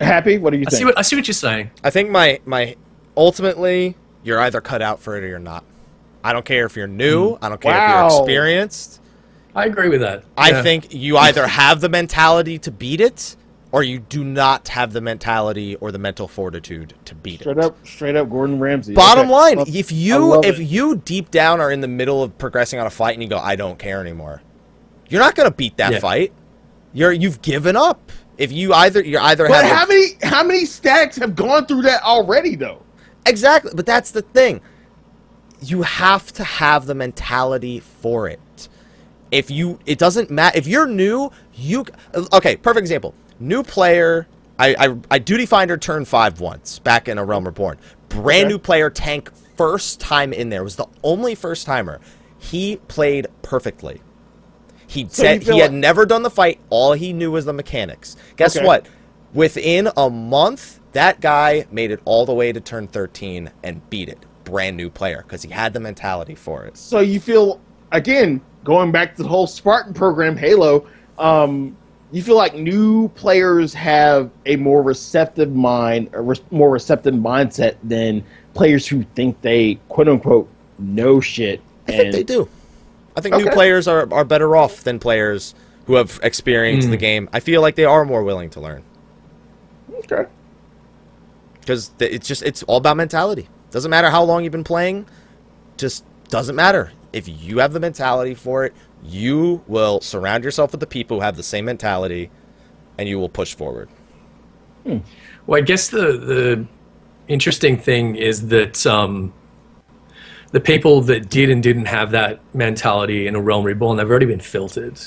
Happy? What do you I think? see what I see what you're saying. I think my my ultimately you're either cut out for it or you're not. I don't care if you're new. I don't care if you're experienced. I agree with that. I Yeah. think you either have the mentality to beat it, or you do not have the mentality or the mental fortitude to beat straight it. Straight up, straight up, Gordon Ramsay. Bottom Okay. line, Love- if you if it. you deep down are in the middle of progressing on a fight and you go, I don't care anymore, you're not gonna beat that Yeah. fight. You're you've given up. If you either you're either But have a- how many how many stacks have gone through that already though? Exactly, but that's the thing. You have to have the mentality for it. If you, it doesn't matter. If you're new, you okay. Perfect example. New player. I I, I duty finder turn five once back in a Realm Reborn. Brand Okay. new player tank first time in there was the only first timer. He played perfectly. He So said he had never done the fight. All he knew was the mechanics. Guess Okay. what? Within a month, that guy made it all the way to turn 13 and beat it. Brand new player because he had the mentality for it. So you feel again going back to the whole Spartan program, Halo. Um, you feel like new players have a more receptive mind, a re- more receptive mindset than players who think they quote unquote know shit. I And think they do. I think new players are, are better off than players who have experienced the game. I feel like they are more willing to learn okay. because it's just it's all about mentality. Doesn't matter how long you've been playing, just doesn't matter. If you have the mentality for it, you will surround yourself with the people who have the same mentality, and you will push forward. Well, I guess the the interesting thing is that um, the people that did and didn't have that mentality in a Realm Reborn, they've already been filtered.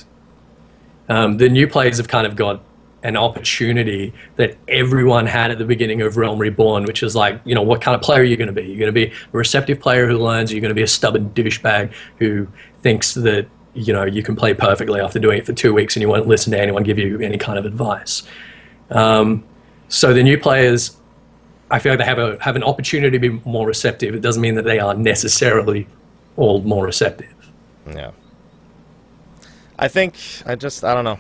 Um, the new players have kind of got an opportunity that everyone had at the beginning of Realm Reborn, which is like, you know, what kind of player are you going to be? You're going to be a receptive player who learns. You're going to be a stubborn douchebag who thinks that you know you can play perfectly after doing it for two weeks and you won't listen to anyone give you any kind of advice. Um, so the new players, I feel like they have a have an opportunity to be more receptive. It doesn't mean that they are necessarily all more receptive. Yeah. I think I just I don't know.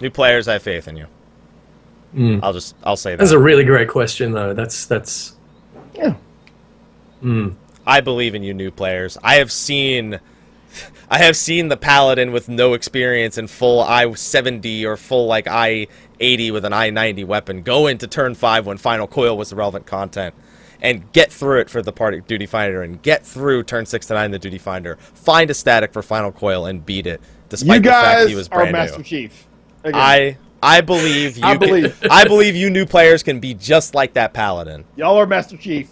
New players, I have faith in you. Mm. I'll just I'll say that. That's a really great question, though. That's that's Yeah. I believe in you, new players. I have seen, (laughs) I have seen the paladin with no experience and full I seventy or full like I eighty with an I ninety weapon go into turn five when final coil was the relevant content, and get through it for the party duty finder and get through turn six to nine the duty finder, find a static for final coil and beat it despite You the fact he was brand are Master new. Chief. Again. I I believe you. I believe. (laughs) I believe you new players can be just like that paladin. y'all are Master Chief.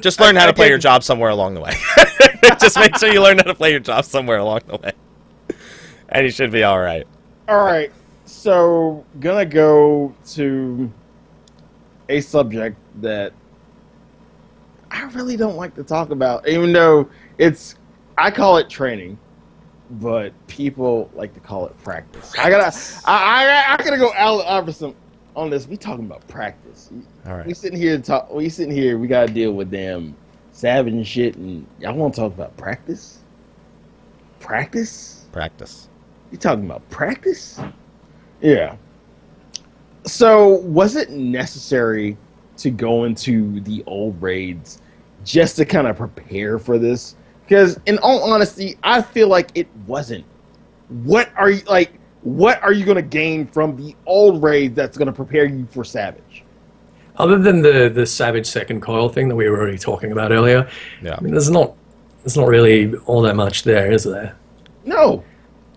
Just learn how I to play your job somewhere along the way. (laughs) Just make sure you learn how to play your job somewhere along the way, and you should be all right. All right, so gonna go to a subject that I really don't like to talk about, even though it's I call it training, but people like to call it practice. I gotta, I, I, I gotta go Al Iverson on this. We talking about practice. All We sitting here talk. We sitting here. We gotta deal with them savage and shit, and y'all want to talk about practice? Practice? Practice. You talking about practice? Yeah. So, was it necessary to go into the old raids just to kind of prepare for this? Because, in all honesty, I feel like it wasn't. What are you like? What are you going to gain from the old raid that's going to prepare you for Savage? other than the the savage second coil thing that we were already talking about earlier. Yeah. I mean, there's not there's not really all that much there, is there? No.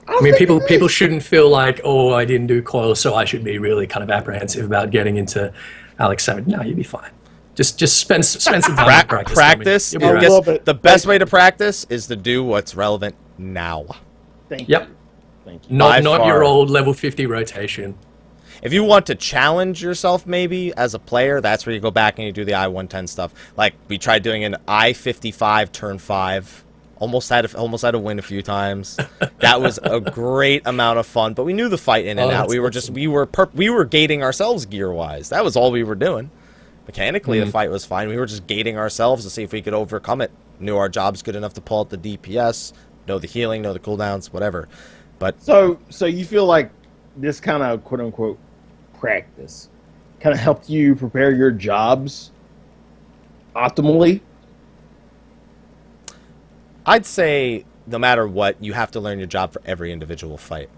I mean, people people shouldn't feel like, oh, I didn't do coil, so I should be really kind of apprehensive about getting into Alex Savage. No, you'd be fine. Just just spend spend some time Pra- practice. practice. You'll be I I right. guess the best way to practice is to do what's relevant now. Thank Yep. you. Thank you. by Not not far. your old level 50 rotation. If you want to challenge yourself, maybe as a player, that's where you go back and you do the I 110 stuff. Like we tried doing an I 55 turn five Almost had a, almost had a win a few times. (laughs) That was a great amount of fun. But we knew the fight in and Oh, out. We were just we were perp- we were gating ourselves gear wise. That was all we were doing. Mechanically, Mhm. the fight was fine. We were just gating ourselves to see if we could overcome it. Knew our job's good enough to pull out the DPS, know the healing, know the cooldowns, whatever. But So, so you feel like this kind of quote unquote practice kind of helped you prepare your jobs optimally? I'd say no matter what, you have to learn your job for every individual fight.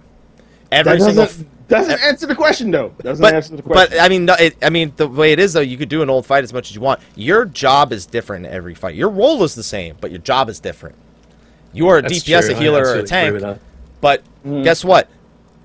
Every That single. doesn't, doesn't answer the question though. Doesn't but, answer the question. but I mean, no, it, I mean, the way it is though, you could do an old fight as much as you want. Your job is different in every fight. Your role is the same, but your job is different. You are a That's DPS, true. a I healer, or a tank. But Mhm. guess what?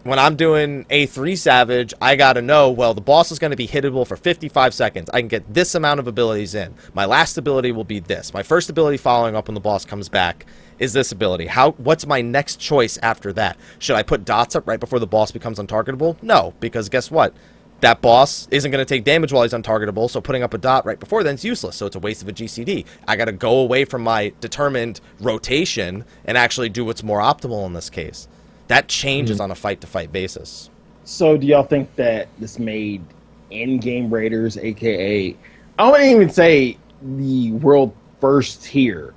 When I'm doing A3 Savage, I gotta know, well, the boss is gonna be hittable for 55 seconds. I can get this amount of abilities in. My last ability will be this. My first ability following up when the boss comes back is this ability. How what's my next choice after that? Should I put dots up right before the boss becomes untargetable? No, because guess what? That boss isn't going to take damage while he's untargetable, so putting up a dot right before then is useless, so it's a waste of a GCD. I got to go away from my determined rotation and actually do what's more optimal in this case. That changes hmm. on a fight to fight basis. So, do y'all think that this made in-game raiders, aka I wouldn't even say the world first tier,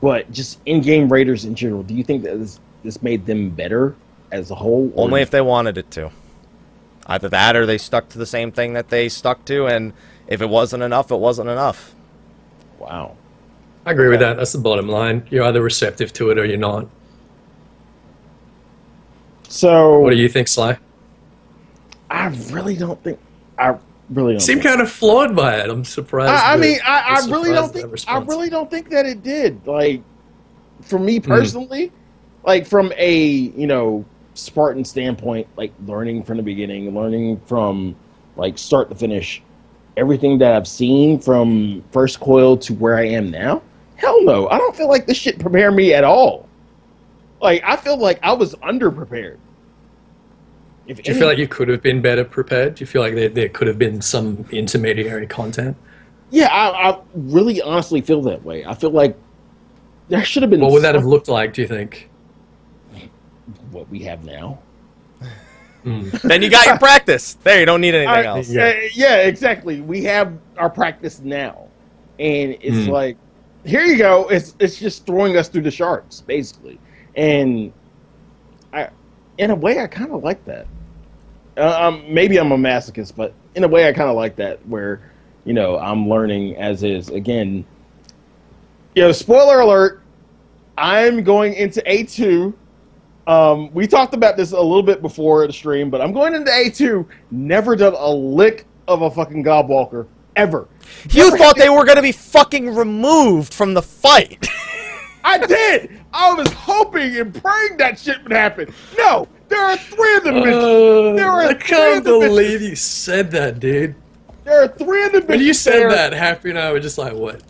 but just in-game raiders in general? Do you think that this this made them better as a whole? or- Only if they wanted it to. Either that or they stuck to the same thing that they stuck to, and if it wasn't enough, it wasn't enough. wow. I agree with that. That's the bottom line. You're either receptive to it or you're not. So, What do you think, Sly? I really don't think I really don't. Seem kind of flawed by it. I'm surprised. I, I mean, I, I I'm really don't think I really don't think that it did. Like, for Hmm. me personally, like from a you know Spartan standpoint, like learning from the beginning, learning from like start to finish, everything that I've seen from first coil to where I am now. Hell no, I don't feel like this shit prepared me at all. Like, I feel like I was underprepared. If Do you feel like you could have been better prepared? Do you feel like there, there could have been some intermediary content? Yeah, I, I really honestly feel that way. I feel like there should have been. What would that have looked like, do you think? What we have now. (laughs) then you got your practice. There, you don't need anything I- else. Yeah. uh, yeah, exactly. We have our practice now, and it's Hmm. like, here you go. It's it's just throwing us through the sharks, basically. And I, in a way, I kind of like that. Uh, um, maybe I'm a masochist, but in a way, I kind of like that, where you know I'm learning as is. Again, you know, spoiler alert. I'm going into A2 um, we talked about this a little bit before the stream, but I'm going into A2. Never done a lick of a fucking Gobwalker ever. You Never thought they were going to be fucking removed from the fight. (laughs) I did. I was hoping and praying that shit would happen. No, there are three of them. bitches. Uh, There are I three can't of the bitches. believe you said that, dude. There are three of them. When you said there. that, Happy and I were just like, what?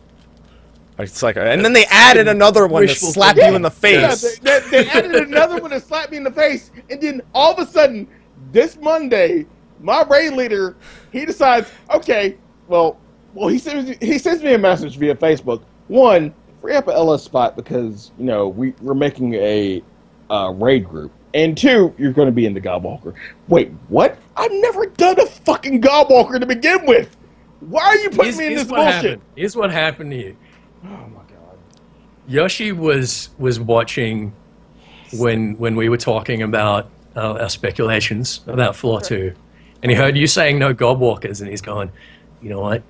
It's like, and then they added another one to slap thinking. you in the Yeah, face. they, they, they added (laughs) another one to slap me in the face, and then all of a sudden, this Monday, my raid leader, he decides, okay, well, well, he sends he sends me a message via Facebook. One, free up an LS spot because you know we we're making a uh, raid group, and two, you're going to be in the Gobwalker. Wait, what? I've never done a fucking Godwalker to begin with. Why are you putting Here's, me in here's this what bullshit? happened. Here's what happened to you. Oh my god. Yoshi was was watching when when we were talking about uh, our speculations about floor two, and he heard you saying no Gobwalkers, and he's going, you know what?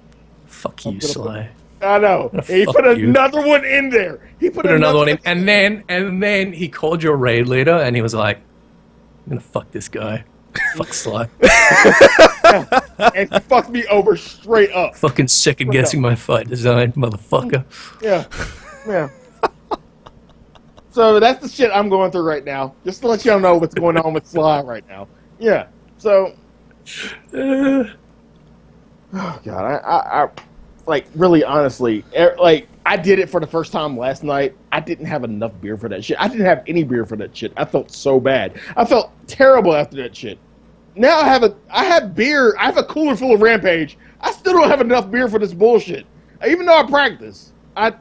Fuck you, gonna Sly. I know. He Fuck put you. another one in there. He put, Put another one in, and then and then he called your raid leader, and he was like, "I'm gonna fuck this guy, (laughs) fuck Sly, (laughs) and he fucked me over straight up. fucking second guessing my fight design, motherfucker." (laughs) Yeah, yeah. so that's the shit I'm going through right now. Just to let y'all know what's going on with Sly right now. Yeah. So, Uh, (sighs) oh (sighs) god, I, I, I like really honestly, er, like I did it for the first time last night. I didn't have enough beer for that shit. I didn't have any beer for that shit. I felt so bad. I felt terrible after that shit. Now I have a, I have beer. I have a cooler full of Rampage. I still don't have enough beer for this bullshit. Even though I practice, I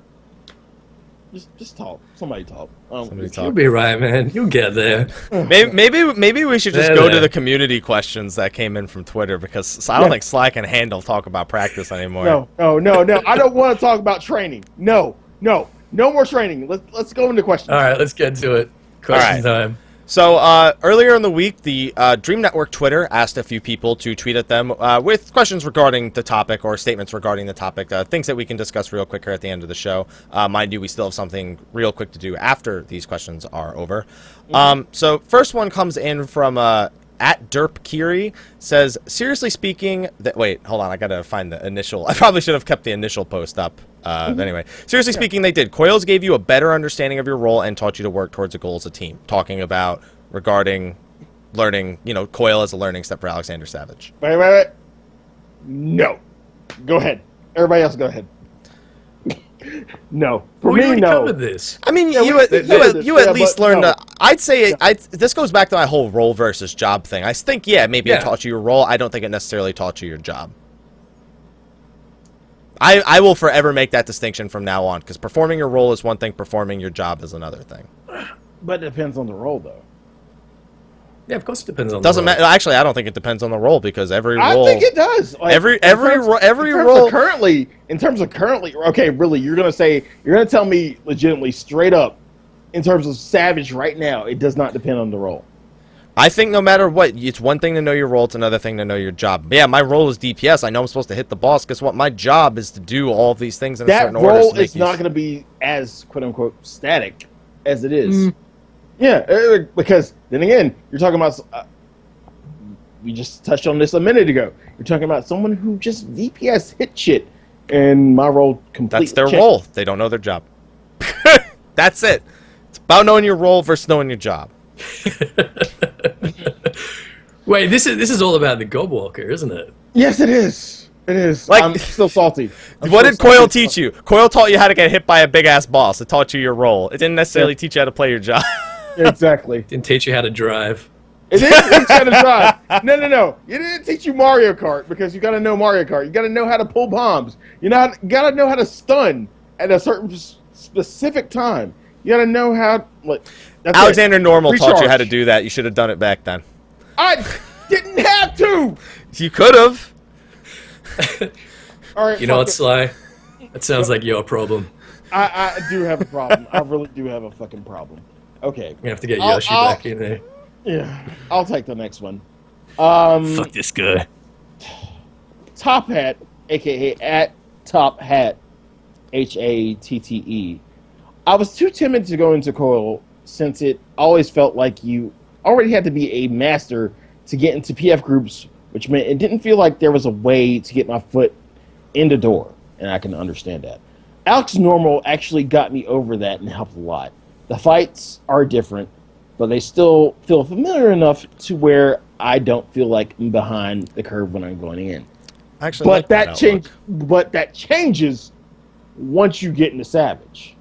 Just just talk. Somebody talk. Um, Somebody You'll be right, man. You'll get there. (laughs) Maybe, maybe maybe we should just There, go to the community questions that came in from Twitter because I don't Yeah. think Sly can handle talk about practice anymore. No, no, no, no. I don't want to talk about training. No, no, no more training. Let's let's go into questions. All right, let's get to it. Question time. So uh, earlier in the week, the uh, Dream Network Twitter asked a few people to tweet at them uh, with questions regarding the topic or statements regarding the topic, uh, things that we can discuss real quick here at the end of the show. Uh, mind you, we still have something real quick to do after these questions are over. Um, so first one comes in from uh, at Derp Kiri says, seriously speaking, that wait, hold on, I gotta find the initial. (laughs) I probably should have kept the initial post up. Uh, but Anyway, seriously speaking, they did. Coils gave you a better understanding of your role and taught you to work towards a goal as a team. Talking about regarding learning, you know, Coil as a learning step for Alexander Savage. Wait, wait, wait. No. Go ahead. Everybody else, go ahead. No. For we me, already no. covered this. I mean, Yeah, you, we- at, they- you, they at, you yeah, at least but learned. no. uh, I'd say I, this goes back to my whole role versus job thing. I think, yeah, maybe Yeah. it taught you your role. I don't think it necessarily taught you your job. I, I will forever make that distinction from now on because performing your role is one thing, performing your job is another thing. But it depends on the role, though. Yeah, of course it depends on. Doesn't the role. matter. Actually, I don't think it depends on the role because every role. I think it does. Like, Every- every terms- ro- every in role- currently, in terms of currently, okay, really, you're gonna say you're gonna tell me legitimately, straight up, in terms of Savage right now, it does not depend on the role. I think no matter what, it's one thing to know your role, it's another thing to know your job. Yeah, my role is DPS. I know I'm supposed to hit the boss. Guess what? My job is to do all these things in a that certain order. role is these- not going to be as quote unquote static as it is. Mm. Yeah, uh, because then again, you're talking about. Uh, we just touched on this a minute ago. You're talking about someone who just DPS hit shit, and my role completely. That's their changed. role. They don't know their job. (laughs) That's it. It's about knowing your role versus knowing your job. (laughs) Wait, this is this is all about the Gobwalker, isn't it? Yes, it is. It is. Like- I'm still salty. (laughs) I'm what still did Coil salty. teach you? Coil taught you how to get hit by a big ass boss. It taught you your role. It didn't necessarily Yeah. teach you how to play your job. Exactly. (laughs) Didn't teach you how to drive. It didn't teach you how to drive. (laughs) No, no, no. It didn't teach you Mario Kart because you got to know Mario Kart. You got to know how to pull bombs. You know, you got to know how to stun at a certain specific time. You got to know how. Like, that's it. Alexander Normal taught you how to do that. You should have done it back then. I didn't have to. You could have. (laughs) All right. You know fuck what, it. Sly? That sounds like your problem. I, I do have a problem. I really do have a fucking problem. Okay. We have to get I'll- Yoshi I'll- back in there. Yeah. I'll take the next one. Um, Fuck this guy. Top Hat, aka at Top Hat, H A T T E. I was too timid to go into Coil since it always felt like you already had to be a master to get into PF groups, which meant it didn't feel like there was a way to get my foot in the door, and I can understand that. Alex Normal actually got me over that and helped a lot. The fights are different, but they still feel familiar enough to where I don't feel like I'm behind the curve when I'm going in Actually, but like that outlook. change but that changes once you get into savage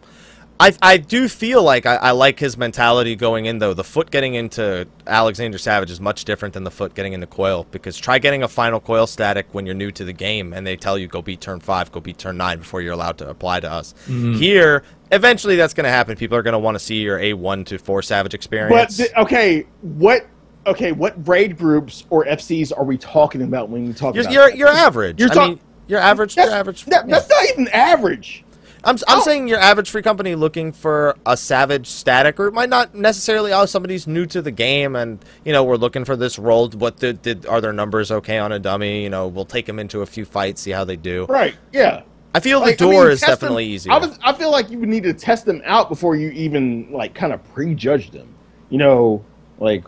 I, I do feel like I, I like his mentality going in though. The foot getting into Alexander Savage is much different than the foot getting into Coil because try getting a final Coil static when you're new to the game and they tell you go beat turn five, go beat turn nine before you're allowed to apply to us. Mm-hmm. Here, eventually that's going to happen. People are going to want to see your A1 to 4 Savage but experience. th- okay what okay what raid groups or fcs are we talking about when you talk you're, about you're, you're average. You're I talk- mean, you're average. that's, You're average. that- yeah. that's not even average I'm, I'm Oh. saying your average free company looking for a savage static, or might not necessarily. Oh, somebody's new to the game, and you know we're looking for this role. What did, did are their numbers okay on a dummy? You know, we'll take them into a few fights, see how they do. right yeah I feel Like, the I door mean, is definitely them- easier. I, was, I feel like you would need to test them out before you even like kind of prejudge them. You know like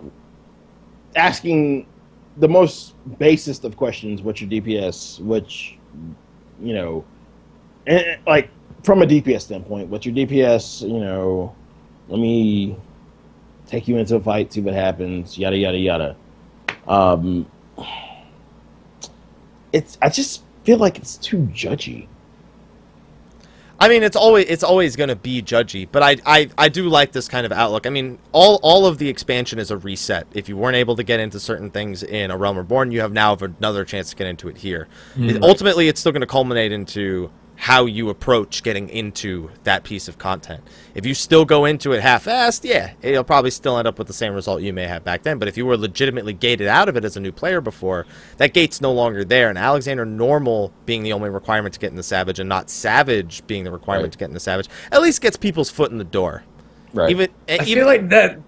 asking the most basest of questions what's your dps which you know and like from a dps standpoint what's your dps you know let me take you into a fight see what happens yada yada yada. Um it's i just feel like it's too judgy I mean, it's always it's always going to be judgy, but I, I I do like this kind of outlook. I mean, all all of the expansion is a reset. If you weren't able to get into certain things in A Realm Reborn, you have now another chance to get into it here. It- ultimately, it's still going to culminate into how you approach getting into that piece of content. If you still go into it half-assed, yeah, you'll probably still end up with the same result you may have back then. But if you were legitimately gated out of it as a new player before, that gate's no longer there. And Alexander Normal being the only requirement to get in the Savage and not Savage being the requirement Right. to get in the Savage, at least gets people's foot in the door. Right. Even, I eh, even feel like that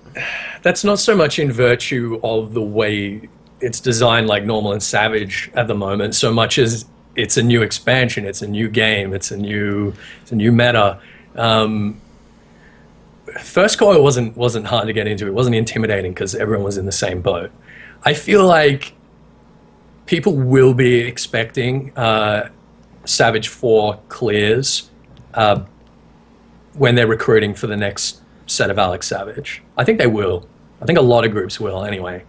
that's not so much in virtue of the way it's designed like normal and savage at the moment, so much as it's a new expansion, it's a new game, it's a new it's a new meta. Um, First coil wasn't wasn't hard to get into. It wasn't intimidating because everyone was in the same boat. I feel like people will be expecting uh, Savage Four clears uh, when they're recruiting for the next set of Alex Savage. I think they will. I think a lot of groups will anyway.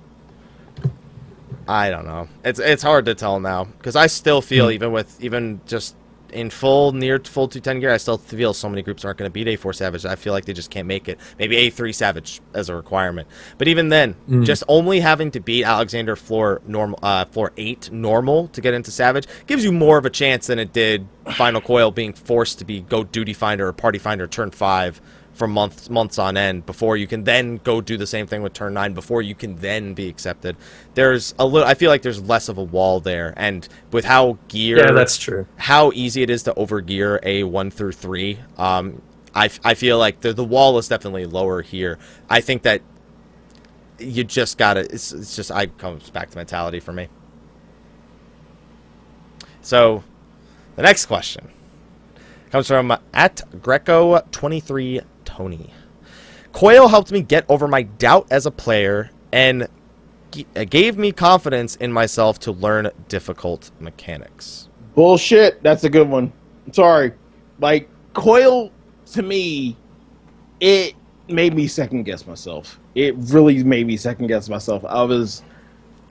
I don't know. It's it's hard to tell now because I still feel even with even just in full near full 210 gear, I still feel so many groups aren't going to beat A4 Savage. I feel like they just can't make it. Maybe A3 Savage as a requirement, but even then, just only having to beat Alexander floor normal uh, floor eight normal to get into Savage gives you more of a chance than it did Final Coil being forced to be go Duty Finder or Party Finder turn five for months months on end before you can then go do the same thing with turn 9 before you can then be accepted. There's a little i feel like there's less of a wall there. And with how gear Yeah, that's true. how easy it is to overgear a 1 through 3 um i, I feel like the, the wall is definitely lower here. I think that you just gotta it's, it's just i comes back to mentality for me. So the next question comes from at Greco twenty three Tony. Coil helped me get over my doubt as a player and uh, gave me confidence in myself to learn difficult mechanics. Bullshit. That's a good one. Sorry. Like coil to me, it made me second guess myself. It really made me second guess myself. I was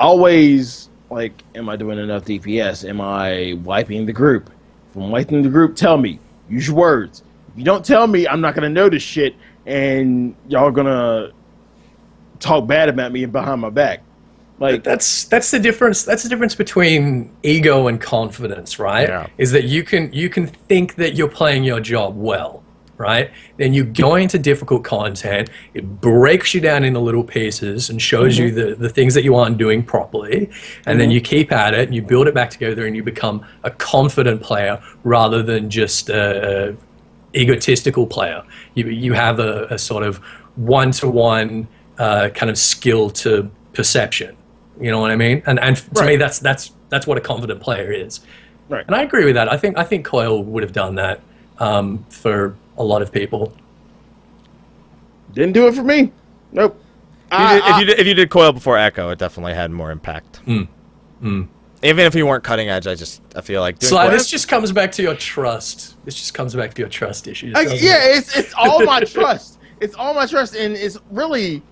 always like, am I doing enough DPS? Am I wiping the group? If I'm wiping the group, tell me. Use your words. If you don't tell me, I'm not gonna know this shit, and y'all gonna talk bad about me behind my back. Like That's that's the difference. That's the difference between ego and confidence, right? Yeah. Is that you can you can think that you're playing your job well, right? Then you go into difficult content. It breaks you down into little pieces and shows you mm-hmm. the, the things that you aren't doing properly, and then mm-hmm. you keep at it and you build it back together and you become a confident player rather than just a, a egotistical player. You you have a, a sort of one to one kind of skill to perception. You know what I mean? And and to me, that's that's that's what a confident player is. Right. And I agree with that. I think I think Coil would have done that um, for a lot of people. didn't do it for me. Nope. If you, did, if, you did, if you did Coil before Echo, it definitely had more impact. Mm. Mm. Even if you weren't cutting edge, I just I feel like doing So Coil- this just comes back to your trust. This just comes back to your trust issues. I- yeah, it? it's it's all my (laughs) trust. It's all my trust, and it's really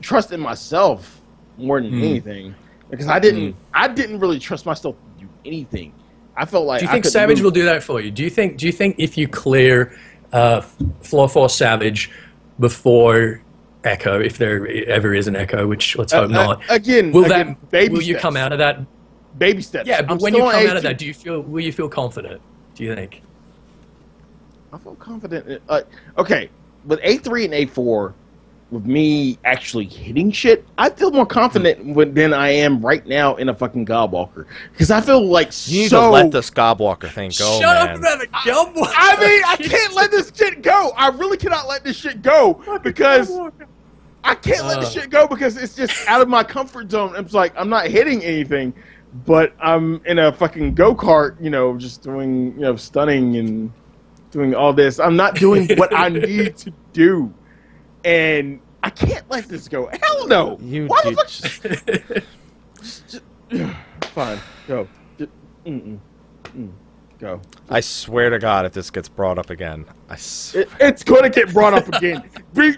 trust in myself more than Mm. anything. Because I didn't, I didn't really trust myself to do anything. I felt like Do you think Savage move. will do that for you? Do you think? Do you think if you clear uh, Floor Four Savage before Echo, if there ever is an Echo, which let's Uh, hope uh, not, again? will again, that baby will you come out of that? Baby steps. Yeah, but I'm when you come out of that, do you feel? Will you feel confident? Do you think? I feel confident. in- Uh, okay, with A three and A four, with me actually hitting shit, I feel more confident when, than I am right now in a fucking Gobwalker because I feel like you need to let the Gobwalker thing go, Shut man. up about the Gobwalker. I mean, I can't let this shit go. I really cannot let this shit go because I can't let this Uh. shit go because it's just out of my comfort zone. It's like I'm not hitting anything, but I'm in a fucking go kart, you know, just doing, you know, stunning and doing all this. I'm not doing what I (laughs) need to do, and I can't let this go. Hell no. You Why do the fuck? (laughs) (sighs) Fine, go. Mm-mm. Mm. Go. I swear to God, if this gets brought up again, I. S- It, it's going to get brought up again. (laughs) Be-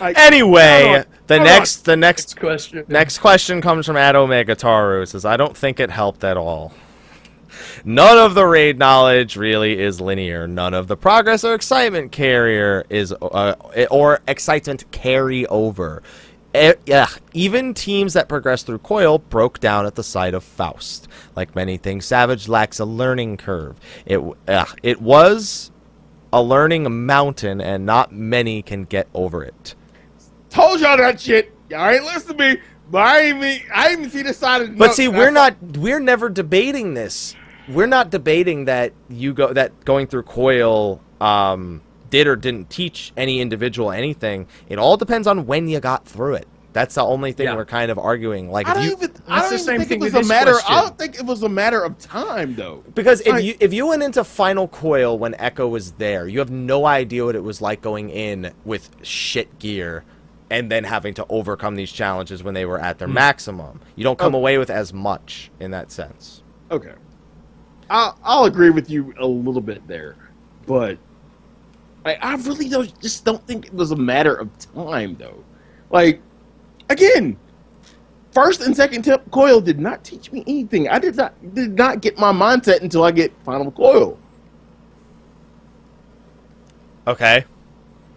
Like, anyway, hold on, the hold on. next the next Next question. Next question comes from Ad Omega Taru. It Says I don't think it helped at all. None of the raid knowledge really is linear. None of the progress or excitement carrier is, uh, or excitement carry over. E- yeah, even teams that progressed through Coil broke down at the sight of Faust. Like many things, Savage lacks a learning curve. It ugh, it was a learning mountain, and not many can get over it. Told y'all that shit. Y'all ain't listen to me. But I even, I even see this side of But no, see, we're not we're never debating this. We're not debating that you go that going through Coil um, did or didn't teach any individual anything. It all depends on when you got through it. That's the only thing Yeah. we're kind of arguing. Like I don't you even. I That's don't the even same think thing it was a this matter. I don't think it was a matter of time though. Because if Like- you if you went into Final Coil when Echo was there, you have no idea what it was like going in with shit gear and then having to overcome these challenges when they were at their maximum. You don't come Oh. away with as much in that sense. Okay. I'll, I'll agree with you a little bit there, but I, I really don't just don't think it was a matter of time though. Like again, first and second tip coil did not teach me anything. I did not did not get my mindset until I get final coil. Okay.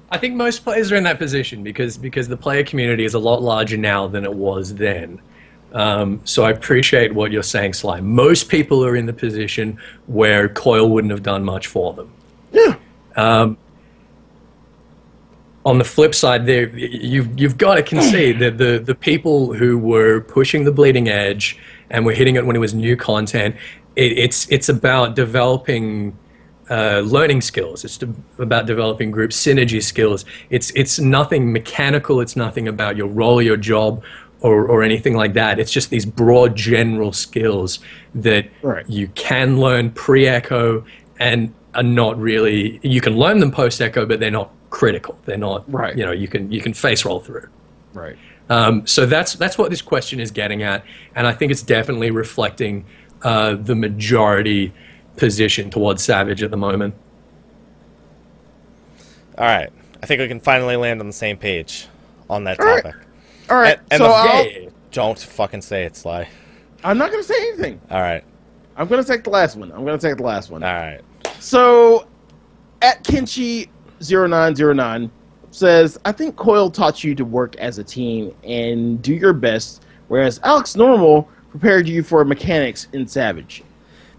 I think most players are in that position because because the player community is a lot larger now than it was then. Um, so I appreciate what you're saying, Sly. Most people are in the position where Coil wouldn't have done much for them. Yeah. Um, on the flip side, there you've you've got to concede that the the people who were pushing the bleeding edge and were hitting it when it was new content, it, it's it's about developing uh, learning skills. It's de- about developing group synergy skills. It's it's nothing mechanical. It's nothing about your role your job or, or anything like that. It's just these broad general skills that Right. you can learn pre-echo and are not really. You can learn them post-echo, but they're not critical. They're not. Right. You know, you can you can face roll through. Right. Um, so that's that's what this question is getting at, and I think it's definitely reflecting uh, the majority position towards Savage at the moment. All right. I think we can finally land on the same page on that topic. All right. And- and so the- Don't fucking say it, Sly. I'm not gonna say anything. All right. I'm gonna take the last one. I'm gonna take the last one. All right. So, at Kinchi0909 says, I think Coil taught you to work as a team and do your best, whereas Alex Normal prepared you for mechanics in Savage.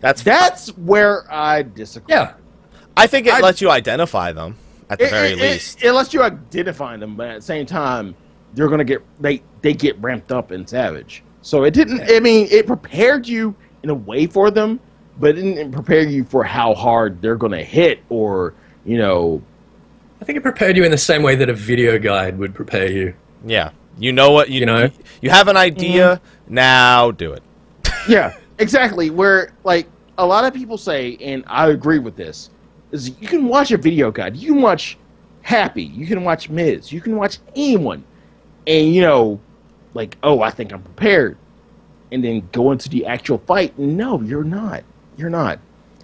That's That's where I disagree. Yeah, I think it I- lets you identify them at the It, very it- least. it, it lets you identify them, but at the same time, they're gonna get they they get ramped up in Savage. So it didn't. I mean, it prepared you in a way for them, but it didn't prepare you for how hard they're gonna hit, or you know, I think it prepared you in the same way that a video guide would prepare you. yeah. You know what you, You know? You have an idea. Mm-hmm. Now do it. (laughs) Yeah, exactly. Where like a lot of people say, and I agree with this, is you can watch a video guide, you can watch Happy, you can watch Miz, you can watch anyone, and you know, like, oh, I think I'm prepared, and then go into the actual fight. No, you're not. You're not.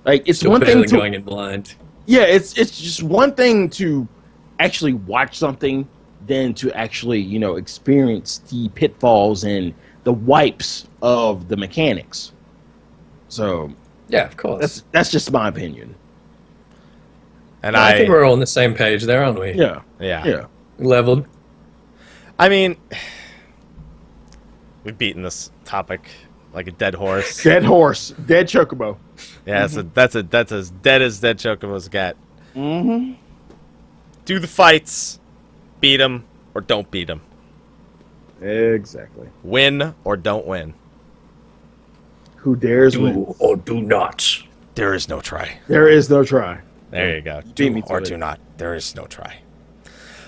Like it's Still one thing to going in blind. yeah, it's it's just one thing to actually watch something than to actually you know experience the pitfalls and the wipes of the mechanics. So Yeah, of course. that's that's just my opinion. And I, I, think we're all on the same page there, aren't we? Yeah, yeah. yeah. Leveled. I mean, (sighs) we've beaten this topic like a dead horse. Dead horse, dead chocobo. Yeah, that's a that's a that's as dead as dead chocobos get. Mm-hmm. Do the fights, beat them or don't beat them. Exactly. Win or don't win. Who dares win? Do or do not. There is no try. There is no try. There you go. beat Do or it. do not. There is no try.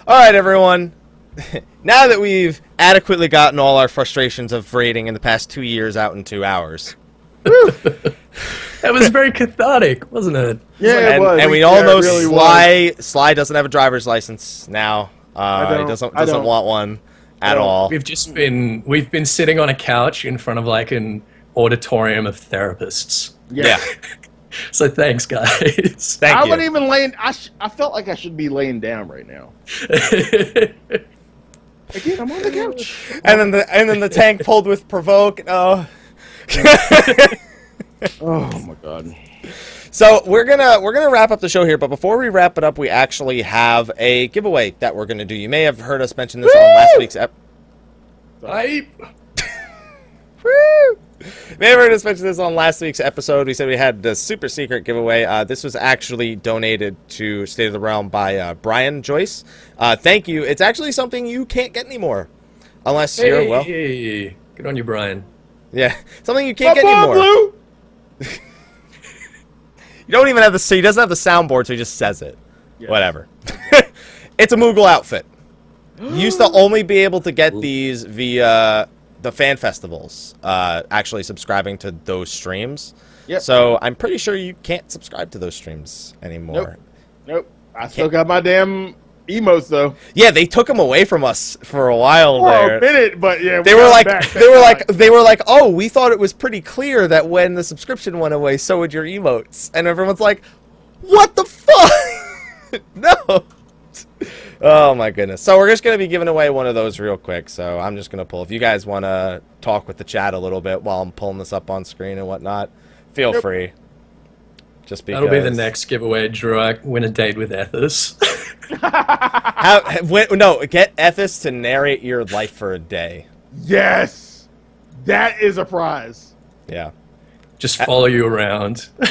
All right, everyone. (laughs) now that we've adequately gotten all our frustrations of raiding in the past two years out in two hours, That was very cathartic, wasn't it? (laughs) Yeah, it and, was. and we Yeah, all it know really was. Sly Sly doesn't have a driver's license now. Uh, he don't. doesn't I doesn't don't. want one at all. We've just been we've been sitting on a couch in front of like an auditorium of therapists. Yeah. (laughs) So thanks, guys. Thank I you. wouldn't even lay. I sh- I felt like I should be laying down right now. Again, I'm on the couch. and then the and then the tank pulled with provoke. Oh. (laughs) Oh my god. So we're gonna we're gonna wrap up the show here, but before we wrap it up, we actually have a giveaway that we're gonna do. You may have heard us mention this on last week's ep- Hype. (laughs) Woo! Maybe I just mentioned this on last week's episode. We said we had the super secret giveaway. Uh, this was actually donated to State of the Realm by uh, Brian Joyce. Uh, thank you. It's actually something you can't get anymore, unless Hey, you're well. Hey, good on you, Brian. Yeah, (laughs) something you can't My get anymore. Blue. (laughs) You don't even have the. So he doesn't have the soundboard, so he just says it. Yeah. Whatever. (laughs) it's a Moogle outfit. You used to only be able to get these via the fan festivals. Uh, actually, subscribing to those streams. Yep. So I'm pretty sure you can't subscribe to those streams anymore. Nope. Nope. I still got my damn emotes though. Yeah, they took them away from us for a while For there. a minute, but yeah. They we were like, back, they were (laughs) like, they were like, oh, we thought it was pretty clear that when the subscription went away, so would your emotes, and everyone's like, what the fuck? (laughs) no. Oh my goodness. So we're just gonna be giving away one of those real quick. So I'm just gonna pull. If you guys want to talk with the chat a little bit while I'm pulling this up on screen and whatnot, feel Yep. free. Just because That'll be the next giveaway. Drew, I win a date with Ethis. Have, have, no, get Ethis to narrate your life for a day. yes, that is a prize. Yeah. Just follow you around. (laughs)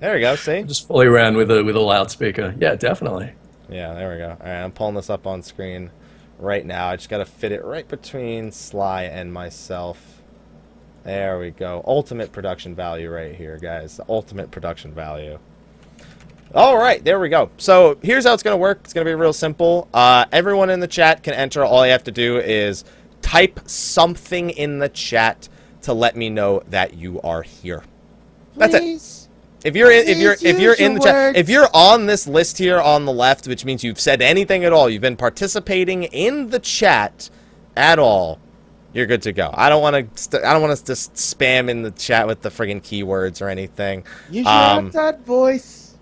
There we go. See. Just follow you around with a with a loudspeaker. Yeah, definitely. Yeah, there we go. All right, I'm pulling this up on screen right now. I just got to fit it right between Sly and myself. There we go. Ultimate production value right here, guys. The ultimate production value. All right, there we go. So here's how it's going to work. It's going to be real simple. Uh, everyone in the chat can enter. All you have to do is type something in the chat to let me know that you are here. That's it. If you're in, if you're if you're in the chat, if you're on this list here on the left, which means you've said anything at all, you've been participating in the chat at all, you're good to go. I don't want to. St- I don't want us to s- spam in the chat with the friggin' keywords or anything. Use Um, outside voice.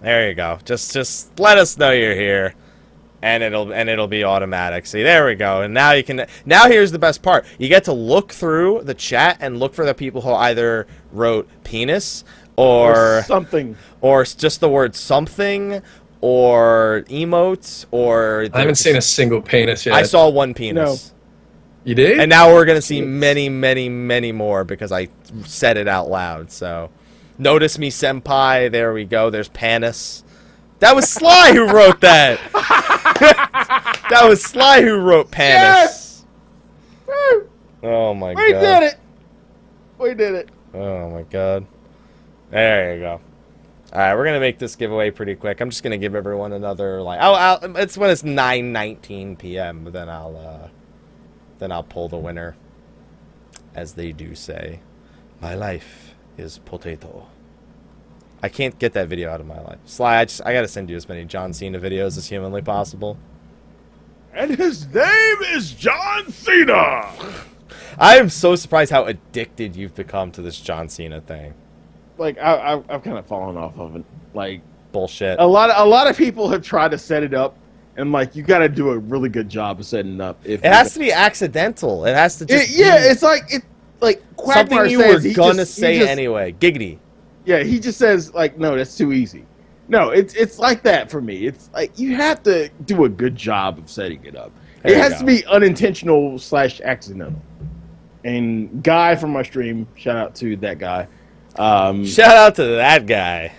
There you go. Just just let us know you're here, and it'll and it'll be automatic. See, there we go. And now you can. Now here's the best part. You get to look through the chat and look for the people who either wrote penis or something. or just the word something or emotes or I haven't seen a single penis yet. I saw one penis. You did? And now we're going to see many many many more because I said it out loud. So notice me senpai, there we go. There's Panis. That was Sly who wrote that. (laughs) that was Sly who wrote Panis. Yes! Oh my We god. We did it. We did it. Oh my god. There you go. All right, we're gonna make this giveaway pretty quick. I'm just gonna give everyone another like. Oh, I'll, it's when it's 9:19 p.m. Then I'll uh, then I'll pull the winner, as they do say. My life is potato. I can't get that video out of my life. Sly, I just I gotta send you as many John Cena videos as humanly possible. And his name is John Cena. (laughs) I am so surprised how addicted you've become to this John Cena thing. Like I, I, I've kind of fallen off of it. Like Bullshit. a lot, a lot of people have tried to set it up, and like you got to do a really good job of setting it up. If It has to be accidental. It has to It- yeah, it's like it, like something you says, were gonna just- say just- anyway. Giggity. Yeah, he just says like, no, that's too easy. No, it's it's like that for me. It's like you have to do a good job of setting it up. There it has go. to be unintentional slash accidental. And guy from my stream, shout out to that guy. Um, Shout out to that guy.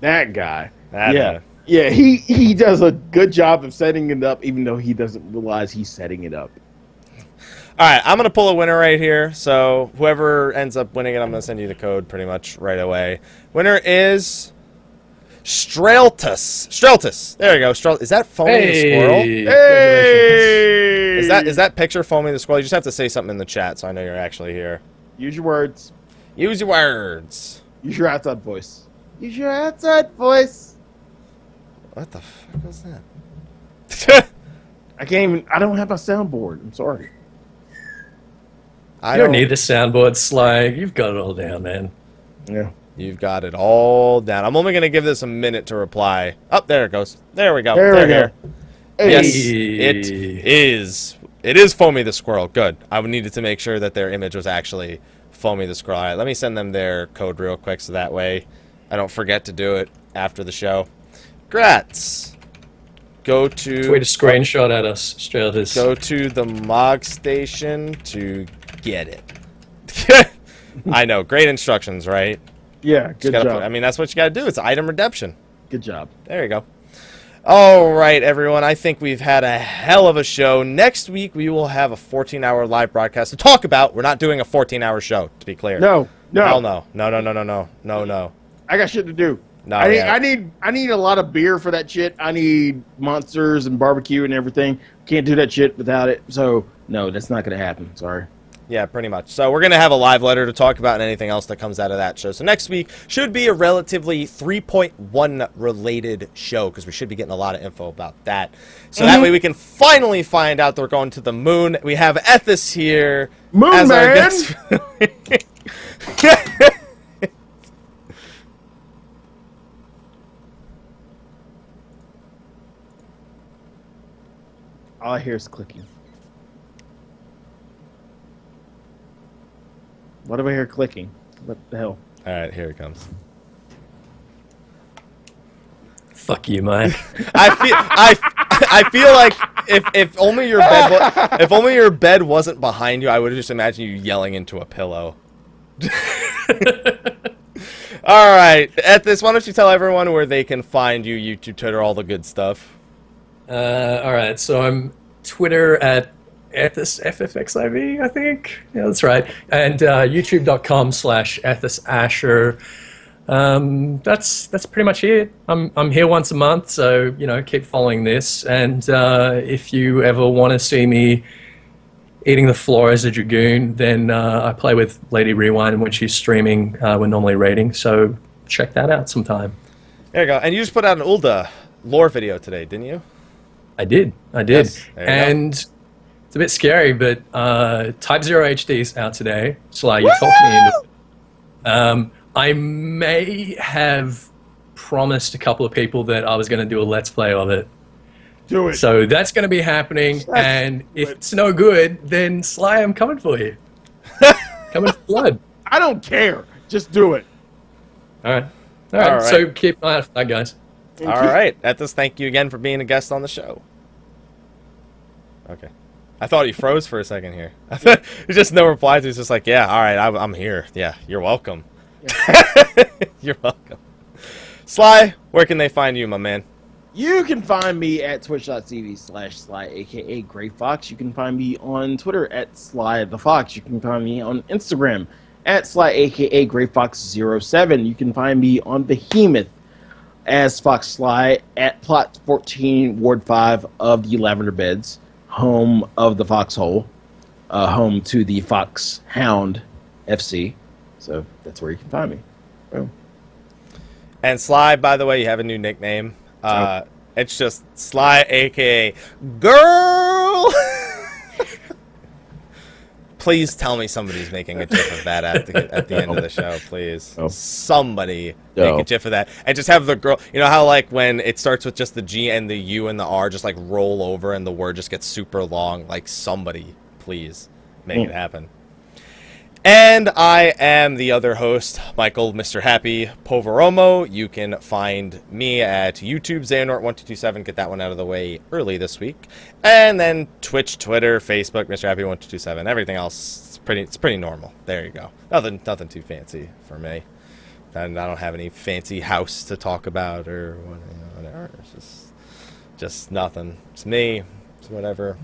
that guy. That yeah, guy. yeah. He he does a good job of setting it up, even though he doesn't realize he's setting it up. All right, I'm gonna pull a winner right here. So whoever ends up winning it, I'm gonna send you the code pretty much right away. Winner is Streltus. Streltus. There you go. Strel- is that foamy the squirrel? Hey! Hey, Is that is that picture foamy the squirrel? You just have to say something in the chat so I know you're actually here. Use your words. Use your words. Use your outside voice. Use your outside voice. What the fuck was that? (laughs) I can't even. I don't have a soundboard. I'm sorry. I You don't need a soundboard, Sly. You've got it all down, man. Yeah. You've got it all down. I'm only gonna give this a minute to reply. Up there it goes. There we go. There we go. here. Hey, Yes, it is. It is Foamy the Squirrel. Good. I needed to make sure that their image was actually Foamy the Squirrel. All right, let me send them their code real quick so that way I don't forget to do it after the show. Grats. go to Wait, a screenshot at us, straight at us. go to the Mog station to get it. (laughs) I know, great instructions, right? Yeah, good job. put- I mean, that's what you got to do. It's item redemption. good job. There you go. All right, everyone. I think we've had a hell of a show. Next week we will have a 14-hour live broadcast to talk about. We're not doing a 14-hour show, to be clear. No, no, Hell no. No, no, no, no, no, no, no. I got shit to do. No, I need, yeah. I need, I need a lot of beer for that shit. I need monsters and barbecue and everything. Can't do that shit without it. So no, that's not gonna happen. Sorry. Yeah, pretty much. So we're gonna have a live letter to talk about and anything else that comes out of that show. So next week should be a relatively 3.1 related show because we should be getting a lot of info about that. So that mhm. way we can finally find out that we're going to the moon. We have Ethis here Moon as our guest. (laughs) All I hear is clicking. What do I hear clicking? What the hell? All right, here it comes. Fuck you, Mike. (laughs) I feel I, I feel like if if only your bed wa- if only your bed wasn't behind you, I would just imagine you yelling into a pillow. (laughs) all right, Ethis, why don't you tell everyone where they can find you, YouTube, Twitter, all the good stuff. Uh, all right, so I'm Twitter at Ethis FFXIV, I think. Yeah, that's right. And uh, YouTube.com slash Ethis Asher. Um, that's that's pretty much it. I'm I'm here once a month, so you know keep following this. And uh, if you ever want to see me eating the floor as a dragoon, then uh, I play with Lady Rewind when she's streaming. Uh, we're normally raiding, so check that out sometime. There you go. And you just put out an Ul'dah lore video today, didn't you? I did. I did. Yes, you go. And it's a bit scary, but uh, Type Zero HD is out today. Sly, you talked me into it. Um, I may have promised a couple of people that I was going to do a Let's Play of it. Do it. So that's going to be happening. and if it's no good, then Sly, I'm coming for you. (laughs) coming for blood. I don't care. Just do it. All right. All right. All right. So keep an eye out for that, guys. And All keep- right, Ethis, thank you again for being a guest on the show. Okay. I thought he froze for a second here. (laughs) There's just no reply. He's just like, yeah, all right, I, I'm here. Yeah, you're welcome. (laughs) you're welcome. Sly, where can they find you, my man? You can find me at twitch.tv slash sly aka Gray Fox. You can find me on Twitter at Sly the Fox. You can find me on Instagram at Sly aka Gray Fox 07. You can find me on Behemoth as Fox Sly at Plot 14 Ward 5 of the Lavender Beds, home of the Foxhole, uh, home to the Fox Hound FC. So that's where you can find me. Boom. And Sly, by the way, you have a new nickname. Uh, it's just Sly, aka Girl. (laughs) please tell me somebody's making a gif of that at the, at the end of the show, please. No. Somebody make a gif of that, and just have the girl. You know how like when it starts with just the G and the U and the R, just like roll over, and the word just gets super long. Like somebody, please make Mm. it happen. And I am the other host, Michael, Mr. Happy Poveromo. You can find me at YouTube, Xehanort1227. Get that one out of the way early this week. And then Twitch, Twitter, Facebook, Mr. Happy1227. Everything else is pretty it's pretty normal. There you go. Nothing nothing too fancy for me. And I don't have any fancy house to talk about or whatever. It's just just nothing. It's me. It's whatever.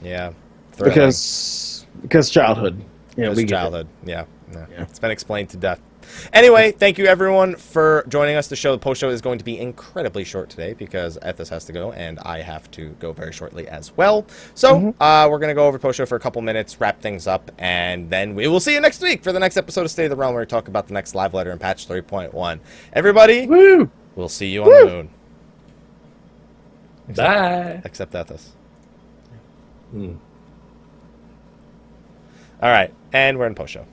Yeah. Because because childhood. Yeah, it. childhood. Yeah, yeah. Yeah. It's been explained to death. Anyway, thank you everyone for joining us. The show, the post show, is going to be incredibly short today because Ethis has to go and I have to go very shortly as well. So Mm-hmm. uh, we're gonna go over post show for a couple minutes, wrap things up, and then we will see you next week for the next episode of State of the Realm, where we talk about the next live letter in patch 3.1. Everybody, Woo! we'll see you on the moon, Bye. except Ethis. Hmm. All right, and we're in post show.